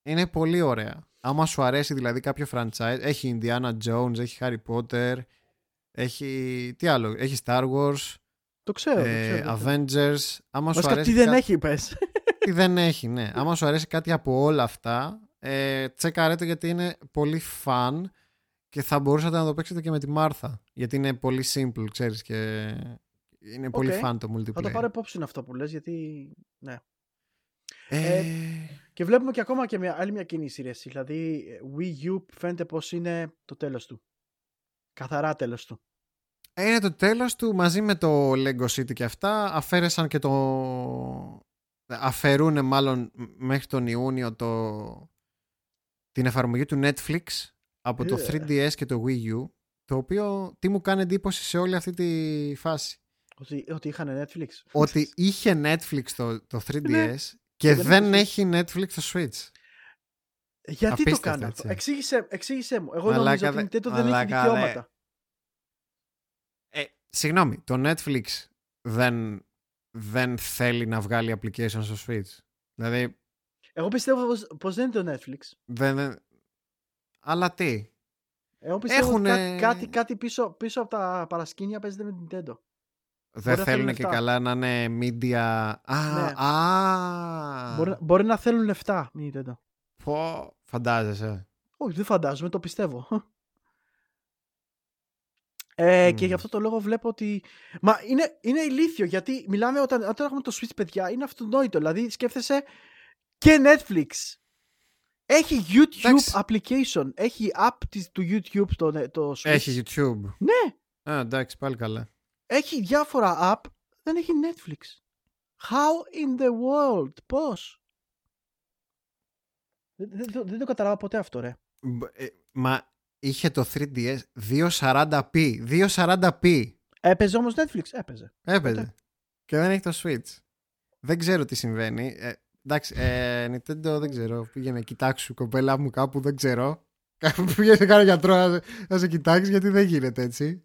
είναι πολύ ωραία. Άμα σου αρέσει δηλαδή κάποιο franchise, έχει Indiana Jones, έχει Harry Potter, έχει. Τι άλλο, έχει Star Wars, Το ξέρω. το ε, ξέρω, το ξέρω. Avengers. Άμα σου Βασικά, αρέσει. τι δεν κάτι- έχει, πες. Τι δεν έχει, ναι. Άμα σου αρέσει κάτι από όλα αυτά, ε, τσεκάρε το γιατί είναι πολύ fun και θα μπορούσατε να το παίξετε και με τη Μάρθα. Γιατί είναι πολύ simple, ξέρεις, και είναι πολύ Οκ. fun το multiplayer. Θα το πάρω υπόψη αυτό που λες, γιατί... Ναι. Ε, Ε, Και βλέπουμε και ακόμα και μια, άλλη μια κίνηση, ρε, εσύ. Δηλαδή, Wii U φαίνεται πως είναι το τέλος του. Καθαρά τέλος του. Είναι το τέλος του μαζί με το Lego City και αυτά. Αφαίρεσαν και το... Αφαιρούν μάλλον μέχρι τον Ιούνιο το... την εφαρμογή του Netflix από το Ε. 3DS και το Wii U το οποίο τι μου κάνει εντύπωση σε όλη αυτή τη φάση. Ότι, ότι είχαν Netflix. ότι είχε Netflix το, το 3DS Ναι. και δεν δεν έχει έχει Netflix στο Switch. Γιατί Απίστευτο, το κάνω αυτό; έτσι. Εξήγησε, εξήγησε μου. Εγώ Μαλάκα, νομίζω ότι η δε- Nintendo δεν έχει μαλάκα, δε. δικαιώματα. Ε, συγγνώμη, το Netflix δεν, δεν θέλει να βγάλει application στο Switch. Δηλαδή, Εγώ πιστεύω πως, πως δεν είναι το Netflix. δεν... δεν- Αλλά τι; Εγώ πιστεύω Έχουνε- ότι κάτι, κάτι, κάτι πίσω, πίσω από τα παρασκήνια παίζεται με την Nintendo. Δεν να θέλουν θέλουν και λεφτά. καλά να είναι media... Α, Ναι. α, Μπορεί, να- μπορεί να θέλουν λεφτά η Nintendo. πω, φαντάζεσαι. Όχι, δεν φαντάζομαι, το πιστεύω. Ε, Και Μμμ. γι' αυτό το λόγο βλέπω ότι. Μα είναι, είναι ηλίθιο γιατί μιλάμε όταν, όταν έχουμε το Switch, παιδιά, είναι αυτονόητο. Δηλαδή σκέφτεσαι και Netflix. Έχει YouTube Εντάξει. application. Έχει app της, του YouTube το, το Switch. Έχει YouTube. Ναι, Α, εντάξει, πάλι καλά. έχει διάφορα app. Δεν έχει Netflix. How in the world; Πώς; Δεν, δεν, το- δεν το καταλάβα ποτέ αυτό, ρε. Μπ- ε, Μα είχε το 3DS 240p. 240p. Έπαιζε όμως Netflix. Έπαιζε. Έπαιζε. Ποτέ. Και δεν έχει το Switch. Δεν ξέρω τι συμβαίνει. Ε, εντάξει, ε, Nintendo δεν ξέρω. Πήγαινε, κοιτάξου κοπέλα μου κάπου, δεν ξέρω. Κάπου πήγαινε κάνα γιατρό να, σε- να σε κοιτάξεις γιατί δεν γίνεται έτσι.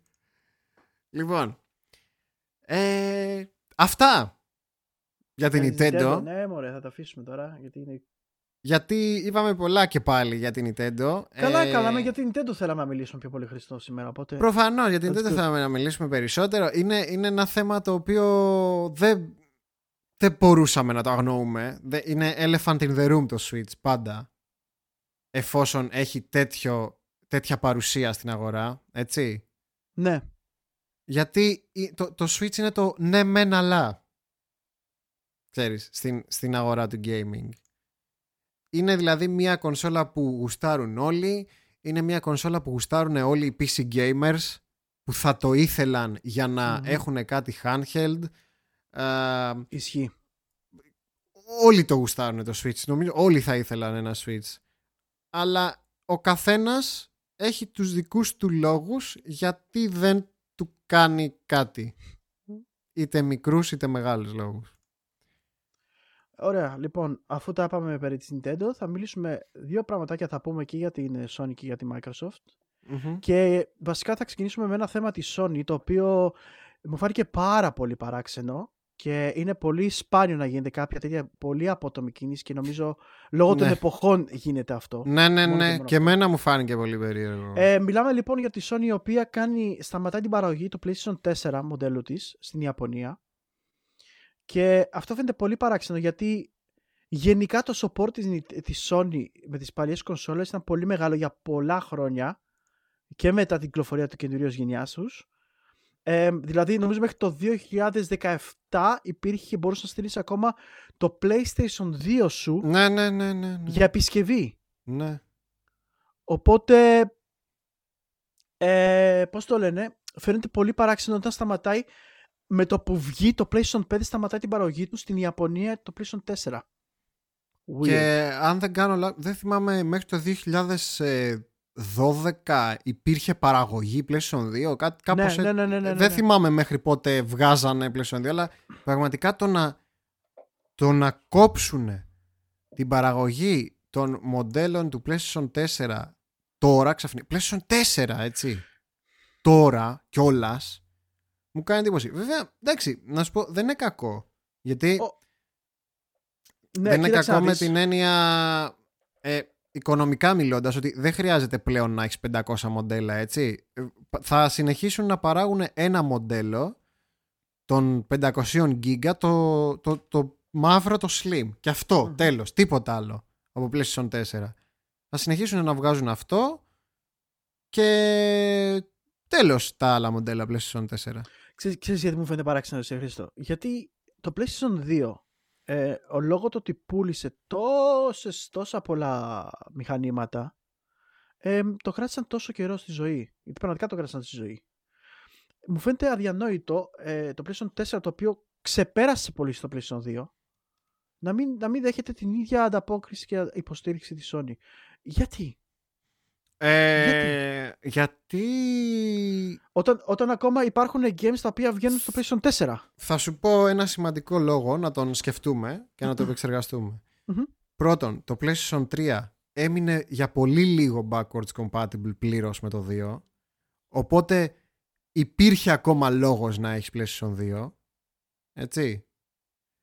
Λοιπόν. Ε, αυτά για την Ε, Nintendo. Ναι, μωρέ, θα τα αφήσουμε τώρα. Γιατί είναι... Γιατί είπαμε πολλά και πάλι για την Nintendo. Καλά, Ε, καλά, με για την Nintendo θέλαμε να μιλήσουμε πιο πολύ Χριστό σήμερα. Οπότε... Προφανώς, γιατί That's δεν good. θέλαμε να μιλήσουμε περισσότερο. Είναι, είναι ένα θέμα το οποίο δεν, δεν μπορούσαμε να το αγνοούμε. Δεν- Είναι elephant in the room το Switch πάντα. Εφόσον έχει τέτοιο, τέτοια παρουσία στην αγορά, έτσι. Ναι. Γιατί η- το, το Switch είναι το ναι μεν αλλά. Ξέρεις, στην, στην αγορά του gaming. Είναι δηλαδή μια κονσόλα που γουστάρουν όλοι. Είναι μια κονσόλα που γουστάρουν όλοι οι PC gamers που θα το ήθελαν για να Μμμ. έχουν κάτι handheld. Ε, Ισχύει. όλοι το γουστάρουν το Switch. Νομίζω όλοι θα ήθελαν ένα Switch. αλλά ο καθένας έχει τους δικούς του λόγους γιατί δεν του κάνει κάτι. Είτε μικρούς είτε μεγάλους λόγους. Ωραία, λοιπόν, αφού τα είπαμε περί της Nintendo, θα μιλήσουμε δύο πραγματάκια θα πούμε και για την Sony και για τη Microsoft. Και βασικά θα ξεκινήσουμε με ένα θέμα της Sony, το οποίο μου φάνηκε πάρα πολύ παράξενο και είναι πολύ σπάνιο να γίνεται κάποια τέτοια πολύ απότομη κίνηση και νομίζω λόγω των Ναι. εποχών γίνεται αυτό. Ναι, ναι, Μόνο ναι. μόνο Και αυτό. εμένα μου φάνηκε πολύ περίεργο. Ε, μιλάμε λοιπόν για τη Sony η οποία κάνει, σταματάει την παραγωγή του PlayStation 4 μοντέλου της στην Ιαπωνία και αυτό φαίνεται πολύ παράξενο γιατί γενικά το support της, Nit- της Sony με τις παλιές κονσόλες ήταν πολύ μεγάλο για πολλά χρόνια και μετά την κυκλοφορία του καινούριου γενιάς τους. Ε, δηλαδή νομίζω μέχρι το 2017 υπήρχε και μπορούσες να στείλεις ακόμα το PlayStation 2 σου ναι, ναι, ναι, ναι. ναι. για επισκευή. ναι. Οπότε, ε, πώς το λένε, φαίνεται πολύ παράξενο όταν σταματάει με το που βγει το PlayStation 5 σταματάει την παραγωγή του στην Ιαπωνία το PlayStation 4. Weird. Και αν δεν κάνω λάθος, δεν θυμάμαι μέχρι το 2012 υπήρχε παραγωγή PlayStation 2. Κάτι, κάπως ναι, έτσι. ναι, ναι, ναι, ναι, δεν ναι. θυμάμαι μέχρι πότε βγάζανε PlayStation 2, αλλά πραγματικά το να, το να κόψουν την παραγωγή των μοντέλων του PlayStation 4 τώρα ξαφνικά. PlayStation 4, έτσι. Τώρα κιόλας. Μου κάνει εντύπωση. Βέβαια, εντάξει, να σου πω, δεν είναι κακό. Γιατί Ο- Ναι, δεν είναι κοίταξε κακό να με δεις. την έννοια ε, οικονομικά μιλώντας ότι δεν χρειάζεται πλέον να έχεις 500 μοντέλα έτσι Ε, θα συνεχίσουν να παράγουν ένα μοντέλο των 500 γίγκα το, το, το μαύρο το slim και αυτό Μμμ. τέλος τίποτα άλλο από PlayStation 4 θα συνεχίσουν να βγάζουν αυτό και τέλος τα άλλα μοντέλα PlayStation 4 Ξέρεις, ξέρεις γιατί μου φαίνεται παράξενο σε Χρήστο. Γιατί το PlayStation 2, ε, ο λόγος το ότι πούλησε τόσες, τόσα πολλά μηχανήματα, ε, το κράτησαν τόσο καιρό στη ζωή. Γιατί πραγματικά το κράτησαν στη ζωή. Μου φαίνεται αδιανόητο ε, το PlayStation 4 το οποίο ξεπέρασε πολύ στο PlayStation 2 να μην, να μην δέχεται την ίδια ανταπόκριση και υποστήριξη της Sony. Γιατί; Ε, γιατί; Όταν, όταν ακόμα υπάρχουν games τα οποία βγαίνουν στο PlayStation 4. Θα σου πω ένα σημαντικό λόγο να τον σκεφτούμε και να το επεξεργαστούμε. Μμμ. Πρώτον, το PlayStation 3 έμεινε για πολύ λίγο backwards compatible πλήρως με το 2. Οπότε υπήρχε ακόμα λόγος να έχεις PlayStation 2. Έτσι.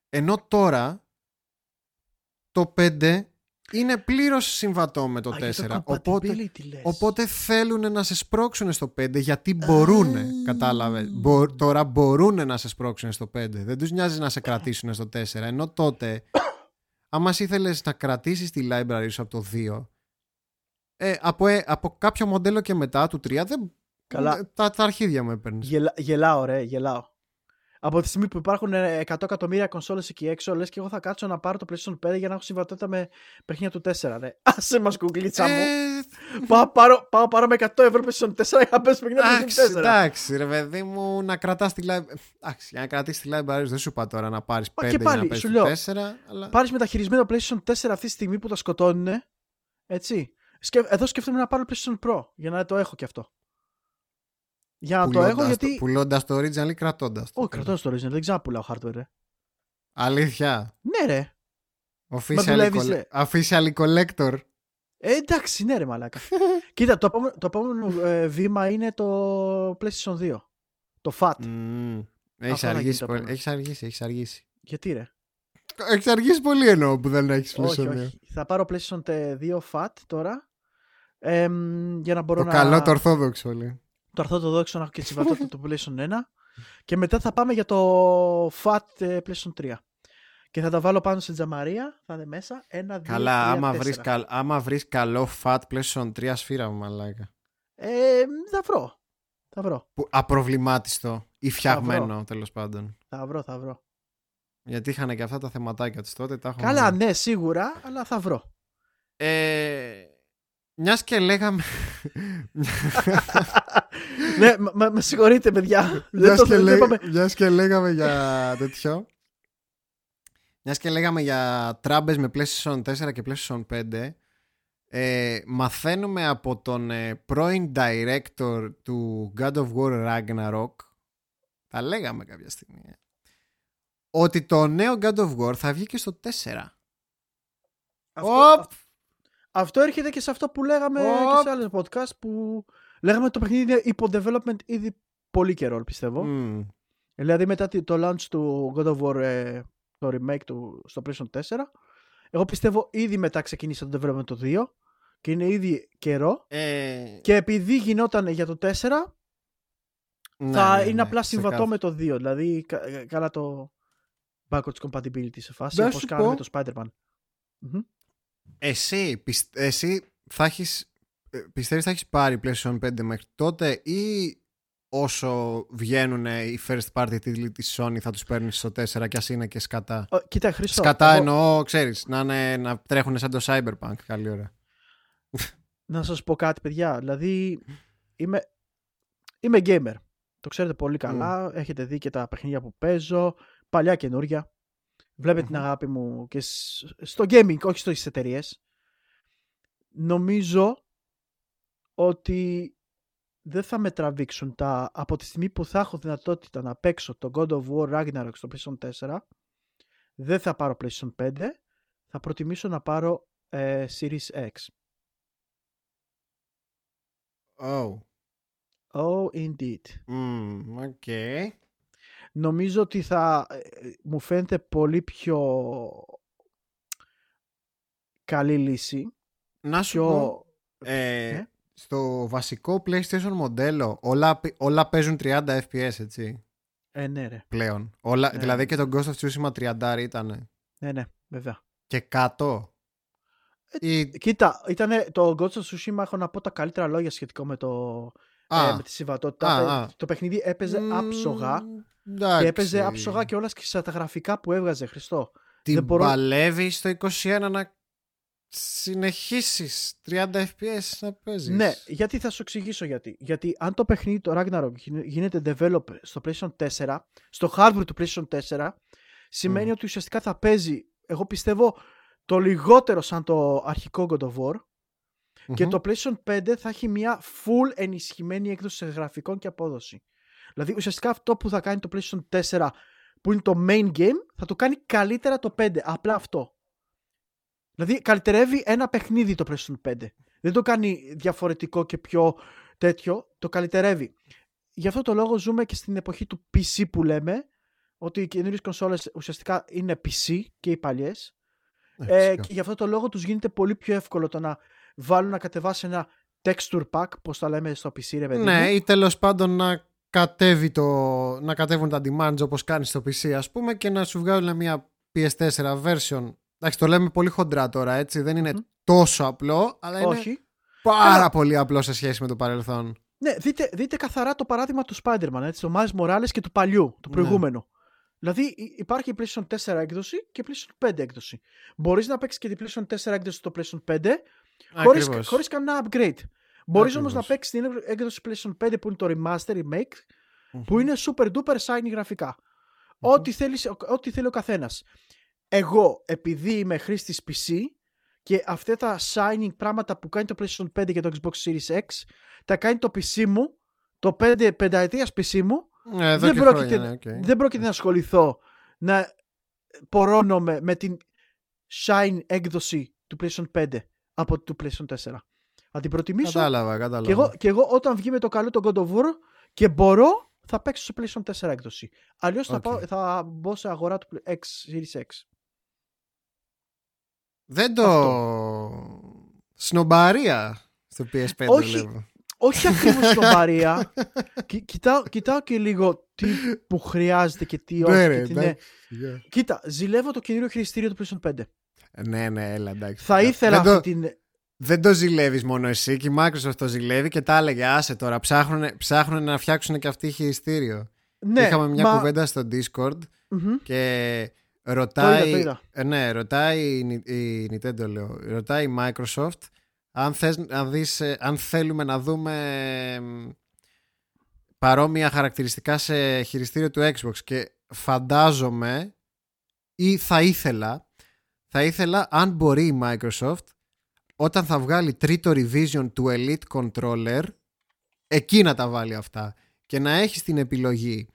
Ενώ τώρα το 5 είναι πλήρως συμβατό με το Α, για 4. Οπότε, compatibility λες. Οπότε θέλουν να σε σπρώξουν στο 5 γιατί μπορούν. Α. Κατάλαβες. Μπο- τώρα μπορούν να σε σπρώξουν στο 5. Δεν τους νοιάζει να σε κρατήσουν στο 4. Ενώ τότε, άμα εσύ ήθελες να κρατήσεις τη library σου από το 2, ε, από, ε, από κάποιο μοντέλο και μετά του 3, δεν, Καλά. ε, τα, τα αρχίδια μου έπαιρνες. Γελα, γελάω, ρε, γελάω. Από τη στιγμή που υπάρχουν ε, 100 εκατομμύρια κονσόλες εκεί έξω, λες και εγώ θα κάτσω να πάρω το PlayStation 5 για να έχω συμβατότητα με παιχνίδια του 4, ρε. Άσε μας κουκλίτσα μου. Ε, Πάω, πάρω, πάω πάρω με 100 ευρώ PlayStation 4 για να πες παιχνίδια του Εντάξει, PlayStation 4. εντάξει, ρε παιδί μου, να κρατάς τη library. Εντάξει, για να κρατήσεις τη library δεν σου είπα τώρα να πάρεις 5 Μα και για να πάλι, παίζει σου το λέω, 4. Αλλά... Πάρεις μεταχειρισμένο PlayStation 4 αυτή τη στιγμή που τα σκοτώνουν, έτσι. Σκεφ- Εδώ σκέφτομαι να πάρω PlayStation Pro για να το έχω και αυτό. Για να το έχω Πουλώντας γιατί... Το, πουλώντας το original ή κρατώντας το. Όχι, κρατάω στο original, δεν ξαναπουλάω hardware, ρε. Αλήθεια; Ναι, ρε. Official, δουλεύεις, colle- ρε. official collector. Ε, εντάξει, ναι, ρε μαλάκα. Κοίτα, το επόμενο, το επόμενο ε, βήμα είναι το PlayStation 2. Το FAT. Mm. Έχεις Αυτό να γίνει αργήσει, το πολύ. επόμενο. έχεις αργήσει, έχεις αργήσει. Γιατί, ρε; Έχεις αργήσει πολύ εννοώ που δεν έχεις όχι, PlayStation 2. όχι. Θα πάρω PlayStation 2 FAT τώρα. εμ, για να μπορώ Το να. καλό το ορθόδοξο λέει. Το αρθόδοξο να έχω και τη συμβατότητα του PlayStation 1. Και μετά θα πάμε για το FAT ε, PlayStation 3. Και θα τα βάλω πάνω σε τζαμαρία. Θα είναι μέσα. Ένα, δύο, Καλά, τρία, άμα τέσσερα. βρεις, καλ, άμα βρεις καλό fat PlayStation 3 σφύρα μου μαλάκα. Ε, θα βρω. Θα βρω. Που, απροβλημάτιστο ή φτιαγμένο τέλος πάντων. Θα βρω, θα βρω. Γιατί είχαν και αυτά τα θεματάκια τους τότε. Τα έχω Καλά, βρει. ναι, σίγουρα, αλλά θα βρω. Ε, μιας και λέγαμε... ναι, μα- μα- με συγχωρείτε, παιδιά. δεν Μιας το και, δεν λέ... είπαμε. μιας και λέγαμε για τέτοιο. Μιας και λέγαμε για τράμπες με PlayStation 4 και PlayStation 5. ε, μαθαίνουμε από τον ε, πρώην director του God of War Ragnarok τα λέγαμε κάποια στιγμή ε, ότι το νέο God of War θα βγει και στο 4 αυτό, αυτό έρχεται και σε αυτό που λέγαμε και σε άλλες podcast που λέγαμε ότι το παιχνίδι είναι υπό development ήδη πολύ καιρό πιστεύω mm. δηλαδή μετά το launch του God of War ε, το remake του στο PlayStation 4 εγώ πιστεύω ήδη μετά ξεκίνησε το development το 2 και είναι ήδη καιρό. Ε... Και επειδή γινόταν για το 4, ναι, θα ναι, είναι ναι, απλά συμβατό με το 2. Δηλαδή, κα, καλά το backwards compatibility σε φάση, όπως κάνουμε το Spider-Man. Εσύ, εσύ θα έχεις, ε, πιστεύεις θα έχεις πάρει PlayStation 5 μέχρι τότε ή όσο βγαίνουν οι first party τίτλοι της Sony θα τους παίρνεις στο 4 και ας είναι και σκατά; Ο, κοίτα Χρήστο. Σκατά εγώ... εννοώ, ξέρεις, να, είναι, να τρέχουν σαν το Cyberpunk. Καλή ώρα να σας πω κάτι παιδιά, δηλαδή είμαι, είμαι gamer. Το ξέρετε πολύ καλά, έχετε δει και τα παιχνίδια που παίζω, παλιά καινούρια. Βλέπετε την αγάπη μου και στο gaming, όχι στις εταιρείες. Νομίζω ότι δεν θα με τραβήξουν τα από τη στιγμή που θα έχω δυνατότητα να παίξω το God of War Ragnarok στο PlayStation 4 δεν θα πάρω PlayStation 5 θα προτιμήσω να πάρω ε, Series X Oh. Oh, indeed. Mm, okay. Νομίζω ότι θα ε, μου φαίνεται πολύ πιο καλή λύση. Να σου πω, ε, ναι. στο βασικό PlayStation μοντέλο όλα, όλα παίζουν 30 FPS, έτσι. Ε, ναι, ρε. Πλέον. Όλα, ναι. Δηλαδή και το Ghost of Tsushima 30 ήταν. Ναι, ναι, βέβαια. Και κάτω. Ε, Κοίτα, ήταν το Ghost of Tsushima έχω να πω τα καλύτερα λόγια σχετικά με, το, ε, με τη συμβατότητα. Ε, το παιχνίδι έπαιζε mm, άψογα και έπαιζε άψογα και όλας και στα τα γραφικά που έβγαζε Χριστό. Την Δεν μπορώ... παλεύει στο 21 να συνεχίσεις 30 FPS να παίζεις. Ναι, γιατί θα σου εξηγήσω γιατί. Γιατί αν το παιχνίδι το Ragnarok γίνεται develop στο PlayStation 4, στο hardware του PlayStation 4, σημαίνει ότι ουσιαστικά θα παίζει, εγώ πιστεύω, το λιγότερο σαν το αρχικό God of War και το PlayStation 5 θα έχει μια full ενισχυμένη έκδοση σε γραφικών και απόδοση. Δηλαδή ουσιαστικά αυτό που θα κάνει το PlayStation 4 που είναι το main game θα το κάνει καλύτερα το 5. Απλά αυτό. Δηλαδή καλυτερεύει ένα παιχνίδι το PlayStation 5. Δεν το κάνει διαφορετικό και πιο τέτοιο. Το καλυτερεύει. Γι' αυτό το λόγο ζούμε και στην εποχή του PC που λέμε ότι οι καινούριες κονσόλες ουσιαστικά είναι PC και οι παλιές ε, και γι' αυτό το λόγο τους γίνεται πολύ πιο εύκολο το να βάλουν να κατεβάσει ένα texture pack, πώς τα λέμε στο PC ρε παιδί Ναι, ή τέλος πάντων να, κατέβει το, να κατέβουν τα demands όπως κάνει στο PC ας πούμε και να σου βγάλουν μια PS4 version. Εντάξει, το λέμε πολύ χοντρά τώρα, έτσι. Δεν είναι τόσο απλό, αλλά Όχι. είναι πάρα πολύ απλό σε σχέση με το παρελθόν. Ναι, δείτε, δείτε καθαρά το παράδειγμα του Spider-Man, έτσι, το Miles Morales και του παλιού, του ναι. προηγούμενου. Δηλαδή υπάρχει η PlayStation 4 έκδοση και η PlayStation 5 έκδοση. Μπορείς να παίξεις και την PlayStation 4 έκδοση στο PlayStation 5 χωρίς, χωρίς κανένα upgrade. Μπορείς όμως να παίξεις την έκδοση PlayStation 5 που είναι το remaster, remake, που είναι super duper shiny γραφικα Ό,τι, ό,τι θέλει ο καθένας. Εγώ, επειδή είμαι χρήστης PC και αυτά τα shining πράγματα που κάνει το PlayStation 5 και το Xbox Series X, τα κάνει το PC μου, το 5 πενταετίας PC μου, ε, δεν, πρόκειται, ναι, δεν πρόκειται να ασχοληθώ να πορώνομαι με την Shine έκδοση του PlayStation 5 από το PlayStation 4. Θα την προτιμήσω. Κατάλαβα, κατάλαβα. Και εγώ, και εγώ όταν βγει με το καλό το God of War και μπορώ, θα παίξω στο PlayStation 4 έκδοση. Αλλιώς θα, θα μπω σε αγορά του X, Series X. Δεν το. Αυτό. Σνομπαρία στο PS5 Όχι, όχι ακριβώς στον Παρία. κοιτάω, κοιτάω και λίγο τι που χρειάζεται και τι όχι. Ναι, και ναι. Κοίτα, ζηλεύω το καινούριο χειριστήριο του PlayStation 5. Ναι, ναι, έλα εντάξει. Θα ήθελα αυτή το... την. Δεν το ζηλεύεις μόνο εσύ και η Microsoft το ζηλεύει και τα έλεγε άσε τώρα. Ψάχνουν, ψάχνουν να φτιάξουν και αυτοί χειριστήριο. Ναι, Είχαμε μια μα... κουβέντα στο Discord mm-hmm. και ρωτάει. Το είδα, το είδα. Ε, ναι, ρωτάει η, η Nintendo, λέω. Ρωτάει η Microsoft αν, θες, αν, δεις, ε, αν θέλουμε να δούμε παρόμοια χαρακτηριστικά σε χειριστήριο του Xbox και φαντάζομαι ή θα ήθελα θα ήθελα αν μπορεί η Microsoft όταν θα βγάλει τρίτο revision του Elite Controller, εκεί να τα βάλει αυτά. Και να έχεις την επιλογή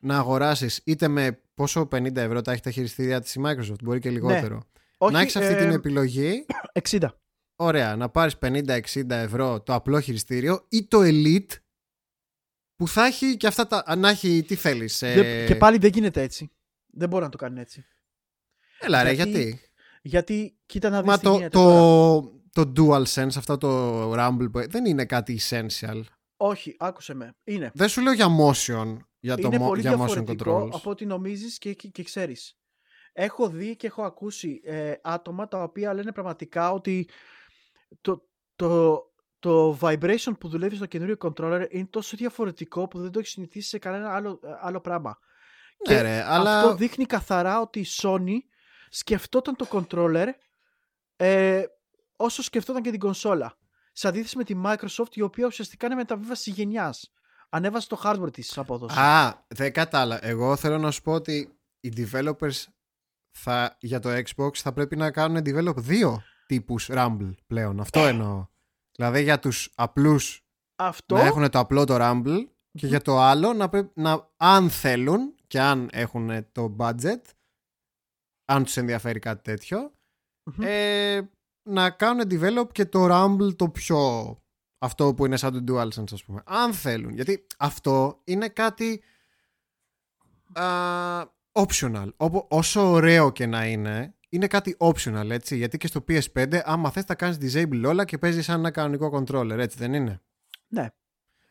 να αγοράσεις είτε με πόσο 50 ευρώ τα έχει τα χειριστήρια της η Microsoft, μπορεί και λιγότερο. Όχι, να έχεις αυτή ε, την επιλογή, 60. ωραία, να πάρεις 50-60 ευρώ το απλό χειριστήριο ή το Elite που θα έχει και αυτά τα. Να έχει τι θέλεις. ε, Δεν- Και πάλι δεν γίνεται έτσι. Δεν μπορεί να το κάνει έτσι. Έλα ρε, γιατί- γιατί. Γιατί κοίτα να δεις Μα τι το, γίνεται τώρα. το, το DualSense, αυτό το Rumble, που- δεν είναι κάτι essential. Όχι, άκουσε με. Είναι. Δεν σου λέω για motion, για, το, είναι mo- πολύ για motion διαφορετικό controls. από ό,τι νομίζεις και, και, και ξέρεις. Έχω δει και έχω ακούσει ε, άτομα τα οποία λένε πραγματικά ότι το, το, το vibration που δουλεύει στο καινούριο controller είναι τόσο διαφορετικό που δεν το έχεις συνηθίσει σε κανένα άλλο, άλλο πράγμα. Ναι, και ρε, αλλά Αυτό δείχνει καθαρά ότι η Sony σκεφτόταν το controller ε, όσο σκεφτόταν και την κονσόλα. Σε αντίθεση με τη Microsoft η οποία ουσιαστικά είναι μεταβίβαση γενιάς. Ανέβασε το hardware της απόδοσης. Α, δεν κατάλαβα. Εγώ θέλω να σου πω ότι οι developers θα, για το Xbox θα πρέπει να κάνουν develop δύο τύπους Rumble πλέον. Αυτό εννοώ. Δηλαδή για τους απλούς Αυτό να έχουν το απλό το Rumble και για το άλλο να, πρέ- να αν θέλουν και αν έχουν το budget αν τους ενδιαφέρει κάτι τέτοιο Μμμ. ε, να κάνουν develop και το Rumble το πιο αυτό που είναι σαν το DualSense ας πούμε αν θέλουν γιατί αυτό είναι κάτι α, optional Όπο- όσο ωραίο και να είναι είναι κάτι optional έτσι γιατί και στο PS5 άμα θες τα κάνεις disable όλα και παίζεις σαν ένα κανονικό controller έτσι δεν είναι; Ναι.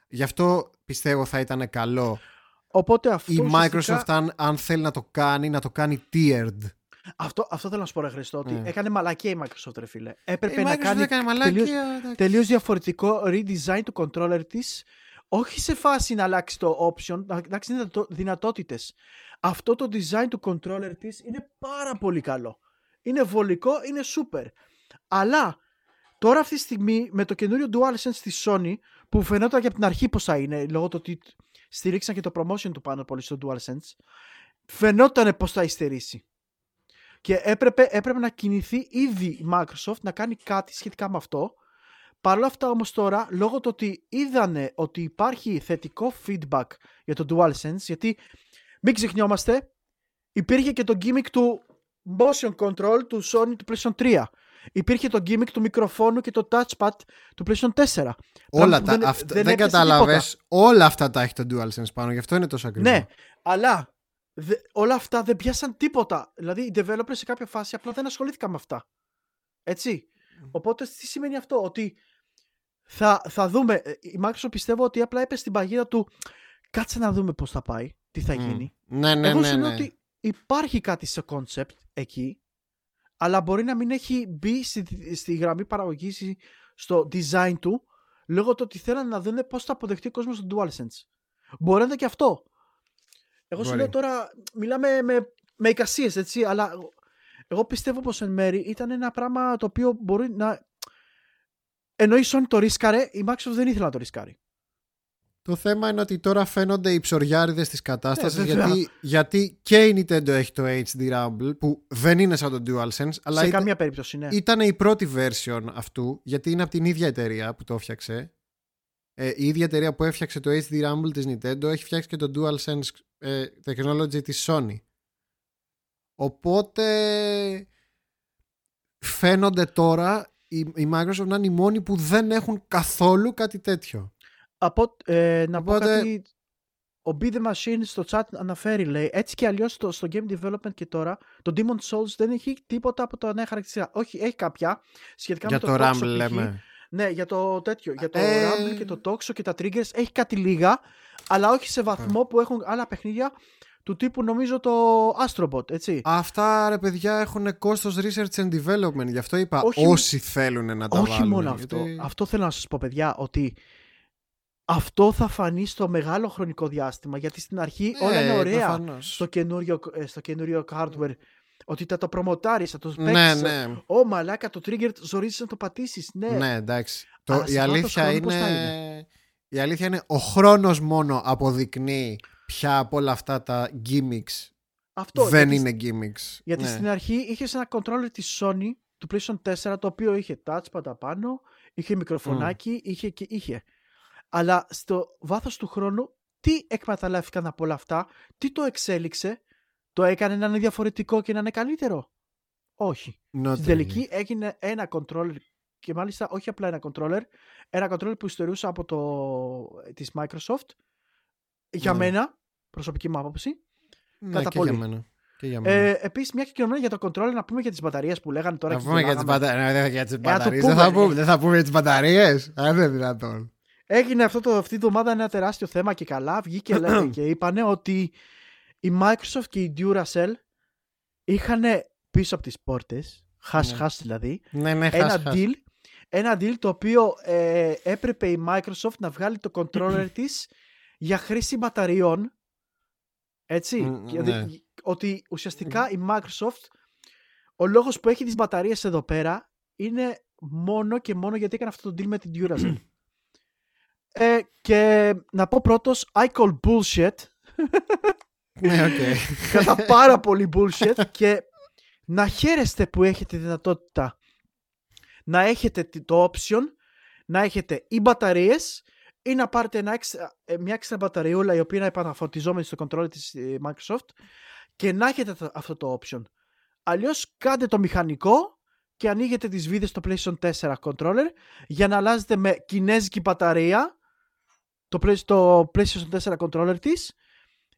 Γι' αυτό πιστεύω θα ήταν καλό Οπότε αυτό η ουσιαστικά- Microsoft αν, αν θέλει να το κάνει, να το κάνει tiered. Αυτό, αυτό θέλω να σου πω ρε Χριστό, ότι Ναι. έκανε μαλακία η Microsoft ρε φίλε. Έπρεπε η να Microsoft κάνει δεν κάνει μαλάκια. τελείως, εντάξει. τελείως διαφορετικό redesign του controller της όχι σε φάση να αλλάξει το option, να αλλάξει δυνατό, δυνατότητες. Αυτό το design του controller της είναι πάρα πολύ καλό. Είναι βολικό, είναι super. Αλλά τώρα αυτή τη στιγμή με το καινούριο DualSense της Sony που φαινόταν και από την αρχή πως θα είναι λόγω του ότι στηρίξαν και το promotion του πάνω πολύ στο DualSense φαινόταν πως θα υστερήσει. Και έπρεπε, έπρεπε να κινηθεί ήδη η Microsoft να κάνει κάτι σχετικά με αυτό. Παρ' όλα αυτά όμως τώρα, λόγω του ότι είδανε ότι υπάρχει θετικό feedback για το DualSense, γιατί μην ξεχνιόμαστε, υπήρχε και το gimmick του motion control του Sony του PlayStation 3. Υπήρχε το gimmick του μικροφόνου και το touchpad του PlayStation 4. Όλα που τα, δεν- αυτά, δεν δεν, έπιασε κατάλαβες, όλα αυτά τα έχει το DualSense πάνω, γι' αυτό είναι τόσο ακριβό. Ναι, αλλά δε- όλα αυτά δεν πιάσαν τίποτα. Δηλαδή οι developers σε κάποια φάση απλά δεν ασχολήθηκαν με αυτά. Έτσι. Οπότε τι σημαίνει αυτό, ότι θα, θα δούμε. ε, Η Microsoft πιστεύω ότι απλά έπεσε στην παγίδα του κάτσε να δούμε πώς θα πάει, τι θα Μμ. γίνει. Ναι, ναι, Εγώ ναι. σου λέω ναι. ότι υπάρχει κάτι σε concept εκεί, αλλά μπορεί να μην έχει μπει στη, στη γραμμή παραγωγής ή στο design του, λόγω του ότι θέλουν να δουν πώς θα αποδεχτεί ο κόσμος το DualSense. Μπορεί να είναι και αυτό. Εγώ σου Μπορεί. λέω τώρα, μιλάμε με, με εικασίες, έτσι, αλλά εγώ- εγώ πιστεύω πως εν μέρη ήταν ένα πράγμα το οποίο μπορεί να... Ενώ η Sony το ρίσκαρε, η Microsoft δεν ήθελε να το ρισκάρει. Το θέμα είναι ότι τώρα φαίνονται οι ψωριάριδες της κατάστασης Ναι, βέβαια. γιατί, γιατί και η Nintendo έχει το HD Rumble που δεν είναι σαν το DualSense αλλά σε ήταν, καμία περίπτωση, ναι. ήταν η πρώτη version αυτού γιατί είναι από την ίδια εταιρεία που το έφτιαξε. Ε, η ίδια εταιρεία που έφτιαξε το HD Rumble της Nintendo έχει φτιάξει και το DualSense ε, technology της Sony. Οπότε φαίνονται τώρα η, η Microsoft να είναι οι μόνοι που δεν έχουν καθόλου κάτι τέτοιο. Από, ε, να πω Οπότε- κάτι. Ο Be The Machine στο chat αναφέρει, λέει, έτσι και αλλιώς στο, στο game development και τώρα, το Demon Souls δεν έχει τίποτα από τα νέα χαρακτηριστικά. Όχι, έχει κάποια σχετικά Για με το, το, Toxo Rumble π.χ. λέμε. Ναι, για το τέτοιο. Για το Ε, Rumble και το Toxo και τα Triggers έχει κάτι λίγα, αλλά όχι σε βαθμό που έχουν άλλα παιχνίδια του τύπου νομίζω το Astrobot, έτσι. Αυτά ρε παιδιά έχουν κόστος research and development. Γι' αυτό είπα Όχι- όσοι θέλουν να τα όχι βάλουν. μόνο αυτό. γιατί- Αυτό θέλω να σας πω, παιδιά, ότι αυτό θα φανεί στο μεγάλο χρονικό διάστημα, γιατί στην αρχή όλα είναι Ναι, ωραία. προφανώς. στο καινούριο, ε, στο καινούριο hardware ότι θα το προμοτάρεις, θα το Ναι, παίξεις. ναι. Ω μαλάκα το trigger ζορίζεις να το πατήσεις. Ναι. Ναι, εντάξει. Αλλά Το, σε η, βάθος αλήθεια χρόνου πώς θα είναι, η αλήθεια είναι ο χρόνος μόνο αποδεικνύει ποια από όλα αυτά τα gimmicks Αυτό, δεν γιατί, είναι gimmicks. Γιατί ναι. στην αρχή είχες ένα controller της Sony του PlayStation 4 το οποίο είχε touchpad πάνω, είχε μικροφωνάκι, είχε και είχε. Αλλά στο βάθος του χρόνου τι εκμεταλλεύτηκαν από όλα αυτά, τι το εξέλιξε, το έκανε να είναι διαφορετικό και να είναι καλύτερο; Όχι. Not Στην τελική έγινε ένα controller και μάλιστα όχι απλά ένα controller, ένα controller που ιστορούσε από το της Microsoft. Για Ναι. μένα, προσωπική μου άποψη. Ναι, κατά και πολύ. για μένα. Και για μένα. Ε, Επίσης, μια κυκλομένη για το controller να πούμε για τις μπαταρίες που λέγανε τώρα. να και πούμε για τις, γελάγαμε. μπατα... ναι, για τις το μπαταρίες. πούμε, δεν, θα ναι. πούμε, δεν θα πούμε για τις μπαταρίες. Αν δεν είναι δυνατόν. Έγινε αυτό το, αυτή τη εβδομάδα ένα τεράστιο θέμα και καλά. Βγήκε λέτε, και είπανε ότι η Microsoft και η Duracell είχαν πίσω από τις πόρτες, χας Ναι. χας δηλαδή, Ναι, ναι, ένα χάς, χάς. deal, ένα deal το οποίο ε, έπρεπε η Microsoft να βγάλει το controller της για χρήση μπαταριών. Έτσι. Μ, Και ναι. δι- Ότι ουσιαστικά η Microsoft, ο λόγος που έχει τις μπαταρίες εδώ πέρα είναι μόνο και μόνο γιατί έκανε αυτό το deal με την Duracell. ε, και να πω πρώτος, I call bullshit. Ναι, οκ. κατά πάρα πολύ bullshit και να χαίρεστε που έχετε τη δυνατότητα να έχετε τι- το option να έχετε ή μπαταρίες ή να πάρετε ένα έξτρα- ε, μια έξτρα μπαταριούλα η οποία είναι επαναφορτιζόμενη στο controller της ε, Microsoft και να έχετε το- αυτό το option. Αλλιώς κάντε το μηχανικό και ανοίγετε τις βίδες στο PlayStation 4 controller για να αλλάζετε με κινέζικη μπαταρία το, Play- το PlayStation 4 controller της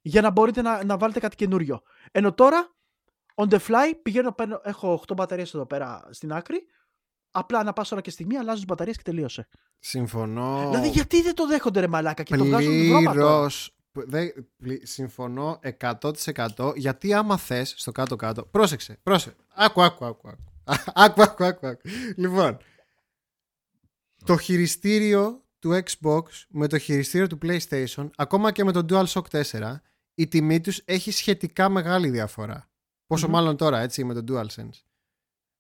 για να μπορείτε να, να βάλετε κάτι καινούριο. Ενώ τώρα, on the fly, πηγαίνω, παίρνω, έχω 8 μπαταρίες εδώ πέρα στην άκρη, απλά να πάω ώρα και στιγμή, αλλάζω τις μπαταρίες και τελείωσε. Συμφωνώ. Δηλαδή, γιατί δεν το δέχονται ρε μαλάκα και το βγάζουν βρώμα τώρα. Πλήρως. Δεν- πλη- συμφωνώ 100% γιατί άμα θες στο κάτω-κάτω. Πρόσεξε, πρόσεξε. Άκου, άκου, άκου. Άκου, άκου, άκου, άκου, άκου. Λοιπόν, το χειριστήριο του Xbox με το χειριστήριο του PlayStation, ακόμα και με το DualShock 4, η τιμή τους έχει σχετικά μεγάλη διαφορά. Πόσο Μμμ. μάλλον τώρα, έτσι, με το DualSense.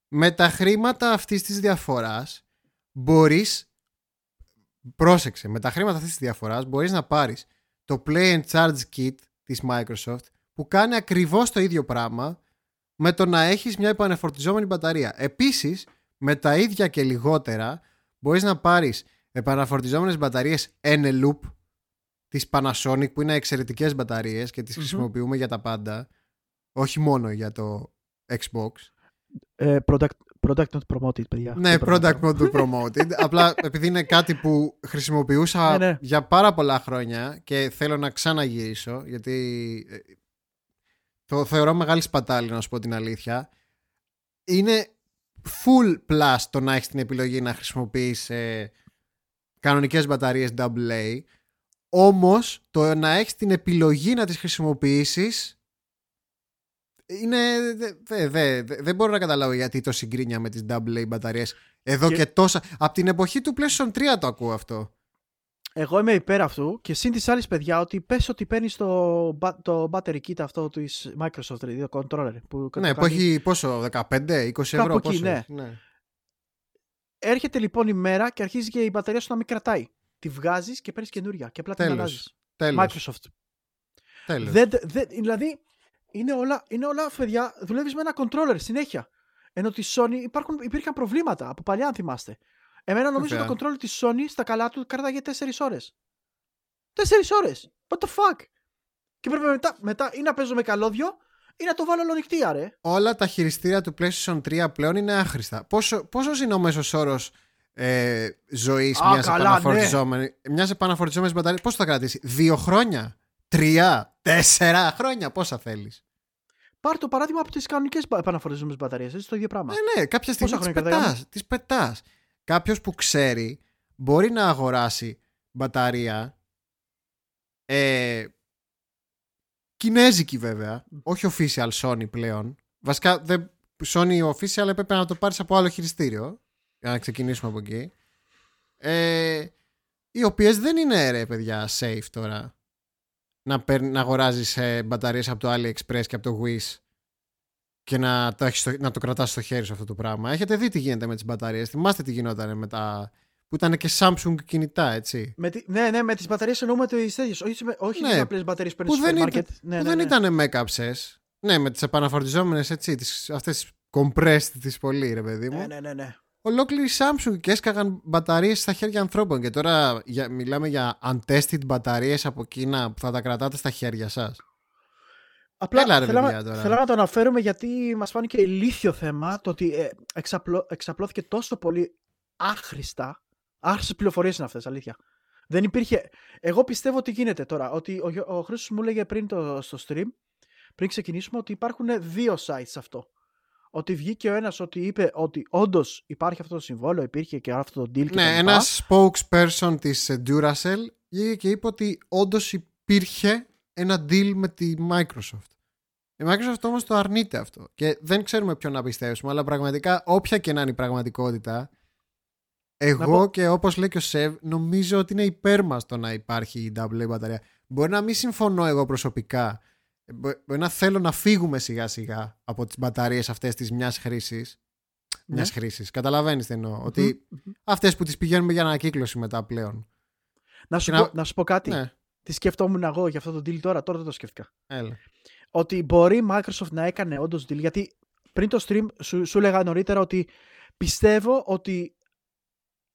Με τα χρήματα αυτής της διαφοράς μπορείς πρόσεξε, με τα χρήματα αυτής της διαφοράς μπορείς να πάρεις το Play and Charge Kit της Microsoft που κάνει ακριβώς το ίδιο πράγμα με το να έχεις μια επανεφορτιζόμενη μπαταρία. Επίσης, με τα ίδια και λιγότερα μπορείς να πάρεις επαναφορτιζόμενες μπαταρίες Eneloop της Panasonic που είναι εξαιρετικές μπαταρίες και τις Μμμ. χρησιμοποιούμε για τα πάντα όχι μόνο για το Xbox. Ε, product, product not promoted, παιδιά. Ναι, Δεν product πρέπει να not to promoted. Απλά επειδή είναι κάτι που χρησιμοποιούσα Ναι, ναι. για πάρα πολλά χρόνια και θέλω να ξαναγυρίσω, γιατί ε, το θεωρώ μεγάλη σπατάλη να σου πω την αλήθεια. Είναι full plus το να έχεις την επιλογή να χρησιμοποιείς ε, κανονικές μπαταρίες AA όμως το να έχεις την επιλογή να τις χρησιμοποιήσεις είναι. δε- δε- δε- δεν μπορώ να καταλάβω γιατί το συγκρίνια με τις AA μπαταρίες εδώ και, Και- τόσα. Από την εποχή του PlayStation 3 το ακούω αυτό. Εγώ είμαι υπέρ αυτού και συν της άλλης παιδιά ότι πες ότι παίρνεις το, ba- το battery kit αυτό της Microsoft, δηλαδή το controller. Που ναι, το που κάνει- έχει πόσο, 15, 20 ευρώ. Κάπου εκεί, πόσο ναι. έχει, ναι. Έρχεται λοιπόν η μέρα και αρχίζει και η μπαταρία σου να μην κρατάει. Τη βγάζεις και παίρνεις καινούρια και απλά την Τέλος. αλλάζεις. Τέλος. Microsoft. τέλος. Δεν, δεν, δηλαδή είναι όλα, είναι όλα παιδιά, δουλεύεις με ένα controller συνέχεια. Ενώ τη Sony υπάρχουν, υπήρχαν προβλήματα από παλιά, αν θυμάστε. Εμένα νομίζω Βέβαια. το controller της Sony στα καλά του κάρταγε 4 ώρες. 4 ώρες! What the fuck! Και πρέπει μετά, μετά ή να παίζω με καλώδιο ή να το βάλω ολονυχτή, ρε. Όλα τα χειριστήρια του PlayStation 3 πλέον είναι άχρηστα. Πόσο, πόσος είναι ο μέσος όρος ε, ζωής Α, μιας καλά, ναι. επαναφορτιζόμενης, μιας επαναφορτιζόμενης μπαταρίας. Πόσο θα κρατήσει, δύο χρόνια, τρία, τέσσερα χρόνια, πόσα θέλεις; Πάρ το παράδειγμα από τις κανονικές επαναφορτιζόμενες μπαταρίες. Έτσι το ίδιο πράγμα. Ε, ναι, κάποια στιγμή Πόσα τις χρόνια κρατάει, πετάς, τις πετάς. Κάποιος που ξέρει μπορεί να αγοράσει μπαταρία ε, κινέζικη βέβαια, όχι official Sony πλέον. Βασικά δεν, Sony official έπρεπε να το πάρεις από άλλο χειριστήριο για να ξεκινήσουμε από εκεί. Ε, οι οποίες δεν είναι ρε παιδιά safe τώρα να, παίρν, να αγοράζεις ε, μπαταρίες από το AliExpress και από το Wish και να το, έχεις στο- να το κρατάς στο χέρι σου αυτό το πράγμα. Έχετε δει τι γίνεται με τις μπαταρίες. Θυμάστε τι γινόταν με τα... που ήταν και Samsung κινητά, έτσι. Με τη, ναι, ναι, με τις μπαταρίες εννοούμε τις τέτοιες. Όχι, με- όχι Ναι, τις απλές μπαταρίες που που παίρνει στο δεν σούπερ ήταν- μάρκετ. Ναι, που ναι, δεν ναι. ήταν μέκαψες. Ναι, με τις επαναφορτιζόμενες έτσι, τις, αυτές τις compressed τη πολύ, ρε παιδί μου. Ναι, ναι, ναι. ναι. Ολόκληρη Samsung και έσκαγαν μπαταρίες στα χέρια ανθρώπων. Και τώρα για, μιλάμε για untested μπαταρίες από Κίνα που θα τα κρατάτε στα χέρια σας. Απλά Έλα, ρε, θέλαμε- παιδιά, τώρα. θέλω να το αναφέρουμε γιατί μας φάνηκε ηλίθιο θέμα το ότι ε, εξαπλώ, εξαπλώθηκε τόσο πολύ άχρηστα. Άχρηστες πληροφορίες είναι αυτές, αλήθεια. Δεν υπήρχε... Εγώ πιστεύω ότι γίνεται τώρα. Ότι ο, Γιώ- ο Χρήστος μου έλεγε πριν το, στο stream, πριν ξεκινήσουμε, ότι υπάρχουν δύο sites σε αυτό. Ότι βγήκε ο ένας ότι είπε ότι όντως υπάρχει αυτό το συμβόλαιο, υπήρχε και αυτό το deal και Ναι, ένας spokesperson της Duracell βγήκε και είπε ότι όντως υπήρχε ένα deal με τη Microsoft. Η Microsoft όμως το αρνείται αυτό. Και δεν ξέρουμε ποιον να πιστέψουμε, αλλά πραγματικά όποια και να είναι η πραγματικότητα, εγώ πω- και όπως λέει και ο Σεβ, νομίζω ότι είναι υπέρ μας το να υπάρχει η AA μπαταρία. Μπορεί να μην συμφωνώ εγώ προσωπικά. Ε, μπο- Μπορεί να θέλω να φύγουμε σιγά σιγά από τις μπαταρίες αυτές της μιας χρήσης. Ναι. Μιας χρήσης. Καταλαβαίνεις τι εννοώ. Ότι Μμμ. αυτές που τις πηγαίνουμε για ανακύκλωση μετά πλέον. Να σου, Και να- πω, να σου πω κάτι. Ναι, Τι σκεφτόμουν εγώ για αυτό το deal τώρα, τώρα δεν το σκέφτηκα. έλα. ότι μπορεί η Microsoft να έκανε όντως deal. Γιατί πριν το stream σου, σου έλεγα νωρίτερα ότι πιστεύω ότι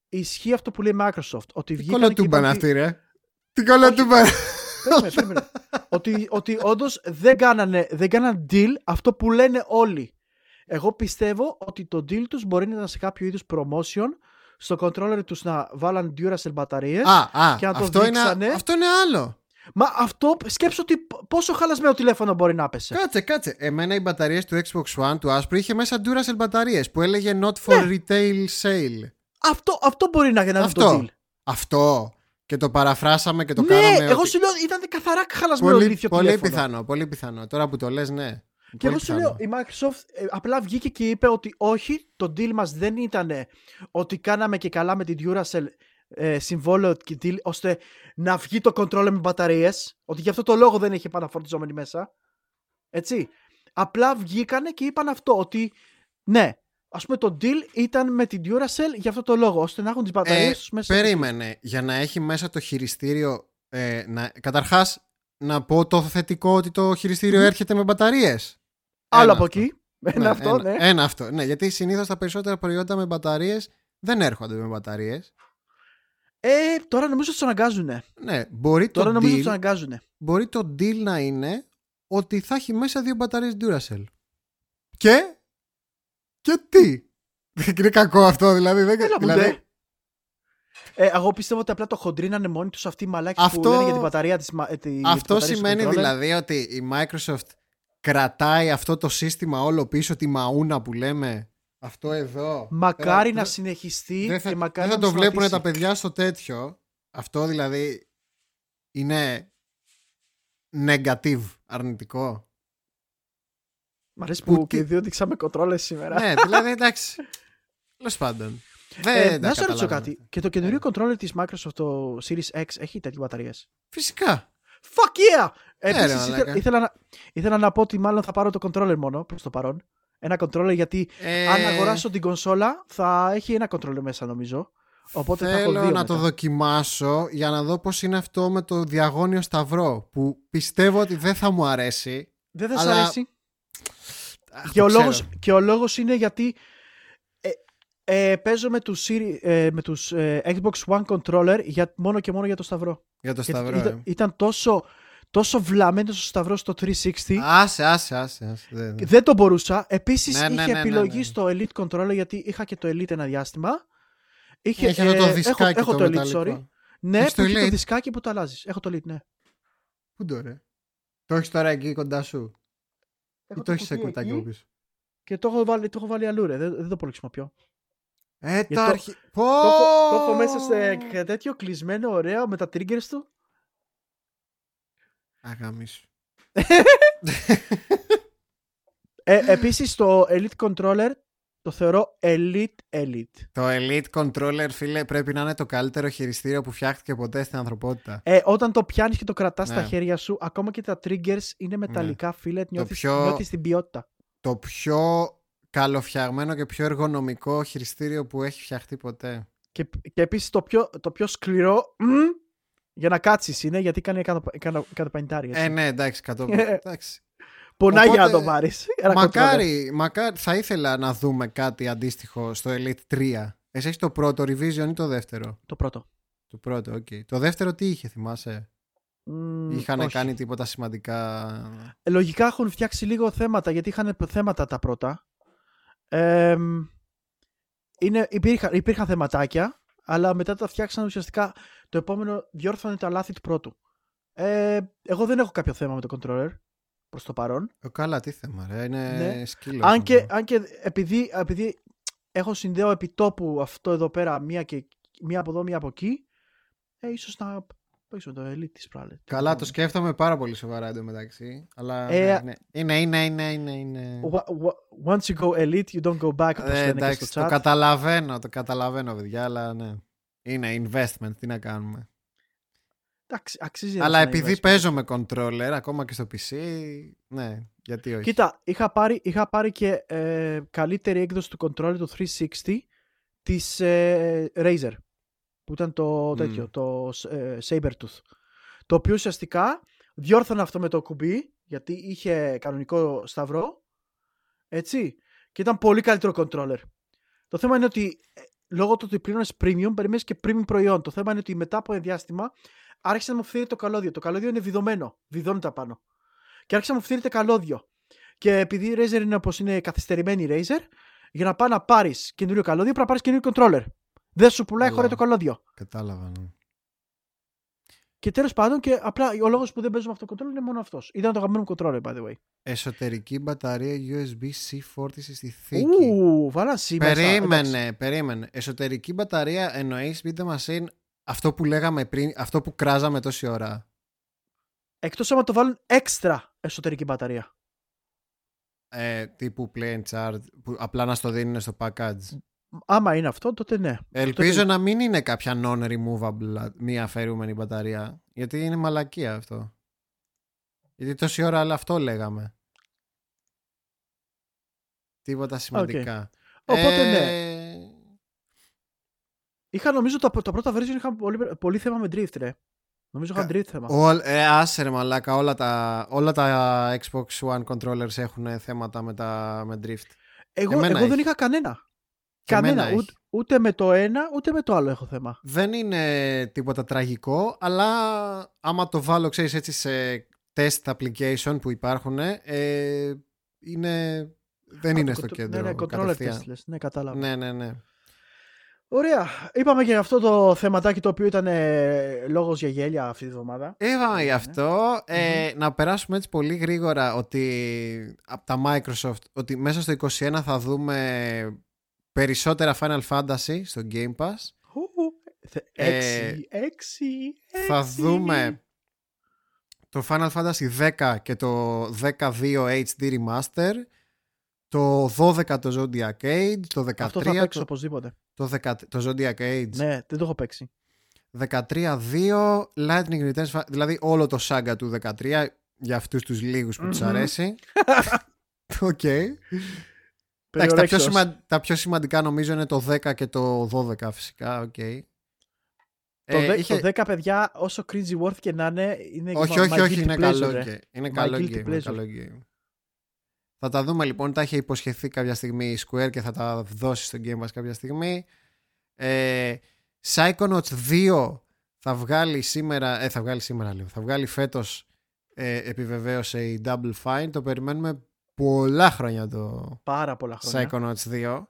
ισχύει αυτό που λέει η Microsoft. Ότι Τι βγήκαν και κολοτούμπα είναι είπαν αυτή, ρε. Τι κολοτούμπα είναι. Περίμενε, περίμενε. ότι ότι όντως δεν κάνανε, δεν κάνανε deal αυτό που λένε όλοι. Εγώ πιστεύω ότι το deal τους μπορεί να ήταν σε κάποιο είδους promotion στο controller τους να βάλαν Duracell μπαταρίες. Α, α, Και να το αυτό, είναι, δείξανε. αυτό είναι άλλο. Μα αυτό σκέψω ότι π- πόσο χαλασμένο τηλέφωνο μπορεί να πέσει. Κάτσε, κάτσε. Εμένα οι μπαταρίες του Xbox One του άσπρου είχε μέσα Duracell μπαταρίες που έλεγε Not for Ναι. retail sale. Αυτό, αυτό μπορεί να, να είναι το Αυτό. deal. Αυτό. Και το παραφράσαμε και το ναι, κάναμε. εγώ ότι- σου λέω ήταν καθαρά χαλασμένο Πολύ, ηλίθιο πολύ τηλέφωνο. πιθανό, πολύ πιθανό. Τώρα που το λες, ναι. Και Πολύ εγώ σου πιθανό. λέω, η Microsoft ε, απλά βγήκε και είπε ότι όχι, το deal μας δεν ήταν ότι κάναμε και καλά με την Duracell ε, συμβόλαιο και deal, ώστε να βγει το controller με μπαταρίες, ότι γι' αυτό το λόγο δεν είχε επαναφορτιζόμενη μέσα. Έτσι. Απλά βγήκανε και είπαν αυτό, ότι ναι, ας πούμε το deal ήταν με την Duracell για αυτό το λόγο, ώστε να έχουν τις μπαταρίες Ε, τους μέσα. Περίμενε. Για να έχει μέσα το χειριστήριο. Ε, να, καταρχάς, να πω το θετικό ότι το χειριστήριο Μμμ. έρχεται με μπαταρίες. Άλλο Ένα από αυτό. εκεί. Ένα Ναι, αυτό, ένα, ναι. Ένα αυτό. Ναι, γιατί συνήθως τα περισσότερα προϊόντα με μπαταρίες δεν έρχονται με μπαταρίες. Ε, τώρα νομίζω ότι τους αναγκάζουν. Ναι, μπορεί το, Τώρα νομίζω ότι deal, του αναγκάζουν. μπορεί το deal να είναι ότι θα έχει μέσα δύο μπαταρίες Duracell. Και. Και τι; Δεν είναι κακό αυτό, δηλαδή. Δεν, Έλα μου δηλαδή ντε. Ε, εγώ πιστεύω ότι απλά το χοντρίνανε μόνοι τους αυτοί οι μαλάκες Αυτό- που λένε για την μπαταρία της, μα- ε, τη- για τις αυτό μπαταρίες του σημαίνει controller. δηλαδή ότι η Microsoft κρατάει αυτό το σύστημα όλο πίσω, τη μαούνα που λέμε. Αυτό εδώ. Μακάρι Ε, να δεν- συνεχιστεί δεν θα, και μακάρι δεν θα να το μην βλέπουν τα σταματήσει. παιδιά στο τέτοιο. Αυτό δηλαδή είναι negative, αρνητικό. Μ' αρέσει Που που τι- και οι δύο δείξαμε κοντρόλες σήμερα. ναι, δηλαδή εντάξει. Τέλος πάντων. Δεν Ε, τα να σε ρωτήσω καταλαβαίνω κάτι. αυτά. Και το καινούριο controller της Microsoft, το Series X, έχει τέτοιες μπαταρίες; Φυσικά. Fuck yeah! Ε, ρε, Επίσης, μαλάκα. ήθελα, ήθελα, να, ήθελα να πω ότι μάλλον θα πάρω το controller μόνο προς το παρόν. Ένα controller γιατί Ε, αν αγοράσω την κονσόλα θα έχει ένα controller μέσα νομίζω. Οπότε θα έχω Θέλω δύο να το μετά. δοκιμάσω για να δω πώς είναι αυτό με το διαγώνιο σταυρό που πιστεύω ότι δεν θα μου αρέσει. Δεν θα σ' αλλά- αρέσει; Αχ, Και το ο, ξέρω. λόγος, και ο λόγος είναι γιατί ε, ε, παίζω με τους, Siri- ε, με τους ε, Xbox One controller για, μόνο και μόνο για το σταυρό. Για το Γιατί σταυρό. ήταν, ε. ήταν τόσο, τόσο βλαμμένος ο σταυρός στο 360 Άσε, άσε, άσε. άσε. Δεν- και δεν το μπορούσα. Επίσης Ναι, ναι, είχε ναι, ναι, επιλογή ναι. στο Elite controller γιατί είχα και το Elite ένα διάστημα. Είχε, Έχει αυτό το ε, δισκάκι έχω, έχω το το Elite, μεταλλικό. sorry. Ναι, Έχεις που το έχει το Elite? δισκάκι που το αλλάζεις. Έχω το Elite, ναι. Πού το ρε; Το έχεις τώρα εκεί κοντά σου; Έχω Ή το έχεις σε κουτί κουτάκι εκεί από πίσω. Και το έχω βάλει, το έχω βάλει αλλού, ρε. Δεν, δεν το πολύ χρησιμοποιώ. Ε, το- τα αρχι... Πω! Το έχω, το έχω μέσα σε τέτοιο κλεισμένο, ωραίο, με τα triggers του. Αγάμισου. Ε, επίσης το Elite Controller το θεωρώ Elite Elite. Το Elite Controller, φίλε, πρέπει να είναι το καλύτερο χειριστήριο που φτιάχτηκε ποτέ στην ανθρωπότητα. Ε, όταν το πιάνεις και το κρατάς Ναι. στα χέρια σου, ακόμα και τα triggers είναι μεταλλικά, φίλε, νιώθεις, πιο- νιώθεις την ποιότητα. Το πιο καλοφτιαγμένο και πιο εργονομικό χειριστήριο που έχει φτιαχτεί ποτέ. Και, και επίσης το πιο, το πιο σκληρό μ, για να κάτσεις είναι γιατί κάνει 150 Ε, ναι, εντάξει, κατώ... εντάξει. Πονάει για να Οπότε, το πάρεις. Μακάρι, μακάρι, θα ήθελα να δούμε κάτι αντίστοιχο στο Elite 3. Εσύ έχεις το πρώτο revision ή το δεύτερο; Το πρώτο. Το πρώτο, οκ. Το δεύτερο τι είχε, θυμάσαι; Μ, Είχαν όχι. κάνει τίποτα σημαντικά; Ε, Λογικά έχουν φτιάξει λίγο θέματα γιατί είχαν θέματα τα πρώτα. Ε, είναι, υπήρχαν, υπήρχαν θεματάκια, αλλά μετά τα φτιάξαν ουσιαστικά το επόμενο διόρθωνε τα λάθη του πρώτου. Ε, εγώ δεν έχω κάποιο θέμα με το controller προς το παρόν. Ε, καλά, τι θέμα, ρε. Είναι Ναι. σκύλος. Αν και, αν και επειδή, επειδή έχω συνδέω επί τόπου αυτό εδώ πέρα, μία, και, μία από εδώ, μία από εκεί, ε, ίσως να παίξω το Elite της Prowler. Καλά, το σκέφτομαι πάρα πολύ σοβαρά εντωμεταξύ. Αλλά Ε, ναι, ναι. είναι, είναι, είναι, είναι, είναι. Wha- wha- Once you go elite, you don't go back, όπως Ε, λένε και εντάξει, στο το chat. καταλαβαίνω, το καταλαβαίνω, παιδιά, αλλά ναι. Είναι investment, τι να κάνουμε. Εντάξει, αξίζει ένα αλλά σαν επειδή investment. παίζω με controller, ακόμα και στο PC, ναι, γιατί όχι. Κοίτα, είχα πάρει, είχα πάρει και ε, καλύτερη έκδοση του controller του 360 της ε, Razer που ήταν το Μμ. τέτοιο, το ε, Sabertooth το οποίο ουσιαστικά διόρθωνε αυτό με το κουμπί γιατί είχε κανονικό σταυρό έτσι και ήταν πολύ καλύτερο controller το θέμα είναι ότι ε, λόγω του ότι πλήρωνες premium περιμένεις και premium προϊόν το θέμα είναι ότι μετά από ένα διάστημα άρχισε να μου φθείρει το καλώδιο το καλώδιο είναι βιδωμένο βιδώνεται απάνω και άρχισε να μου φθείρεται καλώδιο και επειδή η Razer είναι όπως είναι καθυστερημένη η Razer, για να πάει να πάρεις καινούριο καλώδιο πρέπει να πάρεις καινούριο controller. Δεν σου πουλάει Καλά. χωρίς το καλώδιο. Κατάλαβα, ναι. Και τέλος πάντων, και απλά ο λόγος που δεν παίζω με αυτό το controller είναι μόνο αυτός. Ήταν το αγαπημένο μου controller, by the way. Εσωτερική μπαταρία USB-C φόρτισης στη θήκη. Ου, βάλα σήμερα. Περίμενε, περίμενε. Εσωτερική μπαταρία εννοείς Beat the Machine αυτό που λέγαμε πριν, αυτό που κράζαμε τόση ώρα. Εκτός άμα το βάλουν έξτρα εσωτερική μπαταρία. Ε, τύπου play and charge, που απλά να στο δίνουν στο package. Άμα είναι αυτό, τότε ναι. Ελπίζω Τότε- να μην είναι κάποια non-removable, μη αφαιρούμενη μπαταρία. Γιατί είναι μαλακία αυτό. Γιατί τόση ώρα αλλά αυτό λέγαμε. Τίποτα σημαντικά. Οπότε Ε, ναι. Είχα νομίζω τα, τα πρώτα version είχαν πολύ, πολύ θέμα με drift, ρε. Νομίζω είχαν Κα- drift θέμα. Όλ, ε, άσε ρε μαλάκα, όλα τα, όλα τα Xbox One controllers έχουν θέματα με, τα, με drift. Εγώ, εμένα εγώ δεν έχει. είχα κανένα. Και εμένα Κανένα. έχει. Ούτε, ούτε με το ένα, ούτε με το άλλο έχω θέμα. Δεν είναι τίποτα τραγικό, αλλά άμα το βάλω, ξέρεις, έτσι σε test application που υπάρχουν, ε, είναι, δεν Α, είναι το στο κοντ- κέντρο Ναι, ναι, controller κατευθείαν. test λες. Ναι, κατάλαβα. Ναι, ναι, ναι. Ωραία. Είπαμε και για αυτό το θεματάκι το οποίο ήταν ε, λόγος για γέλια αυτή τη βδομάδα. Είπαμε Ναι. γι' αυτό. Ε, Να περάσουμε έτσι πολύ γρήγορα ότι από τα Microsoft ότι μέσα στο 21 θα δούμε περισσότερα Final Fantasy στο Game Pass. Ου, θε- Ε, Έξι, έξι, Θα έξι. δούμε το Final Fantasy 10 και το 12 HD Remaster, το 12 το Zodiac Age, το 13 Αυτό θα παίξω το, οπωσδήποτε. το, 10 το Zodiac Age, Ναι, δεν το έχω παίξει. 13-2, Lightning Returns, φα- δηλαδή όλο το saga του 13 για αυτούς τους λίγους που τους Μμμ. αρέσει. Οκ. Εντάξει, τα, πιο Περί ορέξεως. σημα- τα πιο σημαντικά νομίζω είναι το 10 και το 12 φυσικά. οκ. Το, Ε, δε- είχε- το 10 παιδιά, όσο cringeworthy και να είναι, είναι Όχι, my- όχι, my όχι, guilty είναι pleasure, καλό, ρε. game. είναι My καλό guilty game. Είναι pleasure. καλό game. Θα τα δούμε λοιπόν, τα είχε υποσχεθεί κάποια στιγμή η Square και θα τα δώσει στο Game Pass κάποια στιγμή. Ε, Psychonauts 2 θα βγάλει σήμερα, ε, θα βγάλει σήμερα λέω, θα βγάλει φέτος ε, επιβεβαίωσε η Double Fine. Το περιμένουμε πολλά χρόνια το Πάρα πολλά χρόνια. Psychonauts 2.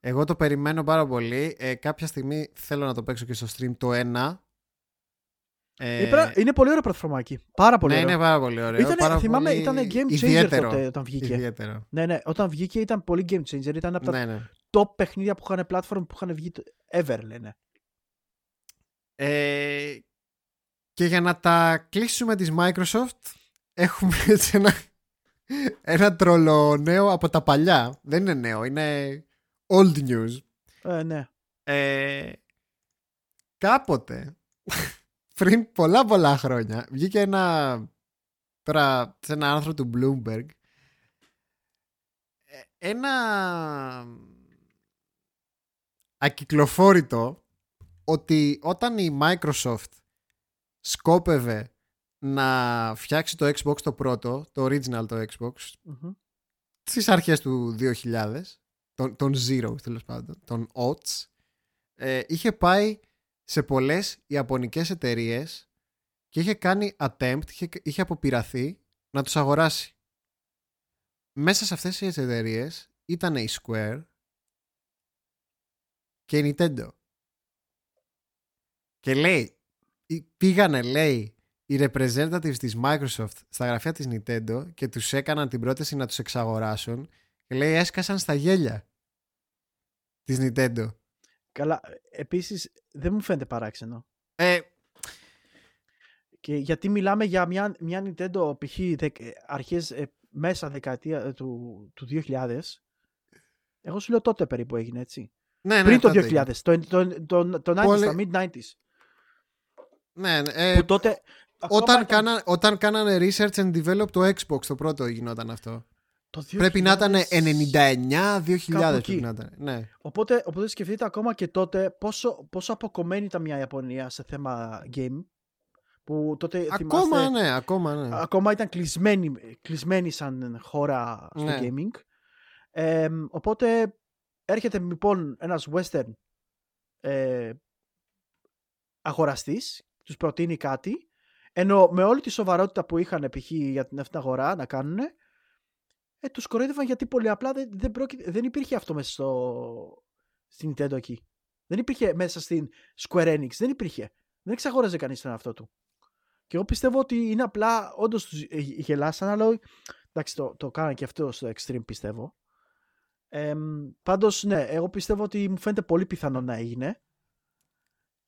Εγώ το περιμένω πάρα πολύ. Ε, κάποια στιγμή θέλω να το παίξω και στο stream το 1. Ε, Είναι πρα- Είναι πολύ ωραίο πλατφορμάκι. Πάρα πολύ ναι, ωραίο. είναι πάρα πολύ ωραίο. Ήτανε- πάρα θυμάμαι, πολύ ήταν game changer ιδιαίτερο. τότε όταν βγήκε. Ιδιαίτερο. Ναι, ναι, όταν βγήκε ήταν πολύ game changer. Ήταν από τα Ναι, ναι. top παιχνίδια που είχαν platform που είχαν βγει το- ever, λένε. Ε, και για να τα κλείσουμε της Microsoft έχουμε έτσι ένα, ένα τρολο νέο από τα παλιά. Δεν είναι νέο, είναι old news. Ε, ναι. Ε, κάποτε, πριν πολλά πολλά χρόνια, βγήκε ένα, τώρα σε ένα άρθρο του Bloomberg, ε, ένα ακυκλοφόρητο ότι όταν η Microsoft σκόπευε να φτιάξει το Xbox το πρώτο, το original το Xbox, Μμμ. στις αρχές του 2000, τον, τον Zero τέλος πάντων, τον OTS, ε, είχε πάει σε πολλές ιαπωνικές εταιρείες και είχε κάνει attempt, είχε, είχε αποπειραθεί να τους αγοράσει. Μέσα σε αυτές τις εταιρείες ήταν η Square και η Nintendo. Και λέει, ή- πήγανε λέει οι representatives της Microsoft στα γραφεία της Nintendo και τους έκαναν την πρόταση να τους εξαγοράσουν και λέει έσκασαν στα γέλια της Nintendo. Καλά, επίσης δεν μου φαίνεται παράξενο. Ε, Και γιατί μιλάμε για μια, μια Nintendo π.χ. δεκ- ε, αρχές ε, μέσα δεκαετία ε, του, του 2000. Εγώ σου λέω τότε περίπου έγινε έτσι. ναι, ναι, Πριν το τότε 2000, έγινε. το, το, το, το 90s, Πολύ- τα mid-90s. Ναι, ναι, ε, που τότε... ακόμα όταν, ήταν κάνα, όταν κάνανε research and develop το Xbox το πρώτο γινόταν αυτό. το Πρέπει να ήταν 2000. 99-2000 κάπου πρέπει εκεί. να ήταν. Ναι. Οπότε, οπότε σκεφτείτε ακόμα και τότε πόσο, πόσο αποκομμένη ήταν μια Ιαπωνία σε θέμα game. Που τότε Ακόμα θυμάστε, ναι, ακόμα ναι. ακόμα ήταν κλεισμένη, κλεισμένη σαν χώρα στο Ναι. gaming. Ε, οπότε έρχεται λοιπόν ένας western ε, αγοραστής, τους προτείνει κάτι, ενώ με όλη τη σοβαρότητα που είχαν π.χ. για την αυτή την αγορά να κάνουν, ε, τους κοροϊδεύαν γιατί πολύ απλά δεν, δεν, πρόκει- δεν υπήρχε αυτό μέσα στο, στην Nintendo εκεί. Δεν υπήρχε μέσα στην Square Enix, δεν υπήρχε. Δεν εξαγόραζε κανείς τον αυτό του. Και εγώ πιστεύω ότι είναι απλά, όντως τους γελάσαν, αλλά εντάξει, το, το κάνανε και αυτό στο extreme πιστεύω. Ε, Πάντως, ναι, εγώ πιστεύω ότι μου φαίνεται πολύ πιθανό να έγινε.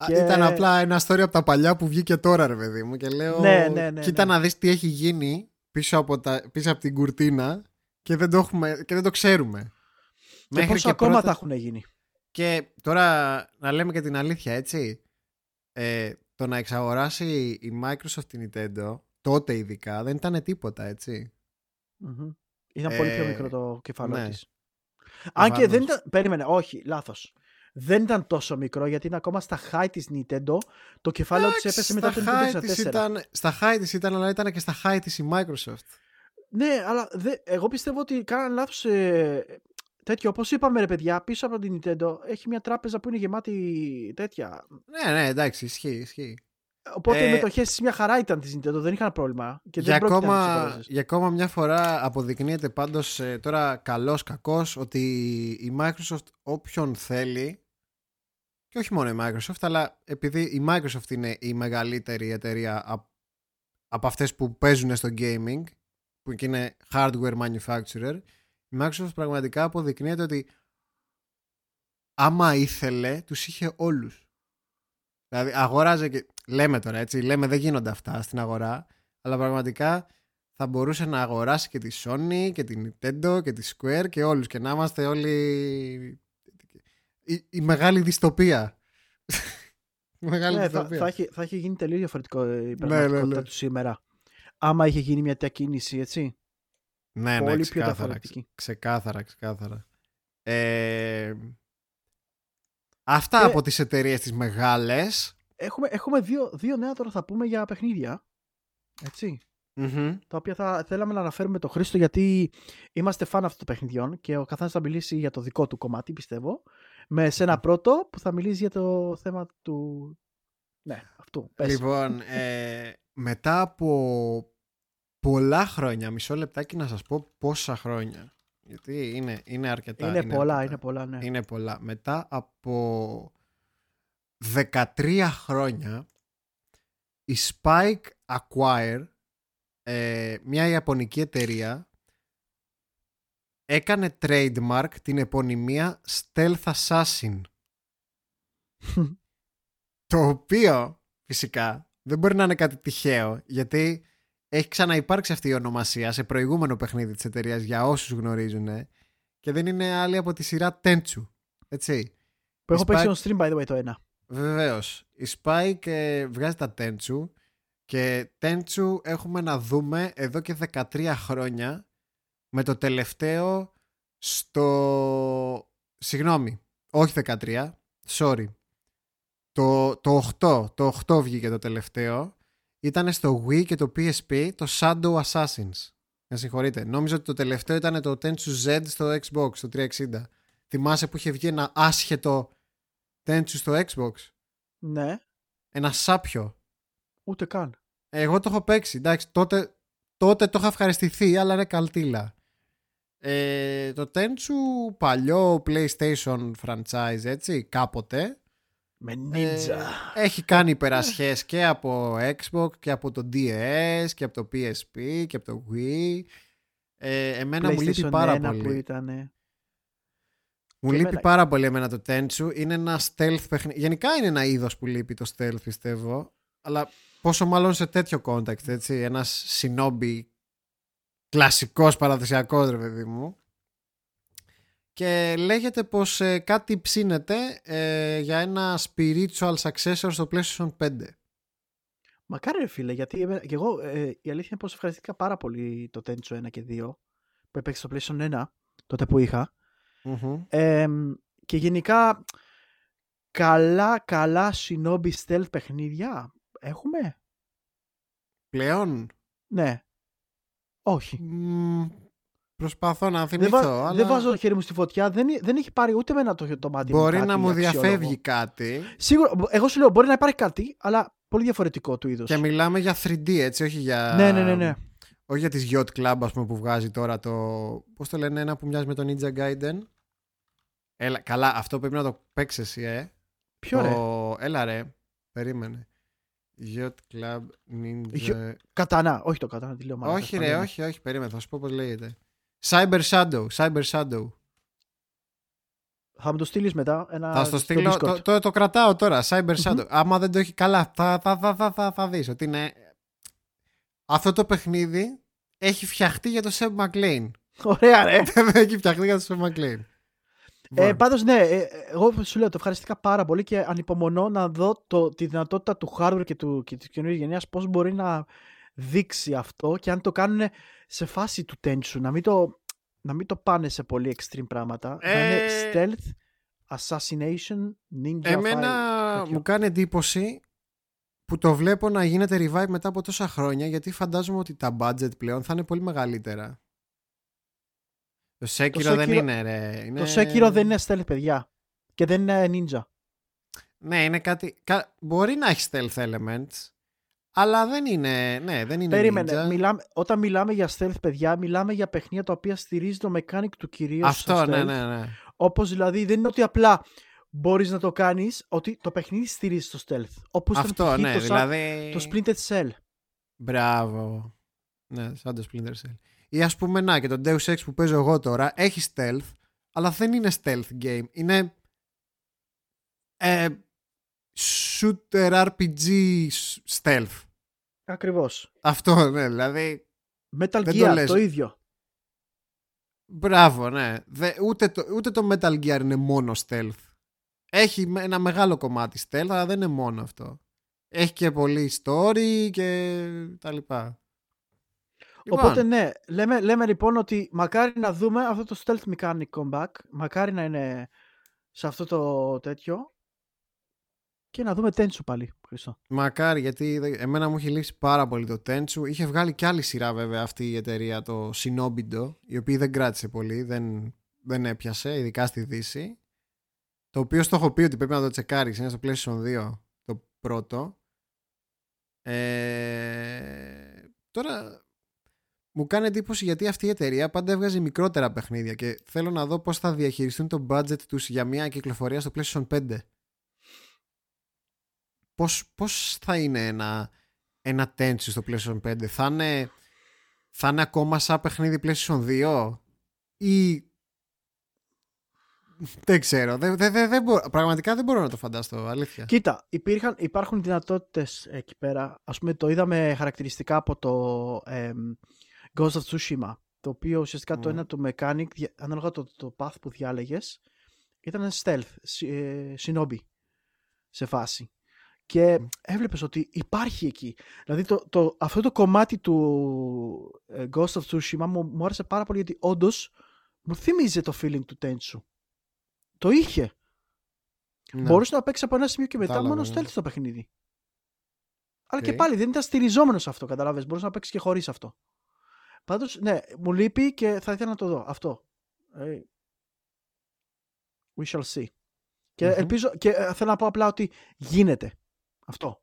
Α, Και- Ήταν απλά ένα story από τα παλιά που βγήκε τώρα, ρε παιδί μου. Και λέω. Ναι, ναι, ναι, Κοίτα ναι. να δεις τι έχει γίνει πίσω από, τα, πίσω από την κουρτίνα και δεν το, έχουμε, και δεν το ξέρουμε. Και πόσο ακόμα πρώτα- θα έχουν γίνει. Και τώρα να λέμε και την αλήθεια, έτσι. Ε, το να εξαγοράσει η Microsoft την Nintendo, τότε ειδικά, δεν ήταν τίποτα, έτσι. Μμμ. Ήταν πολύ πιο Ε, μικρό το κεφάλαιο ναι. της. Αν και δεν Προφανώς. ήταν. Περίμενε, όχι, λάθος. Δεν ήταν τόσο μικρό γιατί είναι ακόμα στα high της Nintendo. Το κεφάλαιο της Εντάξει, έπεσε μετά το στα high Nintendo της 64. ήταν, Στα high της ήταν, αλλά ήταν και στα high της η Microsoft. Ναι, αλλά δε, εγώ πιστεύω ότι κάνανε λάθος ε, τέτοιο. Όπως είπαμε ρε παιδιά, πίσω από την Nintendo έχει μια τράπεζα που είναι γεμάτη τέτοια. Ναι, ναι, εντάξει, ισχύει, ισχύει. Οπότε Ε, οι μετοχές της μια χαρά ήταν της Nintendo, δεν είχαν πρόβλημα. Και για, δεν πρόκειται να τις ακόμα, αγοράζεις. για ακόμα μια φορά αποδεικνύεται πάντως ε, τώρα καλός κακός ότι η Microsoft όποιον θέλει και όχι μόνο η Microsoft αλλά επειδή η Microsoft είναι η μεγαλύτερη εταιρεία απ- από αυτές που παίζουν στο gaming που και είναι hardware manufacturer η Microsoft πραγματικά αποδεικνύεται ότι άμα ήθελε τους είχε όλους δηλαδή αγοράζε και λέμε τώρα έτσι λέμε δεν γίνονται αυτά στην αγορά αλλά πραγματικά θα μπορούσε να αγοράσει και τη Sony και τη Nintendo και τη Square και όλους και να είμαστε όλοι η, η μεγάλη δυστοπία η μεγάλη Ναι, θα, δυστοπία θα, έχει, θα έχει γίνει τελείως διαφορετικό ε, η ναι, πραγματικότητα ναι. του σήμερα. Άμα είχε γίνει μια τέτοια κίνηση, έτσι. ναι, ναι, πολύ πιο ξεκάθαρα, διαφορετική. ξεκάθαρα, ξεκάθαρα. Ε, αυτά Και- από τις εταιρείες τις μεγάλες Έχουμε, έχουμε δύο, δύο νέα τώρα θα πούμε για παιχνίδια. Έτσι. Μμμ. Τα οποία θα θέλαμε να αναφέρουμε το Χρήστο γιατί είμαστε φαν αυτών των παιχνιδιών και ο καθένας θα μιλήσει για το δικό του κομμάτι, πιστεύω. Με σε ένα πρώτο που θα μιλήσει για το θέμα του. Ναι, αυτού. Πες. Λοιπόν, ε, μετά από πολλά χρόνια, μισό λεπτάκι να σας πω πόσα χρόνια. Γιατί είναι, είναι αρκετά. είναι, πολλά, αρκετά. είναι πολλά, ναι. Είναι πολλά. Μετά από 13 χρόνια η Spike Acquire, ε, μια ιαπωνική εταιρεία, έκανε trademark την επωνυμία Stealth Assassin. Το οποίο φυσικά δεν μπορεί να είναι κάτι τυχαίο γιατί έχει ξαναυπάρξει αυτή η ονομασία σε προηγούμενο παιχνίδι της εταιρείας για όσους γνωρίζουν και δεν είναι άλλη από τη σειρά Tenchu. Έτσι. που έχω η παίξει Spike- on stream, by the way, το ένα. Βεβαίως. Η Spike ε, βγάζει τα Tenchu και Tenchu έχουμε να δούμε εδώ και 13 χρόνια με το τελευταίο στο... Συγγνώμη, όχι 13, sorry. Το, το 8, το 8 βγήκε το τελευταίο ήταν στο Wii και το PSP το Shadow Assassins. Με συγχωρείτε. Νόμιζα ότι το τελευταίο ήταν το Tenchu Z στο Xbox, το 360. Θυμάσαι που είχε βγει ένα άσχετο Tenchu στο Xbox. Ναι. Ένα σάπιο. Ούτε καν. Εγώ το έχω παίξει. Εντάξει, τότε, τότε το είχα ευχαριστηθεί, αλλά είναι καλτήλα. Ε, το Tenchu παλιό PlayStation franchise, έτσι, κάποτε. Με Ninja. Ε, έχει κάνει υπερασχές και από Xbox και από το DS και από το PSP και από το Wii. Ε, εμένα μου λείπει πάρα πολύ. Που ήτανε. Μου λείπει πάρα πολύ εμένα το Tenchu. Είναι ένα stealth παιχνίδι. Γενικά είναι ένα είδος που λείπει το stealth πιστεύω. Αλλά πόσο μάλλον σε τέτοιο context, έτσι. Ένας συνόμπι κλασικός παραδοσιακός ρε παιδί μου και λέγεται πως ε, κάτι ψήνεται ε, για ένα spiritual successor στο PlayStation 5. Μακάρι ρε φίλε, γιατί και εγώ ε, η αλήθεια είναι πως ευχαριστήκα πάρα πολύ το Tenchu 1 και 2 που έπαιξε στο PlayStation 1 τότε που είχα και γενικά καλά καλά shinobi stealth παιχνίδια έχουμε; Πλέον; Ναι όχι Προσπαθώ να θυμηθώ. Δεν, αλλά... δεν βάζω το χέρι μου στη φωτιά. Δεν, δεν έχει πάρει ούτε με ένα το, το μάτι Μπορεί να μου διαφεύγει κάτι. Σίγουρα, εγώ σου λέω μπορεί να υπάρχει κάτι, αλλά πολύ διαφορετικό του είδους. Και μιλάμε για 3D, έτσι, όχι για. Ναι, ναι, ναι. ναι. Όχι για τις Yacht Club, ας πούμε, που βγάζει τώρα το. Πώς το λένε, ένα που μοιάζει με το Ninja Gaiden. Έλα, καλά, αυτό πρέπει να το παίξεις εσύ, ε. Ποιο το... ρε; Έλα, ρε. Περίμενε. Yacht Club Ninja. Κατανά, όχι το κατανά, τι λέω Όχι, ρε, όχι, όχι, περίμενε, θα σου πω πώς λέγεται. Cyber Shadow. Cyber Shadow. Θα μου το στείλεις μετά. Ένα θα στο στείλω. Το, το, το, κρατάω τώρα. Cyber Shadow. Άμα δεν το έχει καλά, θα, θα, θα, θα, θα, θα δεις ότι είναι. Αυτό το παιχνίδι έχει φτιαχτεί για το Seb McLean. Ωραία, ρε. Δεν έχει φτιαχτεί για το Seb McLean. Ε, Πάντως, ναι, ε, εγώ σου λέω το ευχαριστήκα πάρα πολύ και ανυπομονώ να δω το, τη δυνατότητα του hardware και, του, και της καινούργιας γενιάς πώς μπορεί να δείξει αυτό και αν το κάνουν σε φάση του Tenchu, να μην το, να μην το πάνε σε πολύ extreme πράγματα. Ε... Να είναι ε, stealth, assassination, ninja Εμένα fire, μου κάνει εντύπωση που το βλέπω να γίνεται revive μετά από τόσα χρόνια γιατί φαντάζομαι ότι τα budget πλέον θα είναι πολύ μεγαλύτερα. Το Sekiro, δεν είναι ρε. Είναι... Το Sekiro δεν είναι stealth παιδιά και δεν είναι ninja. Ναι, είναι κάτι... Μπορεί να έχει stealth elements αλλά δεν είναι. Ναι, δεν είναι Περίμενε. Μιλάμε, όταν μιλάμε για stealth, παιδιά, μιλάμε για παιχνίδια τα οποία στηρίζει το mechanic του κυρίως. Αυτό, ναι, ναι, ναι. Όπως δηλαδή δεν είναι ότι απλά μπορείς να το κάνεις, ότι το παιχνίδι στηρίζει το stealth. Όπως Αυτό, ναι, το, δηλαδή. Το Splinter Cell. Μπράβο. Ναι, σαν το Splinter Cell. Ή ας πούμε, να και το Deus Ex που παίζω εγώ τώρα έχει stealth, αλλά δεν είναι stealth game. Είναι. Ε, shooter RPG stealth. Ακριβώς. Αυτό, ναι, δηλαδή... Metal Gear, το, ίδιο. Μπράβο, ναι. ούτε, το, ούτε το Metal Gear είναι μόνο stealth. Έχει ένα μεγάλο κομμάτι stealth, αλλά δεν είναι μόνο αυτό. Έχει και πολύ story και τα λοιπά. Λοιπόν. Οπότε ναι, λέμε, λέμε λοιπόν ότι μακάρι να δούμε αυτό το stealth mechanic comeback, μακάρι να είναι σε αυτό το τέτοιο και να δούμε Τέντσου πάλι. Χριστό. Μακάρι, γιατί εμένα μου έχει λείψει πάρα πολύ το Τέντσου. Είχε βγάλει και άλλη σειρά βέβαια αυτή η εταιρεία, το Shinobido, η οποία δεν κράτησε πολύ, δεν, δεν έπιασε, ειδικά στη Δύση. Το οποίο στο έχω πει ότι πρέπει να το τσεκάρεις. Είναι στο PlayStation 2 το πρώτο. Ε, τώρα μου κάνει εντύπωση γιατί αυτή η εταιρεία πάντα έβγαζε μικρότερα παιχνίδια και θέλω να δω πώς θα διαχειριστούν το budget τους για μια κυκλοφορία στο PlayStation 5 πώς, πώς θα είναι ένα, ένα Tenchu στο PlayStation 5 θα είναι, θα είναι ακόμα σαν παιχνίδι PlayStation 2 ή δεν ξέρω. Δεν, δεν, δεν, πραγματικά δεν μπορώ να το φανταστώ. Αλήθεια. Κοίτα, υπήρχαν, υπάρχουν δυνατότητες εκεί πέρα. Α πούμε, το είδαμε χαρακτηριστικά από το ε, Ghost of Tsushima. Το οποίο ουσιαστικά το ένα του mechanic, ανάλογα το, το path που διάλεγες, ήταν stealth, ε, shinobi σε φάση και έβλεπες ότι υπάρχει εκεί. Δηλαδή το, το, αυτό το κομμάτι του ε, Ghost of Tsushima μου, μου άρεσε πάρα πολύ γιατί όντως μου θύμιζε το feeling του Tenchu. Το είχε. Ναι. Μπορούσε να παίξει από ένα σημείο και μετά μόνος στέλνει το παιχνίδι. Αλλά και πάλι δεν ήταν στηριζόμενος σε αυτό, καταλάβες. Μπορούσε να παίξει και χωρίς αυτό. Πάντως, ναι, μου λείπει και θα ήθελα να το δω. Αυτό. Ε, we shall see. Και ελπίζω, και ε, θέλω να πω απλά ότι γίνεται. Αυτό.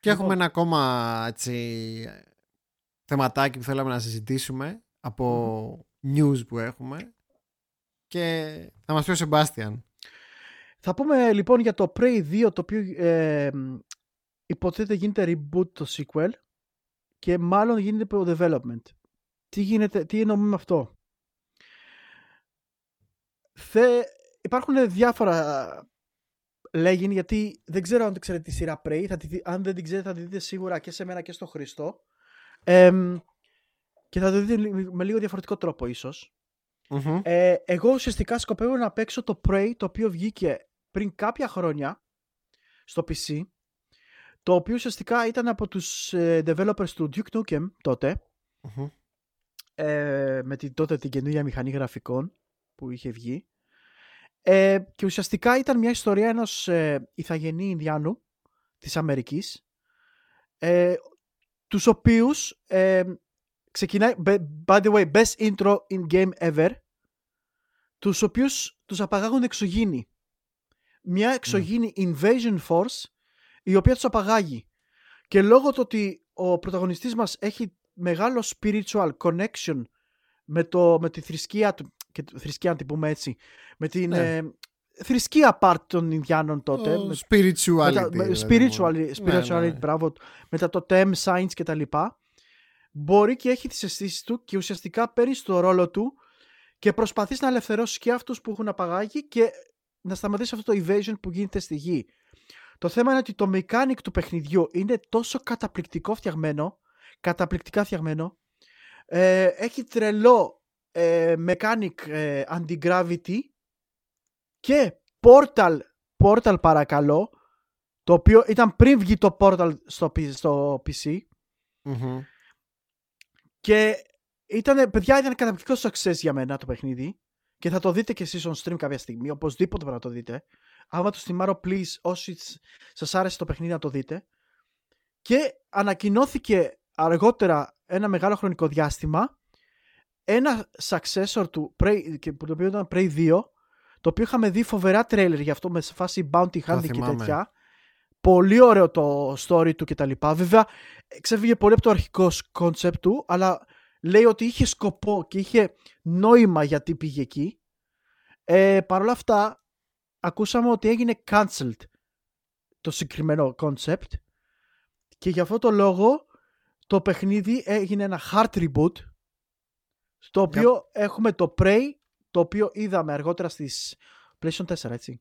Και έχουμε λοιπόν. ένα ακόμα έτσι, θεματάκι που θέλαμε να συζητήσουμε από news που έχουμε και θα μας πει ο Σεμπάστιαν. Θα πούμε λοιπόν για το Prey 2 το οποίο ε, υποτίθεται γίνεται reboot το sequel και μάλλον γίνεται το development. Τι, γίνεται, τι εννοούμε με αυτό; Θε, υπάρχουν διάφορα λέγει γιατί δεν ξέρω αν ξέρετε τη σειρά Prey. Θα τη, αν δεν την ξέρετε θα τη δείτε σίγουρα και σε μένα και στο Χριστό. και θα το δείτε με λίγο διαφορετικό τρόπο Ε, εγώ ουσιαστικά σκοπεύω να παίξω το Prey το οποίο βγήκε πριν κάποια χρόνια στο PC το οποίο ουσιαστικά ήταν από τους ε, developers του Duke Nukem τοτε ε, με την, τότε την καινούργια μηχανή γραφικών που είχε βγει. Ε, και ουσιαστικά ήταν μια ιστορία ενός ε, ηθαγενή Ινδιάνου της Αμερικής ε, τους οποίους ε, ξεκινάει by the way best intro in game ever τους οποίους τους απαγάγουν εξωγήινοι μια εξωγήινη invasion force η οποία τους απαγάγει και λόγω του ότι ο πρωταγωνιστής μας έχει μεγάλο spiritual connection με, το, με τη θρησκεία του και θρησκεία να την πούμε έτσι με την ναι. ε, θρησκεία part των Ινδιάνων τότε oh, spirituality με, spirituality, spirituality ναι, ναι. μπράβο με τα totem signs και τα λοιπά μπορεί και έχει τις αισθήσεις του και ουσιαστικά παίρνει στο ρόλο του και προσπαθείς να ελευθερώσεις και αυτούς που έχουν απαγάγει και να σταματήσεις αυτό το evasion που γίνεται στη γη. Το θέμα είναι ότι το mechanic του παιχνιδιού είναι τόσο καταπληκτικό φτιαγμένο, καταπληκτικά φτιαγμένο, ε, έχει τρελό ε, mechanic ε, anti-gravity και portal, portal παρακαλώ, το οποίο ήταν πριν βγει το portal στο, στο PC. Και ήταν, παιδιά, ήταν καταπληκτικό success για μένα το παιχνίδι. Και θα το δείτε και εσείς on stream κάποια στιγμή. Οπωσδήποτε πρέπει να το δείτε. Άμα το στιμάρω, please, όσοι σας άρεσε το παιχνίδι να το δείτε. Και ανακοινώθηκε αργότερα ένα μεγάλο χρονικό διάστημα ένα successor του Prey, το οποίο ήταν Prey 2 το οποίο είχαμε δει φοβερά τρέλερ γι' αυτό με φάση bounty hunting και τέτοια πολύ ωραίο το story του κτλ. Βέβαια ξέφυγε πολύ από το αρχικό concept του αλλά λέει ότι είχε σκοπό και είχε νόημα γιατί πήγε εκεί. Ε, Παρ' όλα αυτά, ακούσαμε ότι έγινε cancelled το συγκεκριμένο concept και για αυτό το λόγο το παιχνίδι έγινε ένα hard reboot στο οποίο έχουμε το Prey το οποίο είδαμε αργότερα στις PlayStation 4 έτσι.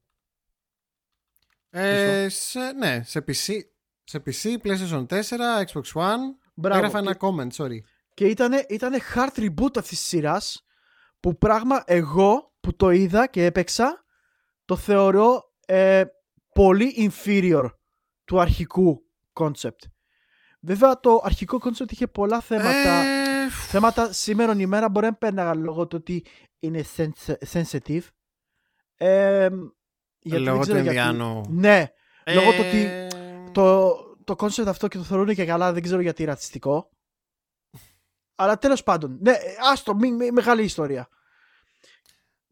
Ε, σε, ναι, σε PC, σε PC, PlayStation 4, Xbox One. Μπράβο. Έγραφα ένα comment, sorry. Και ήτανε, ήτανε hard reboot αυτής της σειράς που πράγμα εγώ που το είδα και έπαιξα το θεωρώ ε, πολύ inferior του αρχικού concept. Βέβαια το αρχικό concept είχε πολλά θέματα. Ε... Θέματα σήμερα ημέρα μπορεί να πέρναγα λόγω του ότι είναι sensitive. Ε, γιατί λόγω του Ινδιάνου. Ναι, ε... λόγω του ότι το, το concept αυτό και το θεωρούν και καλά δεν ξέρω γιατί ρατσιστικό. Αλλά τέλος πάντων, ναι, άστο, μη, μη, μεγάλη ιστορία.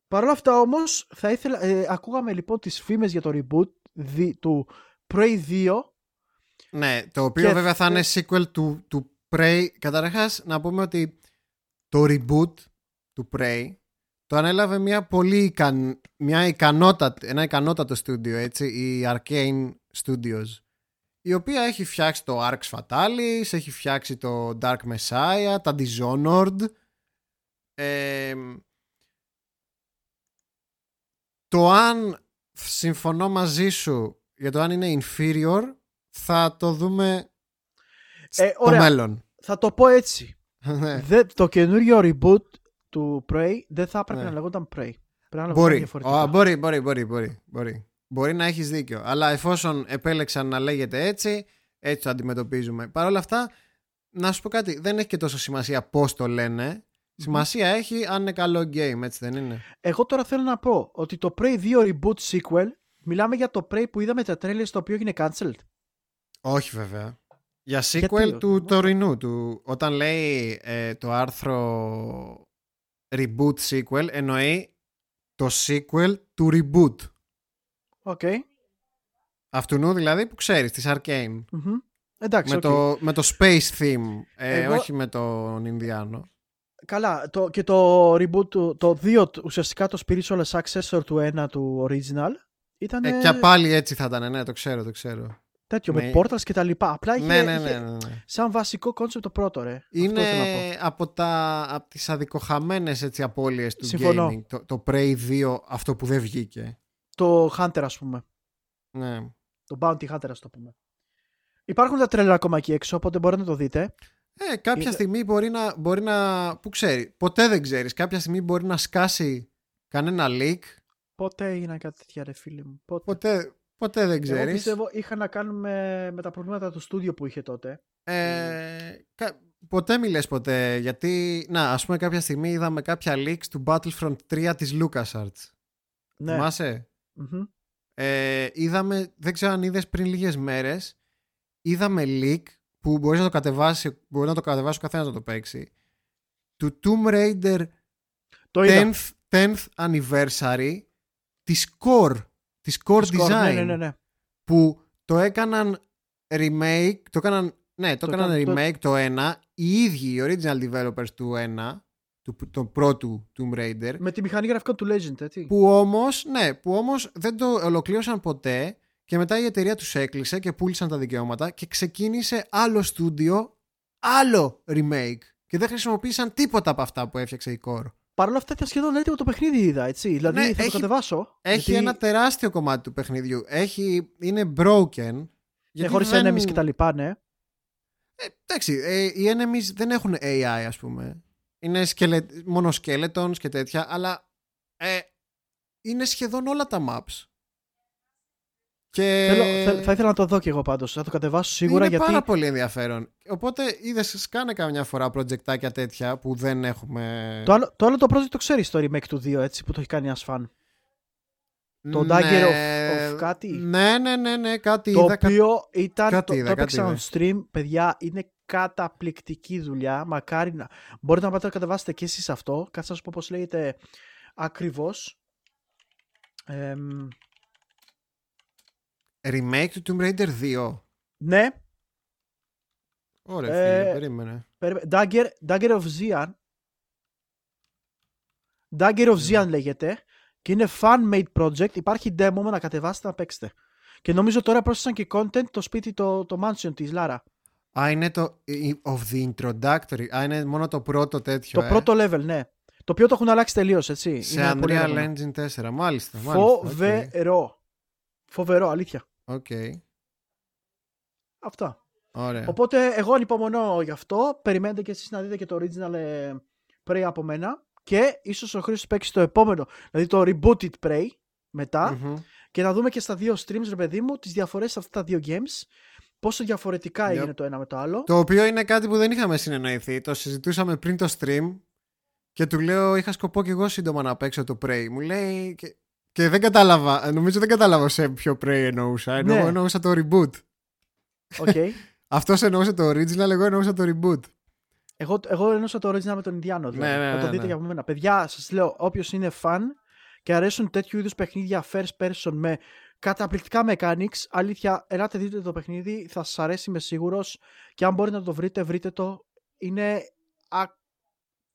Παρ' όλα αυτά όμως, θα ήθελα, ε, ακούγαμε λοιπόν τις φήμες για το reboot δι, του Prey 2. Ναι, το οποίο βέβαια θα είναι sequel του, του Prey. Καταρχάς, να πούμε ότι το reboot του Prey το ανέλαβε μια πολύ ικαν... μια ικανότατη, ένα ικανότατο στούντιο, έτσι, η Arcane Studios η οποία έχει φτιάξει το Arx Fatalis, έχει φτιάξει το Dark Messiah, τα Dishonored. το αν συμφωνώ μαζί σου για το αν είναι inferior θα το δούμε ε, στο μέλλον. Θα το πω έτσι. Ναι. το καινούριο reboot του Prey δεν θα έπρεπε ναι. να λέγονταν Prey. Πρέπει να μπορεί. μπορεί, μπορεί, μπορεί, μπορεί, μπορεί. Μπορεί να έχεις δίκιο. Αλλά εφόσον επέλεξαν να λέγεται έτσι, έτσι το αντιμετωπίζουμε. Παρ' όλα αυτά, να σου πω κάτι, δεν έχει και τόσο σημασία πώς το λένε. Σημασία έχει αν είναι καλό game, έτσι δεν είναι. Εγώ τώρα θέλω να πω ότι το Prey 2 Reboot Sequel, μιλάμε για το Prey που είδαμε τα trailers το οποίο έγινε cancelled. Όχι βέβαια. Για sequel Γιατί, του όχι, τωρινού του. Όταν λέει ε, το άρθρο reboot sequel, εννοεί το sequel του reboot. Οκ. Αυτού δηλαδή που ξέρεις, της Arcane. Μμμ. Εντάξει, με, οκ. το, με το space theme, ε, Εγώ- όχι με τον Ινδιάνο. Καλά, το, και το reboot του, το 2 του- ουσιαστικά το spiritual successor του 1 του original ήταν Ε, και πάλι έτσι θα ήταν, ναι, το ξέρω, το ξέρω. τέτοιο ναι. με portals και τα λοιπά. Απλά είχε, ναι, ναι, είχε ναι, ναι, ναι. σαν βασικό concept το πρώτο, ρε. Αυτό Είναι ήθελα να πω. από, τα, από τις αδικοχαμένες έτσι, απώλειες του Συμφωνώ. gaming. Το, το Prey 2, αυτό που δεν βγήκε. Το Hunter, ας πούμε. Ναι. Το Bounty Hunter, ας το πούμε. Υπάρχουν τα τρέλα ακόμα εκεί έξω, οπότε μπορείτε να το δείτε. Ε, κάποια Είναι- στιγμή μπορεί να, μπορεί να. Πού ξέρει, ποτέ δεν ξέρεις. Κάποια στιγμή μπορεί να σκάσει κανένα leak. Πότε έγιναν κάτι τέτοια, ρε φίλε μου. Πότε. Ποτέ, ποτέ δεν Εγώ ξέρεις. πιστεύω είχα να κάνουμε με τα προβλήματα του στούντιο που είχε τότε. Ε, κα- ποτέ μη λες ποτέ. Γιατί, να, ας πούμε, κάποια στιγμή είδαμε κάποια leaks του Battlefront 3 της LucasArts. Ναι. Θυμάσαι; Μμμ. Ε, είδαμε, δεν ξέρω αν είδες πριν λίγες μέρες, είδαμε leak που μπορείς να το κατεβάσει, μπορεί να το κατεβάσει ο καθένας να το παίξει. Του Tomb Raider Το είδα. 10th, 10th anniversary της Core, της Core Score, Design Ναι, ναι, ναι, ναι. που το έκαναν remake, το έκαναν, ναι, το, Το έκαναν έκαναν- το- remake το 1, οι ίδιοι οι original developers του 1, του, του πρώτου Tomb Raider, Με τη μηχανή γραφικών του Legend, έτσι. που όμως, ναι, που όμως δεν το ολοκλήρωσαν ποτέ και μετά η εταιρεία τους έκλεισε και πούλησαν τα δικαιώματα και ξεκίνησε άλλο στούντιο, άλλο remake και δεν χρησιμοποίησαν τίποτα από αυτά που έφτιαξε η Core. Παρ' όλα αυτά ήταν σχεδόν έτοιμο το παιχνίδι, είδα, έτσι. Δηλαδή Ναι, θα έχει- το κατεβάσω. Έχει γιατί- ένα τεράστιο κομμάτι του παιχνιδιού. Έχει, είναι broken. Ναι, γιατί χωρίς δεν- enemies και τα λοιπά, ναι. Ε, εντάξει, ε, οι enemies δεν έχουν AI, ας πούμε. Είναι σκελε... μόνο skeletons και τέτοια, αλλά ε, είναι σχεδόν όλα τα maps. Και Θέλω, θέλ- θα ήθελα να το δω κι εγώ πάντως. Θα το κατεβάσω σίγουρα είναι γιατί. πάρα πολύ ενδιαφέρον. Οπότε είδες, σκάνε καμιά φορά προτζεκτάκια τέτοια που δεν έχουμε. Το άλλο, το άλλο το project το ξέρεις το remake του 2, έτσι που το έχει κάνει ένας φαν; το Ναι, Dagger of- of κάτι; Ναι, ναι, ναι, ναι, κάτι Το είδα. κα- οποίο ήταν. κάτι το, είδα, το κάτι έπαιξα on είδα. stream, παιδιά. Είναι καταπληκτική δουλειά. Μακάρι να. Μπορείτε να πάτε να κατεβάσετε και εσείς αυτό. Κάτσε να σου πω πώς λέγεται ακριβώς. Remake του Tomb Raider 2. ναι, Ωραία, Ε, φίλε, περίμενε. περίμενε. Dagger, Dagger of Zian. Dagger of Zian λέγεται. Και είναι fan-made project. Υπάρχει demo με να κατεβάσετε να παίξετε. Και νομίζω τώρα πρόσθεσαν και content το σπίτι, το, το mansion της Λάρα. Α, είναι το η- of the introductory. Α, είναι μόνο το πρώτο τέτοιο. Το ε. πρώτο level, ναι. Το οποίο το έχουν αλλάξει τελείως, έτσι. Σε Είναι πολύ Unreal ωραίο. Engine 4. Μάλιστα. μάλιστα. Φοβερό. Φοβερό, αλήθεια. Οκ. οκ. Αυτά. Ωραία. Οπότε εγώ ανυπομονώ γι' αυτό. Περιμένετε και εσείς να δείτε και το original ε, Prey από μένα. Και ίσως ο Χρήστος παίξει το επόμενο, δηλαδή το rebooted Prey μετά. Μμμ. Και να δούμε και στα δύο streams, ρε παιδί μου, τις διαφορές σε αυτά τα δύο games. Πόσο διαφορετικά Yep. έγινε το ένα με το άλλο. Το οποίο είναι κάτι που δεν είχαμε συνεννοηθεί. Το συζητούσαμε πριν το stream και του λέω είχα σκοπό και εγώ σύντομα να παίξω το Prey. Μου λέει και, και δεν κατάλαβα, νομίζω δεν κατάλαβα σε ποιο Prey εννοούσα. Εννοώ, Ναι. εννοούσα το reboot. Okay. Αυτός εννοούσε το original, εγώ εννοούσα το reboot. εγώ, εγώ εννοούσα το original με τον Ινδιάνο. Δηλαδή. Ναι, ναι, να το ναι, δείτε ναι. για από μένα. Παιδιά, σας λέω, όποιος είναι fan και αρέσουν τέτοιου είδους παιχνίδια first person με καταπληκτικά mechanics, αλήθεια, ελάτε δείτε το παιχνίδι, θα σας αρέσει είμαι σίγουρος και αν μπορείτε να το βρείτε, βρείτε το. Είναι α...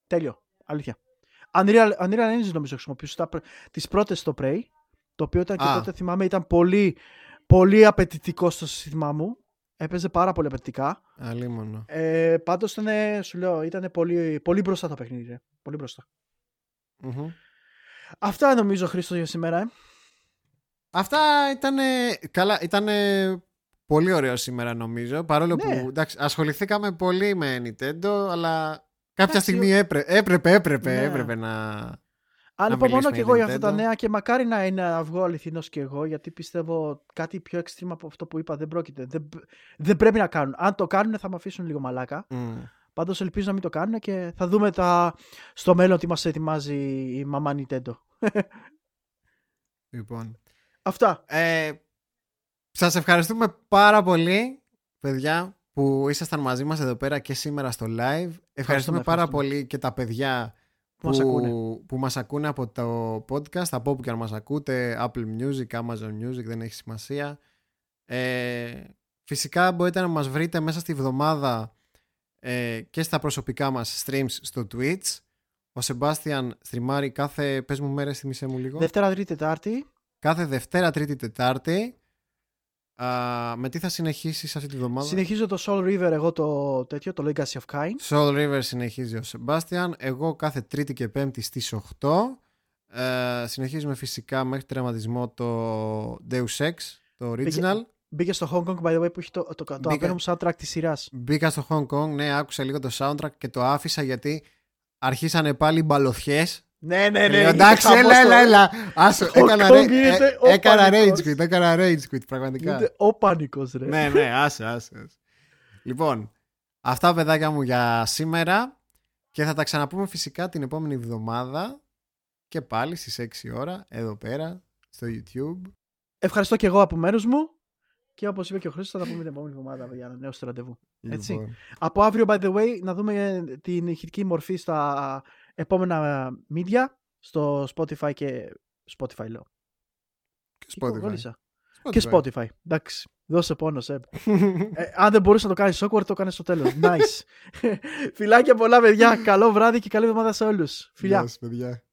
τέλειο, αλήθεια. Unreal, Unreal Engine νομίζω χρησιμοποιούσε τα, τις πρώτες στο Prey, το οποίο ήταν και Α. τότε θυμάμαι ήταν πολύ, πολύ απαιτητικό στο σύστημά μου. Έπαιζε πάρα πολύ απαιτητικά. Αλίμονο. Ε, πάντως ήταν, σου λέω, ήταν πολύ, πολύ μπροστά το παιχνίδι. ρε. Πολύ μπροστά. Μμμ. Αυτά νομίζω Χρήστο για σήμερα. Ε. Αυτά ήταν. Καλά, ήταν πολύ ωραίο σήμερα νομίζω. Παρόλο Ναι. που εντάξει, ασχοληθήκαμε πολύ με Nintendo, αλλά κάποια Εντάξει, στιγμή έπρε, έπρεπε, έπρεπε, Ναι. έπρεπε να. Ανυπομονώ μιλήσουμε και για εγώ για αυτά τα Nintendo. νέα και μακάρι να είναι να βγω αληθινός και εγώ γιατί πιστεύω κάτι πιο extreme από αυτό που είπα δεν πρόκειται. Δεν, δεν πρέπει να κάνουν. Αν το κάνουν θα με αφήσουν λίγο μαλάκα. Μμ. Πάντως ελπίζω να μην το κάνουν και θα δούμε τα... στο μέλλον τι μας ετοιμάζει η μαμά Nintendo. Λοιπόν. Αυτά. Ε, σας ευχαριστούμε πάρα πολύ παιδιά, που ήσασταν μαζί μας εδώ πέρα και σήμερα στο live. Ευχαριστούμε πάρα ευχαριστούμε. πολύ και τα παιδιά Που μας ακούνε. που μας ακούνε από το podcast, από όπου και αν μας ακούτε, Apple Music, Amazon Music, δεν έχει σημασία. Ε, φυσικά μπορείτε να μας βρείτε μέσα στη βδομάδα ε, και στα προσωπικά μας streams στο Twitch. Ο Σεμπάστιαν στριμάρει κάθε, πες μου μέρες, θυμίσέ μου λίγο. Δευτέρα, Τρίτη, Τετάρτη. Κάθε Δευτέρα, Τρίτη, Τετάρτη. Α, με τι θα συνεχίσεις αυτή τη βδομάδα; Συνεχίζω το Soul River, εγώ το τέτοιο, το Legacy of Kain. Soul River συνεχίζει ο Σεμπάστιαν. Εγώ κάθε Τρίτη και Πέμπτη στις 8. Ε, συνεχίζουμε φυσικά μέχρι τερματισμό το Deus Ex, το original. Μπήκε στο Hong Kong, by the way, που έχει το, το, το, Μπήκα- αγαπημένο μου soundtrack της σειράς. Μπήκα στο Hong Kong, ναι, άκουσα λίγο το soundtrack και το άφησα γιατί αρχίσανε πάλι οι μπαλωθιές. Ναι, ναι, Λέω, εντάξει, έλα, έλα, έλα. Άσο, Hong έκανα, Kong ρε- γίνεται ε, ο έκανα rage πανικός. quit, έκανα rage quit, πραγματικά. Γίνεται ο πανικός, ρε. ναι, ναι, άσε, άσε. άσε. Λοιπόν, αυτά παιδάκια μου για σήμερα και θα τα ξαναπούμε φυσικά την επόμενη εβδομάδα και πάλι στις 6 ώρα εδώ πέρα στο YouTube. Ευχαριστώ και εγώ από μέρους μου. Και όπως είπε και ο Χρήστος, θα τα πούμε την επόμενη εβδομάδα για ένα νέο στο ραντεβού. Έτσι. Λοιπόν, Από αύριο, by the way, να δούμε την ηχητική μορφή στα επόμενα media, στο Spotify και... Spotify λέω. και Τι Spotify. κόλλησα. Και Spotify. Εντάξει. Δώσε πόνο, Σεπ. Spotify. Ε, αν δεν μπορούσε να το κάνεις awkward, το έκανε στο τέλος. Nice. Φιλάκια πολλά, παιδιά. Καλό βράδυ και καλή εβδομάδα σε όλους. Φιλιά. Γεια σας, παιδιά.